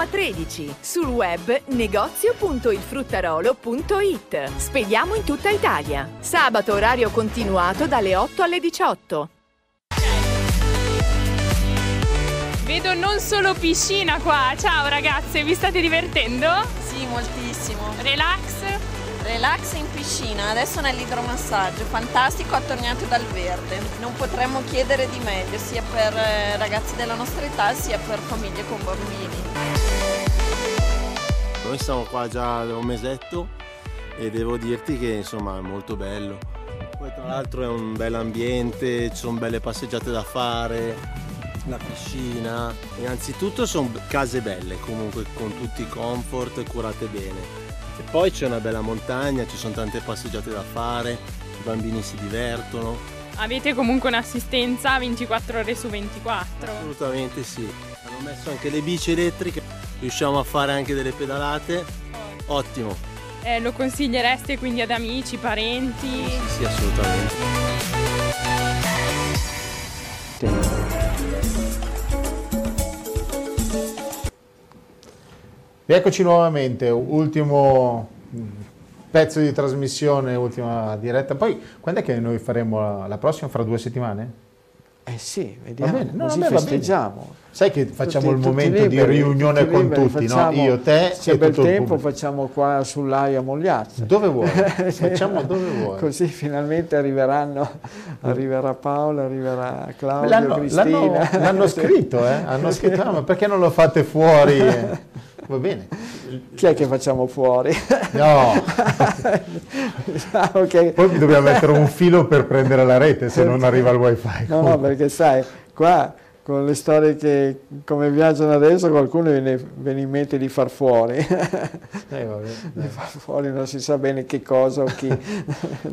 Roma 13. Sul web negozio.ilfruttarolo.it. Spediamo in tutta Italia. Sabato orario continuato dalle 8 alle 18. Vedo non solo piscina qua. Ciao ragazze, vi state divertendo? Sì, moltissimo. Relax? Relax in piscina, adesso nell'idromassaggio, fantastico attorniato dal verde. Non potremmo chiedere di meglio sia per eh, ragazzi della nostra età sia per famiglie con bambini. Noi siamo qua già da un mesetto e devo dirti che insomma è molto bello. Poi tra l'altro è un bel ambiente, ci sono belle passeggiate da fare, la piscina. Innanzitutto sono case belle, comunque con tutti i comfort curate bene. E poi c'è una bella montagna, ci sono tante passeggiate da fare, i bambini si divertono. Avete comunque un'assistenza 24 ore su 24? Assolutamente sì. Hanno messo anche le bici elettriche riusciamo a fare anche delle pedalate, ottimo. Eh, lo consigliereste quindi ad amici, parenti? Sì, sì, assolutamente. Rieccoci nuovamente, ultimo pezzo di trasmissione, ultima diretta. Poi quando è che noi faremo la, la prossima? Fra due settimane? Eh sì, vediamo, no, così festeggiamo. Sai che facciamo tutti, il momento liberi, di riunione tutti con liberi, tutti, facciamo, no? Io, te se e bel tutto tempo facciamo qua sull'Aia Mogliazza. Dove vuoi? facciamo dove vuoi. Così finalmente arriveranno, arriverà Paola, arriverà Claudio, l'hanno, Cristina. L'hanno, l'hanno scritto, eh? Hanno scritto, ah, ma perché non lo fate fuori? Va bene. Chi è che facciamo fuori? No. diciamo che... Poi dobbiamo mettere un filo per prendere la rete se non arriva il wifi. No, no, perché sai, qua con le storie che come viaggiano adesso qualcuno viene, viene in mente di far fuori. Eh, vabbè, di far fuori non si sa bene che cosa o chi.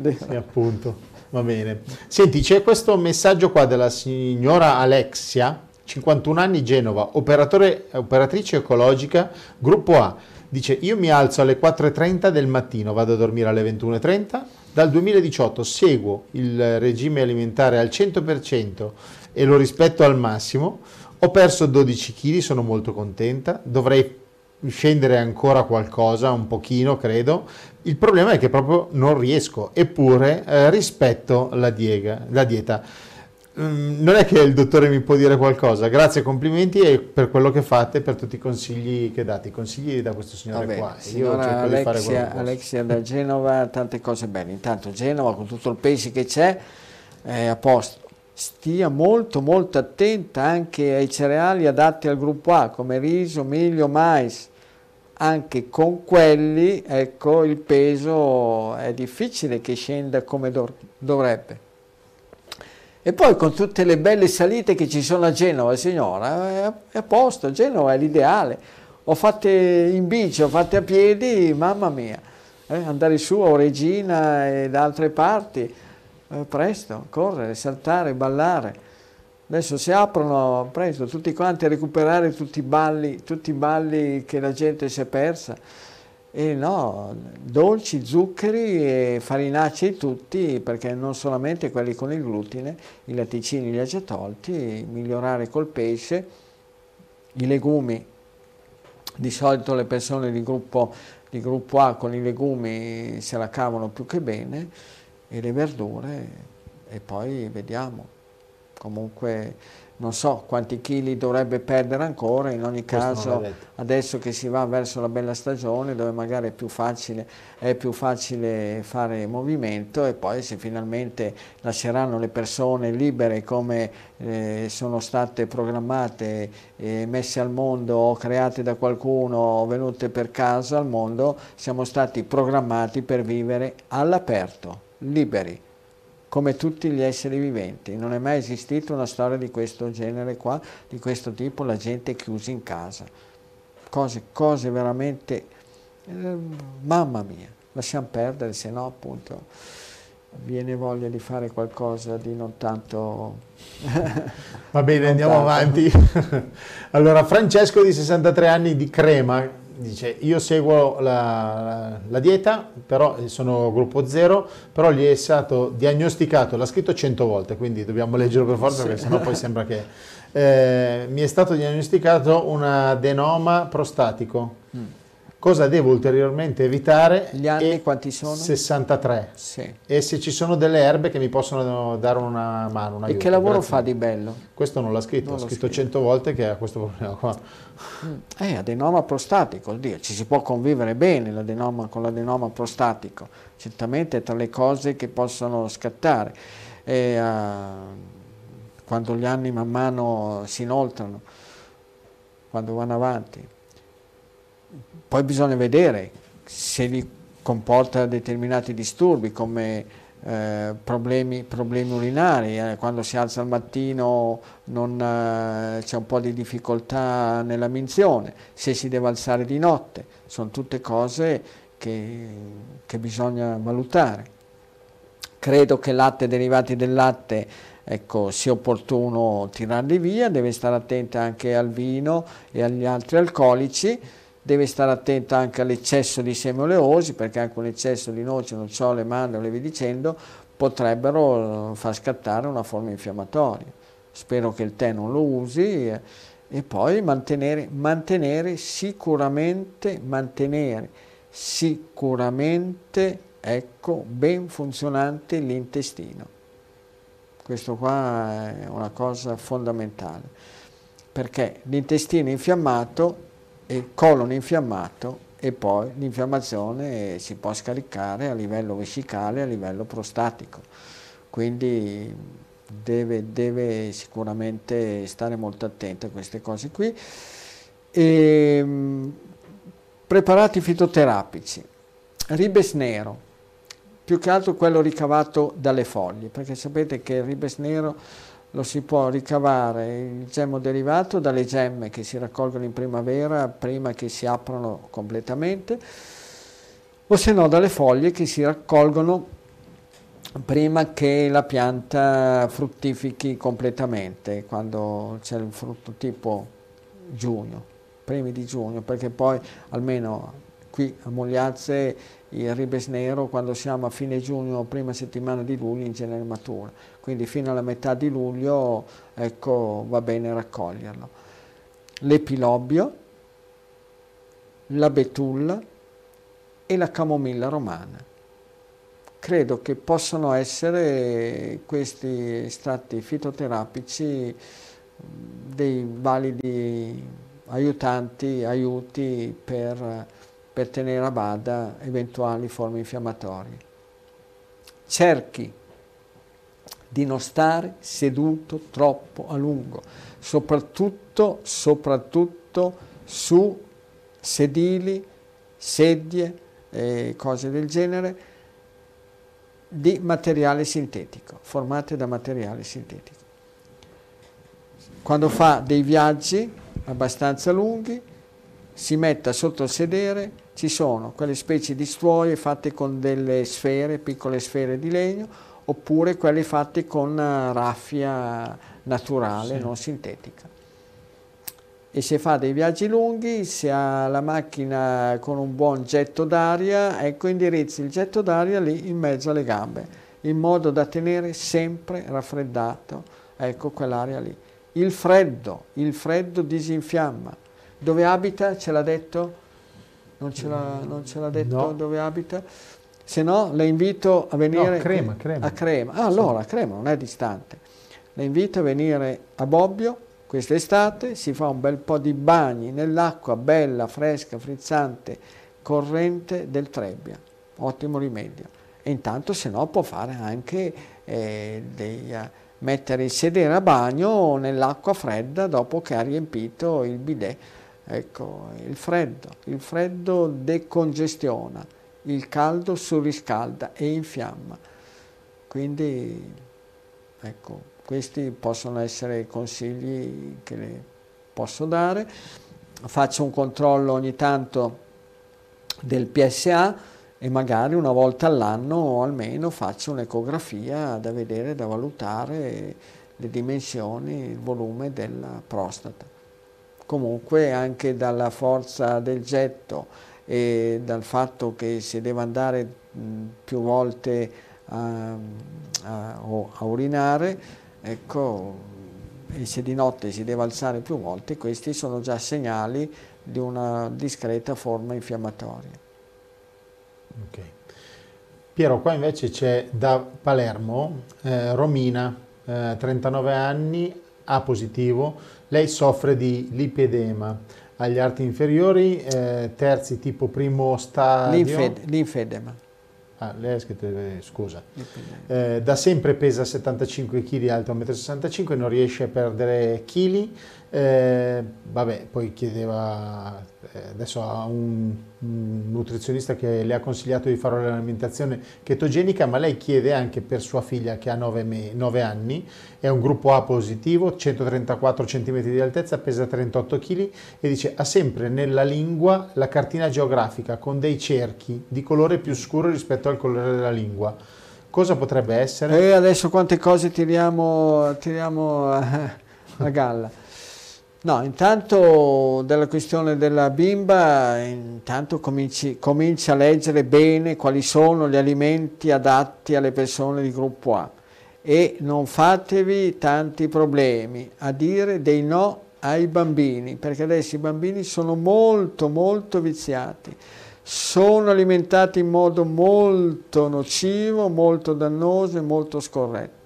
sì, appunto. Va bene. Senti, c'è questo messaggio qua della signora Alexia 51 anni, Genova, operatrice ecologica, gruppo A. Dice, io mi alzo alle 4.30 del mattino, vado a dormire alle 21.30, dal 2018 seguo il regime alimentare al 100% e lo rispetto al massimo, ho perso 12 kg, sono molto contenta, dovrei scendere ancora qualcosa, un pochino credo, il problema è che proprio non riesco, eppure eh, rispetto la, diega, la dieta. Mm, non è che il dottore mi può dire qualcosa, grazie, complimenti e per quello che fate, per tutti i consigli che date, i consigli da questo signore Vabbè, qua. Io cerco Alexia, di fare Alexia da Genova, tante cose belle. Intanto Genova con tutto il pesce che c'è è a posto. Stia molto molto attenta anche ai cereali adatti al gruppo A come riso, miglio, mais. Anche con quelli, ecco, il peso è difficile che scenda come dovrebbe. E poi con tutte le belle salite che ci sono a Genova, signora, è a posto, Genova è l'ideale. Ho fatte in bici, ho fatte a piedi, mamma mia. Eh, andare su a Regina e da altre parti, eh, presto, correre, saltare, ballare. Adesso si aprono presto tutti quanti a recuperare tutti i balli, tutti i balli che la gente si è persa. E no, dolci, zuccheri e farinacei tutti, perché non solamente quelli con il glutine, i latticini li ha già tolti, migliorare col pesce I legumi, di solito le persone di gruppo, di gruppo A con i legumi se la cavano più che bene e le verdure e poi vediamo. Comunque non so quanti chili dovrebbe perdere ancora, in ogni caso adesso che si va verso la bella stagione dove magari è più facile, è più facile fare movimento e poi se finalmente lasceranno le persone libere come eh, sono state programmate, eh, messe al mondo o create da qualcuno o venute per caso al mondo, siamo stati programmati per vivere all'aperto, liberi come tutti gli esseri viventi. Non è mai esistita una storia di questo genere qua, di questo tipo, la gente chiusa in casa. Cose, cose veramente, eh, mamma mia, lasciamo perdere, se no appunto viene voglia di fare qualcosa di non tanto... Va bene, andiamo tanto. avanti. allora, Francesco di 63 anni di Crema, dice io seguo la, la, dieta, però sono gruppo zero, però gli è stato diagnosticato, l'ha scritto 100 volte, quindi dobbiamo leggerlo per forza sì. perché sennò poi sembra che... Eh, mi è stato diagnosticato un adenoma prostatico. Cosa devo ulteriormente evitare? Gli anni e quanti sono? 63. Sì. E se ci sono delle erbe che mi possono dare una mano, un aiuto. E che lavoro Grazie. fa di bello? Questo non l'ha scritto, non ha scritto 100 volte che ha questo problema qua. Mm. Eh, adenoma prostatico, oddio, ci si può convivere bene l'adenoma, con l'adenoma prostatico, certamente è tra le cose che possono scattare. E, uh, quando gli anni man mano si inoltrano, quando vanno avanti. Poi bisogna vedere se li comporta determinati disturbi come eh, problemi, problemi, urinari, eh, quando si alza al mattino eh, c'è un po' di difficoltà nella minzione, se si deve alzare di notte, sono tutte cose che, che bisogna valutare. Credo che latte derivati del latte ecco, sia opportuno tirarli via, deve stare attenta anche al vino e agli altri alcolici, deve stare attento anche all'eccesso di semi oleosi perché anche un eccesso di noci, nocciole, mandorle e via dicendo potrebbero eh, far scattare una forma infiammatoria. Spero che il tè non lo usi eh, e poi mantenere, mantenere sicuramente, mantenere sicuramente ecco, ben funzionante l'intestino. Questo qua è una cosa fondamentale perché l'intestino infiammato il colon infiammato e poi l'infiammazione si può scaricare a livello vescicale a livello prostatico. Quindi deve, deve, sicuramente stare molto attento a queste cose qui. E, ehm, preparati fitoterapici, ribes nero, più che altro quello ricavato dalle foglie, perché sapete che il ribes nero lo si può ricavare il gemmo derivato dalle gemme che si raccolgono in primavera prima che si aprono completamente o se no dalle foglie che si raccolgono prima che la pianta fruttifichi completamente, quando c'è il frutto tipo giugno, primi di giugno, perché poi almeno qui a Mogliazze il ribes nero quando siamo a fine giugno prima settimana di luglio in genere matura, quindi fino alla metà di luglio ecco, va bene raccoglierlo. L'epilobio, la betulla e la camomilla romana. Credo che possano essere questi estratti fitoterapici dei validi aiutanti, aiuti per per tenere a bada eventuali forme infiammatorie. Cerchi di non stare seduto troppo a lungo, soprattutto, soprattutto su sedili, sedie e cose del genere di materiale sintetico, formate da materiale sintetico. Quando fa dei viaggi abbastanza lunghi, si metta sotto il sedere ci sono quelle specie di stuoie fatte con delle sfere, piccole sfere di legno, oppure quelle fatte con raffia naturale, sì. non sintetica. E se fa dei viaggi lunghi, se ha la macchina con un buon getto d'aria, ecco indirizzi il getto d'aria lì in mezzo alle gambe, in modo da tenere sempre raffreddato ecco quell'aria lì. il freddo, il freddo disinfiamma. Dove abita? Ce l'ha detto? Non ce l'ha, non ce l'ha detto No. dove abita? Se no, le invito a venire No, Crema, Crema. a Crema. Ah, allora, Crema non è distante. Le invito a venire a Bobbio quest'estate, si fa un bel po' di bagni nell'acqua bella, fresca, frizzante, corrente del Trebbia. Ottimo rimedio. E intanto, se no, può fare anche eh, dei, eh, mettere il sedere a bagno nell'acqua fredda dopo che ha riempito il bidet. Ecco, il freddo, il freddo decongestiona, il caldo surriscalda e infiamma. Quindi, ecco, questi possono essere consigli che le posso dare. Faccio un controllo ogni tanto del PSA e magari una volta all'anno almeno faccio un'ecografia da vedere, da valutare le dimensioni, il volume della prostata. Comunque anche dalla forza del getto e dal fatto che si deve andare più volte a, a- a urinare, ecco, e se di notte si deve alzare più volte, questi sono già segnali di una discreta forma infiammatoria. Ok. Piero, qua invece c'è da Palermo eh, Romina, eh, 39 anni, A positivo. Lei soffre di lipedema agli arti inferiori, eh, terzi tipo primo stadio. Linfed- linfedema. Ah, lei ha scritto, eh, scusa. Eh, da sempre pesa 75 kg, alto 1,65 m, non riesce a perdere chili. Eh, vabbè, poi chiedeva, eh, adesso ha un, un nutrizionista che le ha consigliato di fare un'alimentazione chetogenica, ma lei chiede anche per sua figlia che ha 9, anni, è un gruppo A positivo, 134 cm di altezza, pesa 38 kg e dice ha sempre nella lingua la cartina geografica con dei cerchi di colore più scuro rispetto al colore della lingua. Cosa potrebbe essere? E adesso quante cose tiriamo, tiriamo a, a galla. No, intanto della questione della bimba, intanto cominci, cominci a leggere bene quali sono gli alimenti adatti alle persone di gruppo A e non fatevi tanti problemi a dire dei no ai bambini, perché adesso i bambini sono molto molto viziati, sono alimentati in modo molto nocivo, molto dannoso e molto scorretto.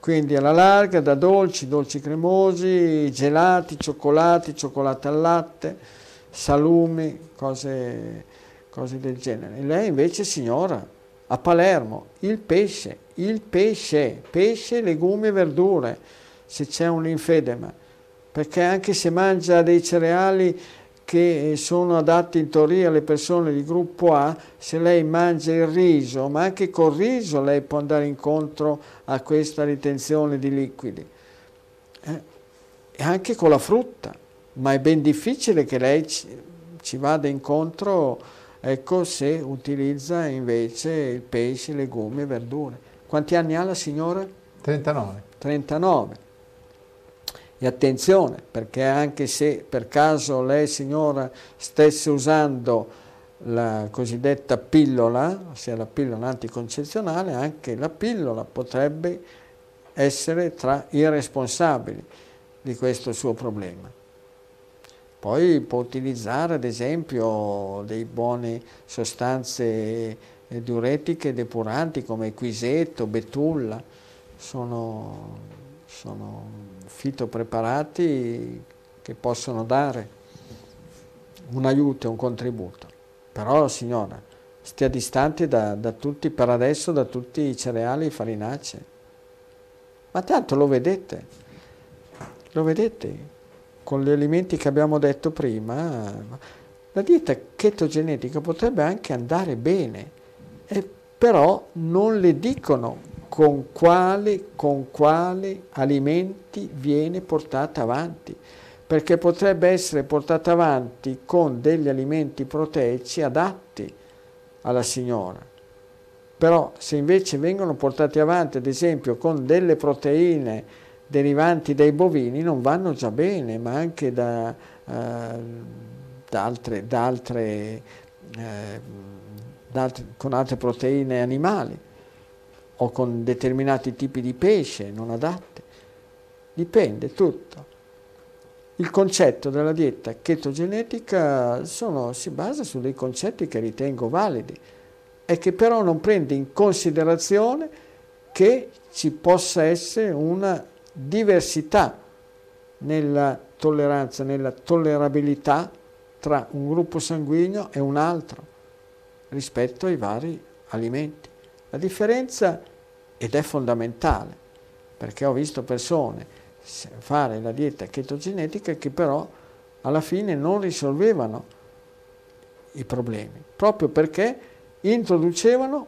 Quindi alla larga da dolci, dolci cremosi, gelati, cioccolati, cioccolata al latte, salumi, cose, cose del genere. E lei invece, signora, a Palermo, il pesce, il pesce, pesce, legumi e verdure, se c'è un linfedema, perché anche se mangia dei cereali che sono adatti in teoria alle persone di gruppo A, se lei mangia il riso, ma anche col riso lei può andare incontro a questa ritenzione di liquidi. Eh, E anche con la frutta, ma è ben difficile che lei ci, ci vada incontro ecco, se utilizza invece il pesce, legumi e verdure. Quanti anni ha la signora? 39. 39. E attenzione, perché anche se per caso lei signora stesse usando la cosiddetta pillola, ossia la pillola anticoncezionale, anche la pillola potrebbe essere tra i responsabili di questo suo problema. Poi può utilizzare ad esempio dei buone sostanze diuretiche depuranti come quiseto, betulla, sono, sono fitopreparati che possono dare un aiuto un contributo. Però signora, stia distante da, da tutti, per adesso, da tutti i cereali e farinacee. Ma tanto lo vedete, lo vedete con gli alimenti che abbiamo detto prima, la dieta chetogenetica potrebbe anche andare bene, però non le dicono con quali, con quali alimenti viene portata avanti, perché potrebbe essere portata avanti con degli alimenti proteici adatti alla signora. Però se invece vengono portati avanti, ad esempio, con delle proteine derivanti dai bovini, non vanno già bene, ma anche da, eh, da altre, da altre, eh, da altre, con altre proteine animali o con determinati tipi di pesce non adatte. dipende tutto. Il concetto della dieta chetogenetica sono, si basa su dei concetti che ritengo validi e che però non prende in considerazione che ci possa essere una diversità nella tolleranza, nella tollerabilità tra un gruppo sanguigno e un altro rispetto ai vari alimenti. La differenza, ed è fondamentale, perché ho visto persone fare la dieta chetogenetica che però alla fine non risolvevano i problemi, proprio perché introducevano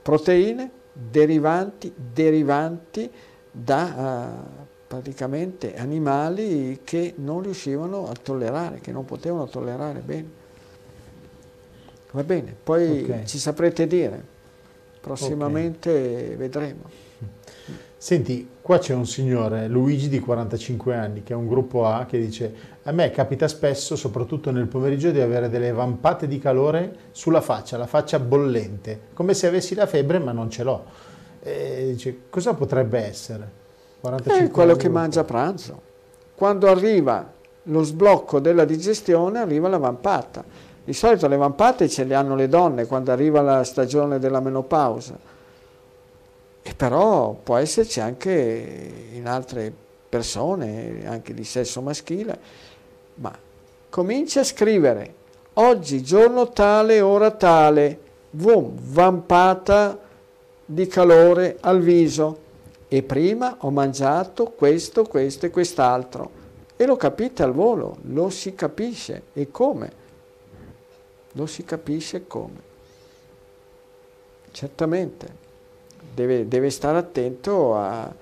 proteine derivanti, derivanti da uh, praticamente animali che non riuscivano a tollerare, che non potevano tollerare bene. Va bene, poi okay. ci saprete dire, prossimamente okay. vedremo. Senti, qua c'è un signore, Luigi di 45 anni, che è un gruppo A, che dice a me capita spesso, soprattutto nel pomeriggio, di avere delle vampate di calore sulla faccia, la faccia bollente, come se avessi la febbre ma non ce l'ho. dice, cosa potrebbe essere? 45 è quello che mangia a pranzo. Quando arriva lo sblocco della digestione, arriva la vampata. Di solito le vampate ce le hanno le donne quando arriva la stagione della menopausa. E però può esserci anche in altre persone, anche di sesso maschile, ma comincia a scrivere oggi giorno tale, ora tale, boom, vampata di calore al viso e prima ho mangiato questo, questo e quest'altro e lo capite al volo, lo si capisce. E come, lo si capisce come. Certamente deve, deve stare attento a, a,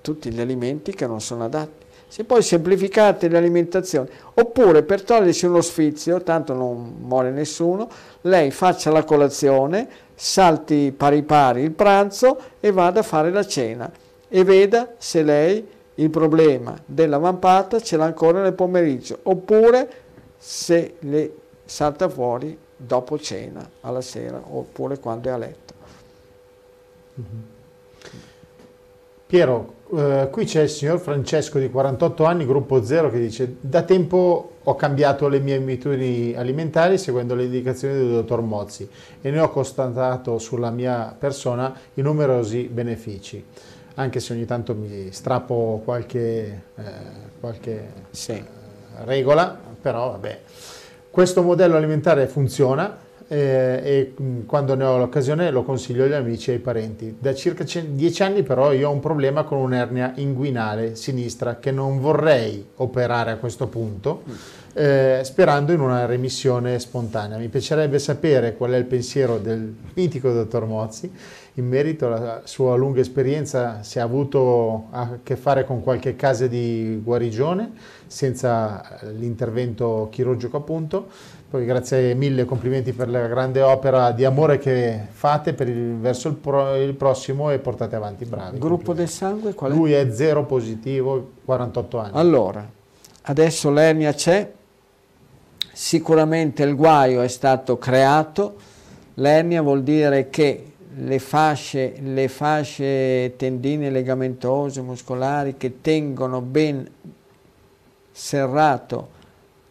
tutti gli alimenti che non sono adatti. Se poi semplificate l'alimentazione, oppure per togliersi uno sfizio, tanto non muore nessuno, lei faccia la colazione, salti pari pari il pranzo e vada a fare la cena e veda se lei il problema della vampata ce l'ha ancora nel pomeriggio, oppure se le salta fuori dopo cena, alla sera, oppure quando è a letto. Piero, eh, qui c'è il signor Francesco di 48 anni, gruppo 0, che dice da tempo ho cambiato le mie abitudini alimentari seguendo le indicazioni del dottor Mozzi e ne ho constatato sulla mia persona i numerosi benefici, anche se ogni tanto mi strappo qualche, eh, qualche sì. Eh, regola, però vabbè. Questo modello alimentare funziona, eh, e mm, quando ne ho l'occasione lo consiglio agli amici e ai parenti. Da circa dieci anni però io ho un problema con un'ernia inguinale sinistra che non vorrei operare a questo punto. Eh, sperando in una remissione spontanea. Mi piacerebbe sapere qual è il pensiero del mitico dottor Mozzi in merito alla sua lunga esperienza, se ha avuto a che fare con qualche caso di guarigione senza l'intervento chirurgico appunto, poi grazie mille, complimenti per la grande opera di amore che fate il, verso il, pro, il, prossimo e portate avanti, bravi. Gruppo del sangue qual è? Lui è zero positivo, 48 anni. Allora, adesso l'ernia c'è, sicuramente il guaio è stato creato, l'ernia vuol dire che le fasce, le fasce tendine legamentose, muscolari che tengono ben serrato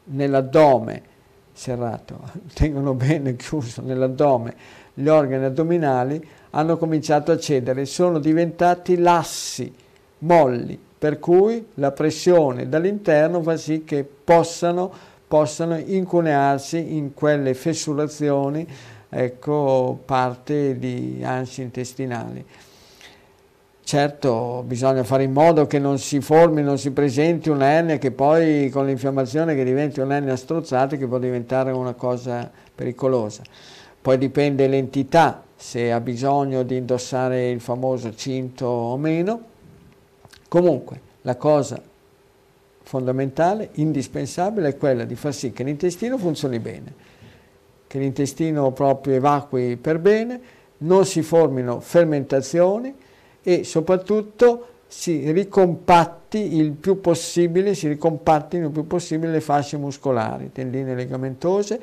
nell'addome serrato, tengono bene chiuso nell'addome gli organi addominali, hanno cominciato a cedere, sono diventati lassi, molli, per cui la pressione dall'interno fa sì che possano, possano incunearsi in quelle fessurazioni, ecco, parte di ansi intestinali. Certo, bisogna fare in modo che non si formi, non si presenti un'ernia che poi con l'infiammazione che diventi un'ernia strozzata che può diventare una cosa pericolosa. Poi dipende l'entità, se ha bisogno di indossare il famoso cinto o meno. Comunque, la cosa fondamentale, indispensabile, è quella di far sì che l'intestino funzioni bene, che l'intestino proprio evacui per bene, non si formino fermentazioni, e soprattutto si ricompatti il più possibile, si ricompattino il più possibile le fasce muscolari, tendine legamentose,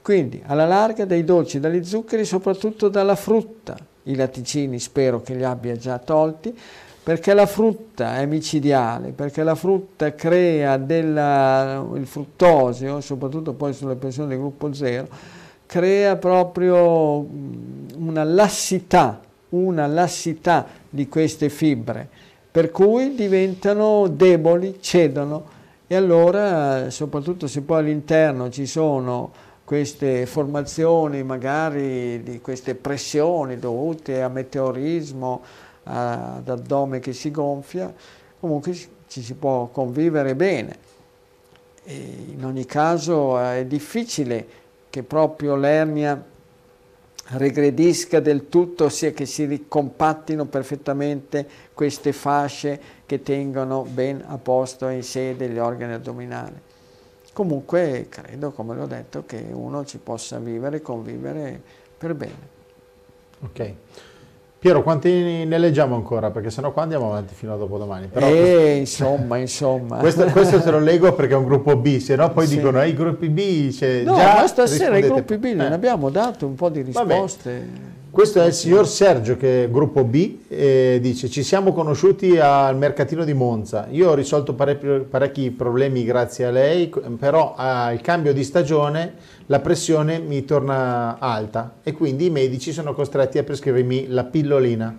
quindi alla larga dai dolci, dagli zuccheri, soprattutto dalla frutta, i latticini spero che li abbia già tolti, perché la frutta è micidiale, perché la frutta crea della, il fruttosio, soprattutto poi sulle persone del gruppo 0, crea proprio una lassità, una lassità di queste fibre, per cui diventano deboli, cedono e allora, soprattutto se poi all'interno ci sono queste formazioni, magari di queste pressioni dovute a meteorismo, ad addome che si gonfia, comunque ci si può convivere bene. E in ogni caso è difficile che proprio l'ernia regredisca del tutto, ossia che si ricompattino perfettamente queste fasce che tengono ben a posto in sede gli organi addominali. Comunque credo, come l'ho detto, che uno ci possa vivere e convivere per bene. Ok. Piero, quanti ne leggiamo ancora? Perché sennò qua andiamo avanti fino a dopodomani. Però eh, insomma, insomma. Questo, questo, te lo leggo perché è un gruppo B, se no poi sì. dicono, eh, i gruppi B... Cioè, no, già ma stasera i gruppi B eh. ne abbiamo dato un po' di risposte. Questo è il signor Sergio che è gruppo B e dice ci siamo conosciuti al mercatino di Monza, io ho risolto parecchi, parecchi problemi grazie a lei, però al cambio di stagione la pressione mi torna alta e quindi i medici sono costretti a prescrivermi la pillolina.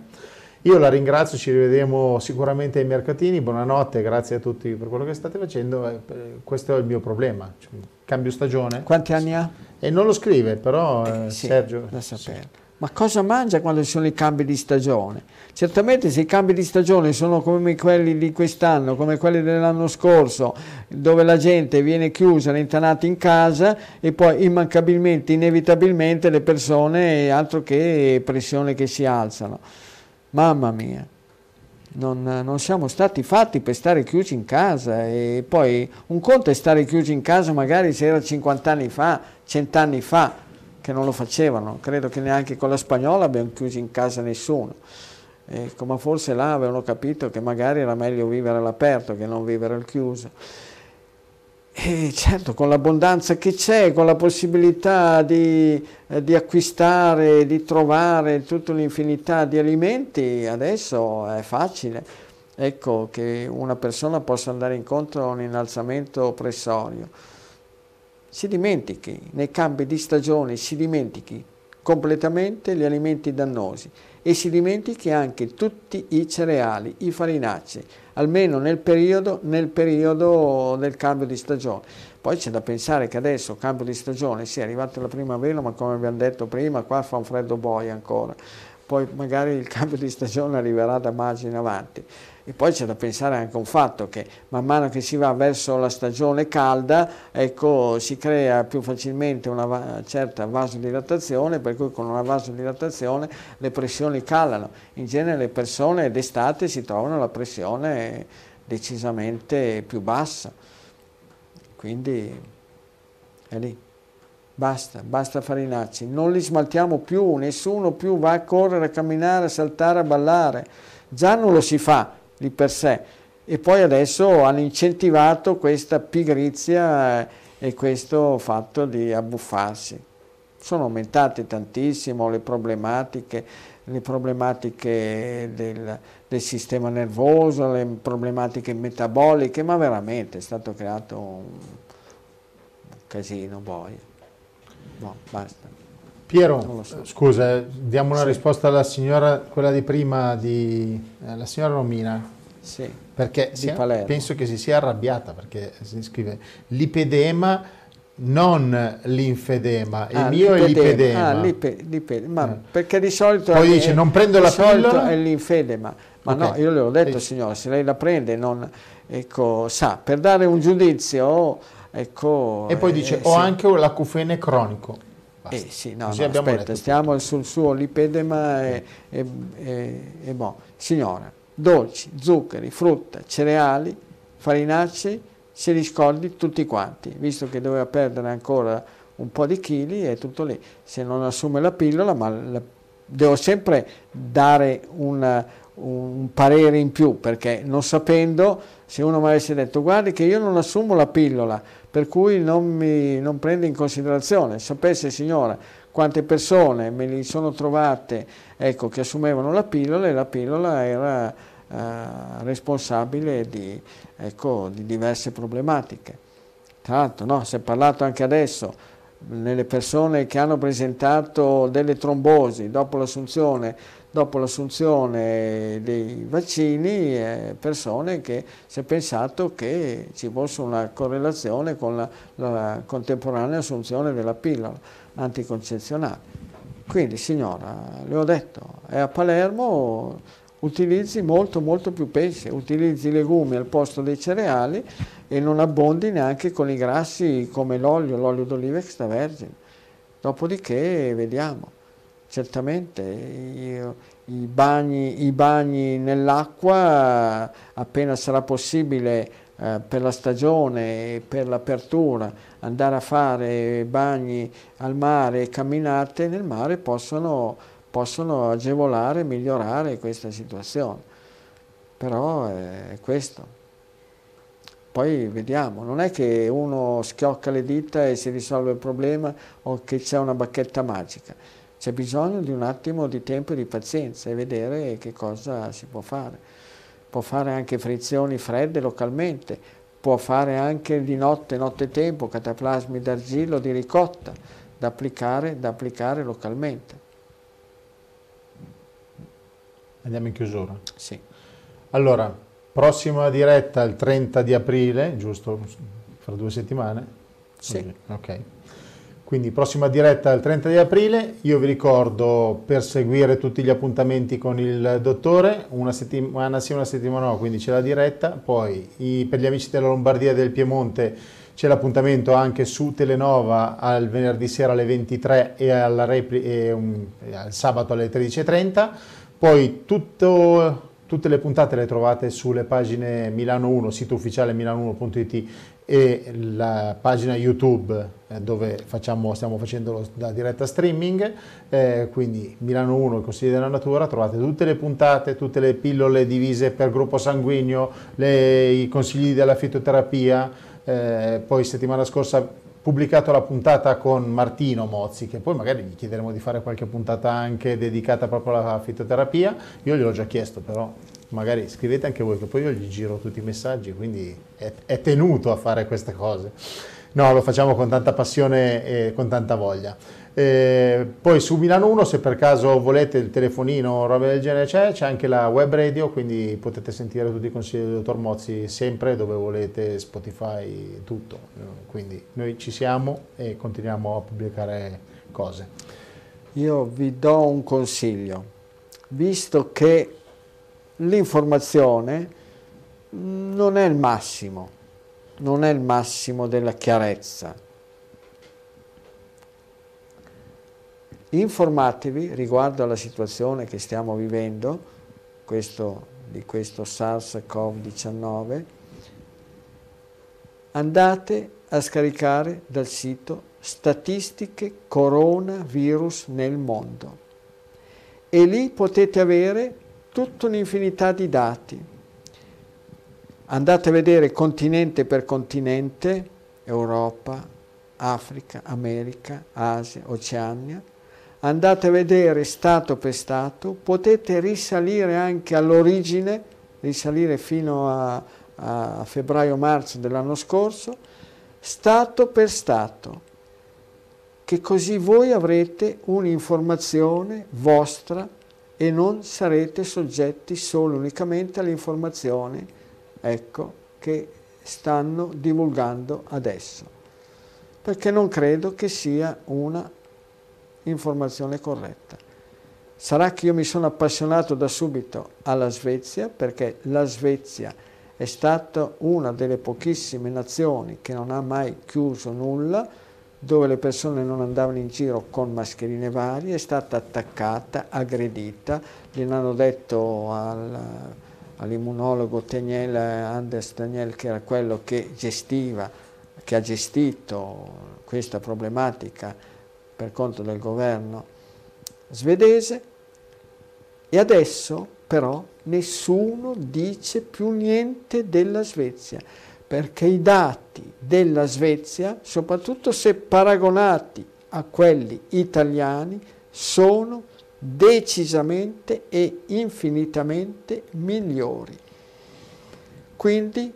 Io la ringrazio, ci rivedremo sicuramente ai mercatini, buonanotte, grazie a tutti per quello che state facendo, eh, questo è il mio problema, cioè, cambio stagione. Quanti anni ha? E non lo scrive, però eh, sì, Sergio... Da sapere. Sì. Ma cosa mangia quando ci sono i cambi di stagione? Certamente se i cambi di stagione sono come quelli di quest'anno, come quelli dell'anno scorso, dove la gente viene chiusa, rintanata in casa e poi immancabilmente, inevitabilmente le persone, altro che pressione che si alzano. Mamma mia, non, non siamo stati fatti per stare chiusi in casa e poi un conto è stare chiusi in casa magari se era 50 anni fa, 100 anni fa, che non lo facevano, credo che neanche con la spagnola abbiamo chiuso in casa nessuno, ecco, ma forse là avevano capito che magari era meglio vivere all'aperto che non vivere al chiuso. E certo, con l'abbondanza che c'è, con la possibilità di, eh, di, acquistare, di trovare tutta un'infinità di alimenti, adesso è facile. Ecco, che una persona possa andare incontro a un innalzamento pressorio si dimentichi, nei cambi di stagione si dimentichi completamente gli alimenti dannosi e si dimentichi anche tutti i cereali, i farinacei, almeno nel periodo, nel periodo del cambio di stagione. Poi c'è da pensare che adesso, cambio di stagione, sì, è arrivata la primavera, ma come abbiamo detto prima, qua fa un freddo boia ancora. Poi magari il cambio di stagione arriverà da maggio in avanti. E poi c'è da pensare anche a un fatto che man mano che si va verso la stagione calda, ecco, si crea più facilmente una certa vasodilatazione, per cui con una vasodilatazione le pressioni calano. In genere le persone d'estate si trovano la pressione decisamente più bassa. Quindi è lì. Basta, basta farinacci. Non li smaltiamo più, nessuno più va a correre, a camminare, a saltare, a ballare. Già non lo si fa di per sé e poi adesso hanno incentivato questa pigrizia e questo fatto di abbuffarsi. Sono aumentate tantissimo le problematiche, le problematiche del, del sistema nervoso, le problematiche metaboliche, ma veramente è stato creato un, casino poi. No, basta. Piero, so. scusa, diamo una sì. risposta alla signora, quella di prima, di, eh, la signora Romina. Sì, perché si, penso che si sia arrabbiata perché si scrive lipedema, non linfedema, il ah, mio è lipedema. Ah, lipe, lipedema. Ma eh. perché di solito... Poi è, dice non prendo la pillola... è l'infedema. Ma okay. no, io le ho detto sì. signora, se lei la prende, non, ecco, sa, per dare un giudizio... Ecco, e poi dice, eh, ho sì. anche l'acufene cronico. Eh sì, no, no aspetta, stiamo sul suo lipedema e, e, e, e boh. Signora, dolci, zuccheri, frutta, cereali, farinacei, se li scordi tutti quanti, visto che doveva perdere ancora un po' di chili, è tutto lì. Se non assume la pillola, ma la, devo sempre dare una, un parere in più, perché non sapendo, se uno mi avesse detto guardi che io non assumo la pillola, per cui non mi non prende in considerazione. Sapesse signora quante persone me li sono trovate ecco, che assumevano la pillola e la pillola era eh, responsabile di, ecco, di, diverse problematiche. Tra l'altro no, si è parlato anche adesso nelle persone che hanno presentato delle trombosi dopo l'assunzione, dopo l'assunzione dei vaccini, eh, persone che si è pensato che ci fosse una correlazione con la, la contemporanea assunzione della pillola anticoncezionale. Quindi signora, le ho detto, è a Palermo, utilizzi molto molto più pesce, utilizzi i legumi al posto dei cereali e non abbondi neanche con i grassi come l'olio, l'olio d'oliva extravergine. Dopodiché vediamo, certamente i, i bagni, i bagni nell'acqua appena sarà possibile eh, per la stagione e per l'apertura andare a fare bagni al mare e camminate nel mare possono, possono agevolare migliorare questa situazione. Però è questo. Poi vediamo, non è che uno schiocca le dita e si risolve il problema o che c'è una bacchetta magica. C'è bisogno di un attimo di tempo e di pazienza e vedere che cosa si può fare può fare anche frizioni fredde localmente, può fare anche di notte, notte tempo, cataplasmi d'argilla o di ricotta da applicare, da applicare localmente. Andiamo in chiusura? Sì. Allora, prossima diretta il 30 di aprile, giusto? Fra due settimane? Sì. Ok. Quindi prossima diretta il 30 di aprile, io vi ricordo per seguire tutti gli appuntamenti con il dottore, una settimana sì, una settimana no, quindi c'è la diretta, poi i, per gli amici della Lombardia e del Piemonte c'è l'appuntamento anche su Telenova al venerdì sera alle 23 e, e um, al sabato alle 13.30, poi tutto, tutte le puntate le trovate sulle pagine Milano 1, sito ufficiale milano1.it e la pagina YouTube dove facciamo, stiamo facendo la diretta streaming, eh, quindi Milano 1, il Consiglio della Natura, trovate tutte le puntate, tutte le pillole divise per gruppo sanguigno, le, i consigli della fitoterapia, eh, poi settimana scorsa pubblicato la puntata con Martino Mozzi, che poi magari gli chiederemo di fare qualche puntata anche dedicata proprio alla fitoterapia, io gliel'ho già chiesto però magari scrivete anche voi, che poi io gli giro tutti i messaggi, quindi è, è tenuto a fare queste cose. No, lo facciamo con tanta passione e con tanta voglia. Eh, poi su Milano 1, se per caso volete il telefonino o roba del genere c'è, c'è anche la web radio, quindi potete sentire tutti i consigli del dottor Mozzi sempre dove volete, Spotify, tutto. Quindi noi ci siamo e continuiamo a pubblicare cose. Io vi do un consiglio, visto che l'informazione non è il massimo, non è il massimo della chiarezza. Informatevi riguardo alla situazione che stiamo vivendo, questo, di questo SARS-CoV-19, andate a scaricare dal sito statistiche coronavirus nel mondo e lì potete avere tutta un'infinità di dati. Andate a vedere continente per continente, Europa, Africa, America, Asia, Oceania, andate a vedere stato per stato, potete risalire anche all'origine, risalire fino a, a febbraio-marzo dell'anno scorso, stato per stato, che così voi avrete un'informazione vostra e non sarete soggetti solo unicamente alle informazioni ecco, che stanno divulgando adesso, perché non credo che sia una informazione corretta. Sarà che io mi sono appassionato da subito alla Svezia, perché la Svezia è stata una delle pochissime nazioni che non ha mai chiuso nulla, dove le persone non andavano in giro con mascherine varie, è stata attaccata, aggredita, gliel'hanno detto al, all'immunologo Teniel, Anders Daniel, che era quello che gestiva, che ha gestito questa problematica per conto del governo svedese, e adesso però nessuno dice più niente della Svezia perché i dati della Svezia, soprattutto se paragonati a quelli italiani, sono decisamente e infinitamente migliori. Quindi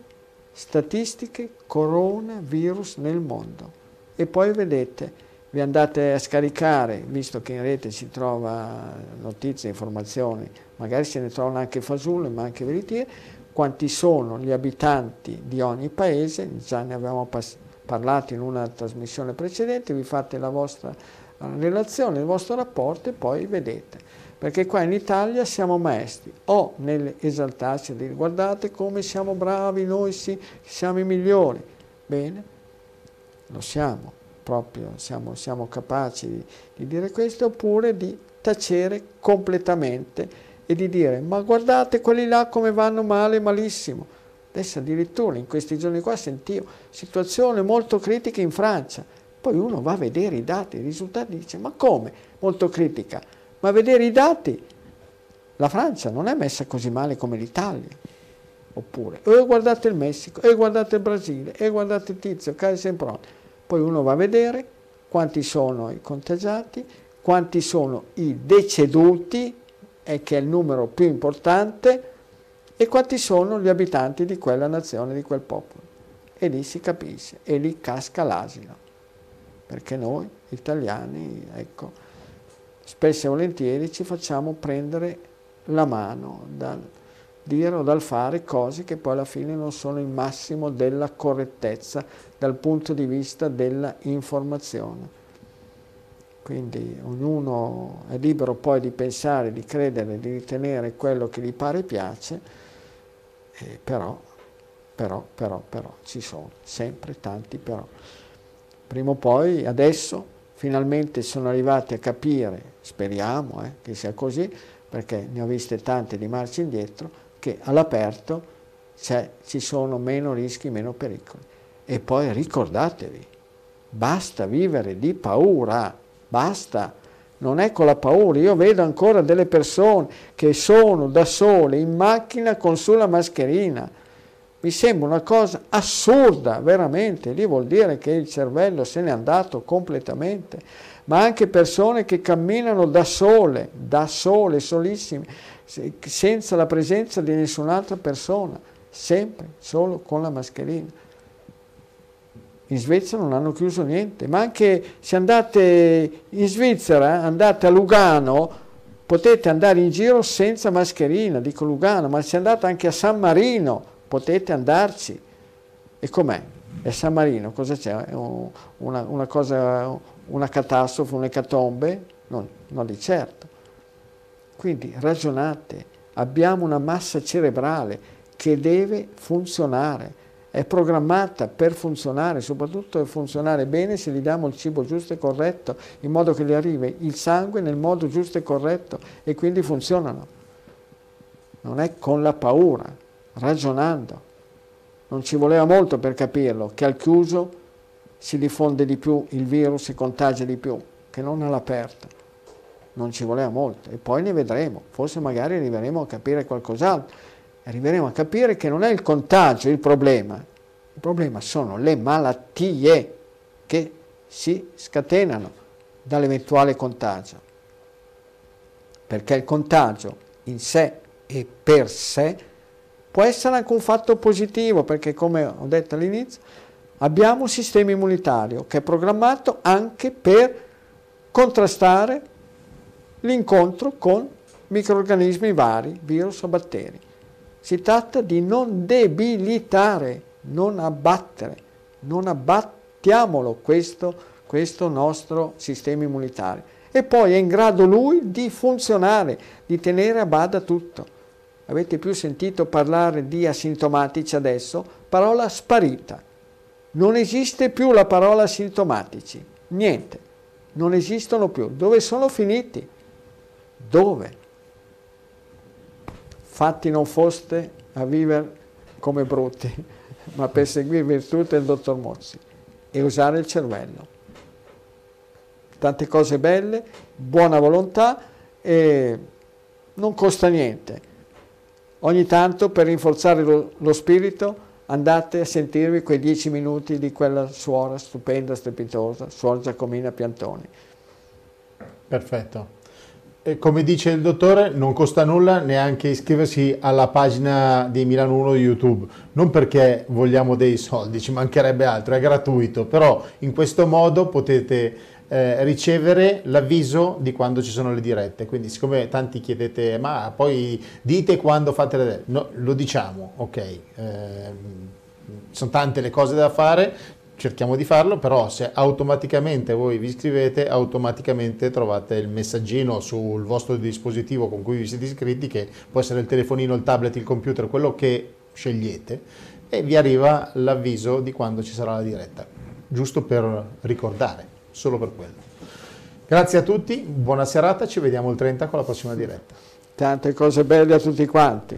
statistiche coronavirus nel mondo. E poi vedete, vi andate a scaricare, visto che in rete si trova notizie, informazioni, magari se ne trovano anche fasulle, ma anche veritiere, quanti sono gli abitanti di ogni paese, già ne avevamo parlato in una trasmissione precedente, vi fate la vostra relazione, il vostro rapporto e poi vedete. Perché qua in Italia siamo maestri o nell'esaltarci e dire guardate come siamo bravi, noi sì, siamo i migliori. Bene, lo siamo, proprio siamo, siamo capaci di, di dire questo, oppure di tacere completamente e di dire ma guardate quelli là come vanno male, malissimo. Adesso addirittura in questi giorni qua sentivo situazione molto critica in Francia. Poi uno va a vedere i dati, i risultati e dice ma come molto critica? Ma vedere i dati la Francia non è messa così male come l'Italia. Oppure, e guardate il Messico, e guardate il Brasile, e guardate il tizio, cade sempre Poi uno va a vedere quanti sono i contagiati, quanti sono i deceduti e che è il numero più importante, e quanti sono gli abitanti di quella nazione, di quel popolo. E lì si capisce, e lì casca l'asino, perché noi italiani, ecco, spesso e volentieri ci facciamo prendere la mano dal dire o dal fare cose che poi alla fine non sono il massimo della correttezza dal punto di vista della informazione. Quindi ognuno è libero poi di pensare, di credere, di ritenere quello che gli pare e piace, eh, però, però, però, però, ci sono sempre tanti però. Prima o poi, adesso, finalmente sono arrivati a capire, speriamo eh, che sia così, perché ne ho viste tante di marcia indietro, che all'aperto ci sono meno rischi, meno pericoli. E poi ricordatevi, basta vivere di paura Basta, non è con la paura. Io vedo ancora delle persone che sono da sole in macchina con sulla mascherina. Mi sembra una cosa assurda, veramente. Lì vuol dire che il cervello se n'è andato completamente. Ma anche persone che camminano da sole, da sole, solissime, senza la presenza di nessun'altra persona, sempre solo con la mascherina in Svezia non hanno chiuso niente, ma anche se andate in Svizzera, andate a Lugano, potete andare in giro senza mascherina, dico Lugano, ma se andate anche a San Marino potete andarci. E com'è? E San Marino cosa c'è? Una, una, cosa, una catastrofe, un'ecatombe? Non, non di certo. Quindi ragionate, abbiamo una massa cerebrale che deve funzionare è programmata per funzionare, soprattutto per funzionare bene se gli diamo il cibo giusto e corretto, in modo che gli arrivi il sangue nel modo giusto e corretto e quindi funzionano. Non è con la paura, ragionando. Non ci voleva molto per capirlo, che al chiuso si diffonde di più il virus e contagia di più, che non all'aperto. Non ci voleva molto e poi ne vedremo, forse magari arriveremo a capire qualcos'altro arriveremo a capire che non è il contagio il problema, il problema sono le malattie che si scatenano dall'eventuale contagio. Perché il contagio in sé e per sé può essere anche un fatto positivo, perché come ho detto all'inizio, abbiamo un sistema immunitario che è programmato anche per contrastare l'incontro con microorganismi vari, virus o batteri. Si tratta di non debilitare, non abbattere, non abbattiamolo questo, questo nostro sistema immunitario. E poi è in grado lui di funzionare, di tenere a bada tutto. Avete più sentito parlare di asintomatici adesso? Parola sparita. Non esiste più la parola asintomatici. Niente. Non esistono più. Dove sono finiti? Dove? fatti non foste a vivere come brutti, ma per seguire virtù del dottor Mozzi e usare il cervello. Tante cose belle, buona volontà e non costa niente. Ogni tanto per rinforzare lo, lo spirito andate a sentirvi quei dieci minuti di quella suora stupenda, strepitosa, suor Giacomina Piantoni. Perfetto. E come dice il dottore, non costa nulla neanche iscriversi alla pagina di Milano 1 di YouTube, non perché vogliamo dei soldi, ci mancherebbe altro, è gratuito, però in questo modo potete eh, ricevere l'avviso di quando ci sono le dirette. Quindi, siccome tanti chiedete, ma poi dite quando fate le dirette, no, lo diciamo, ok. Eh, sono tante le cose da fare, cerchiamo di farlo, però se automaticamente voi vi iscrivete, automaticamente trovate il messaggino sul vostro dispositivo con cui vi siete iscritti, che può essere il telefonino, il tablet, il computer, quello che scegliete, e vi arriva l'avviso di quando ci sarà la diretta, giusto per ricordare, solo per quello. Grazie a tutti, buona serata, ci vediamo il 30 con la prossima diretta. Tante cose belle a tutti quanti.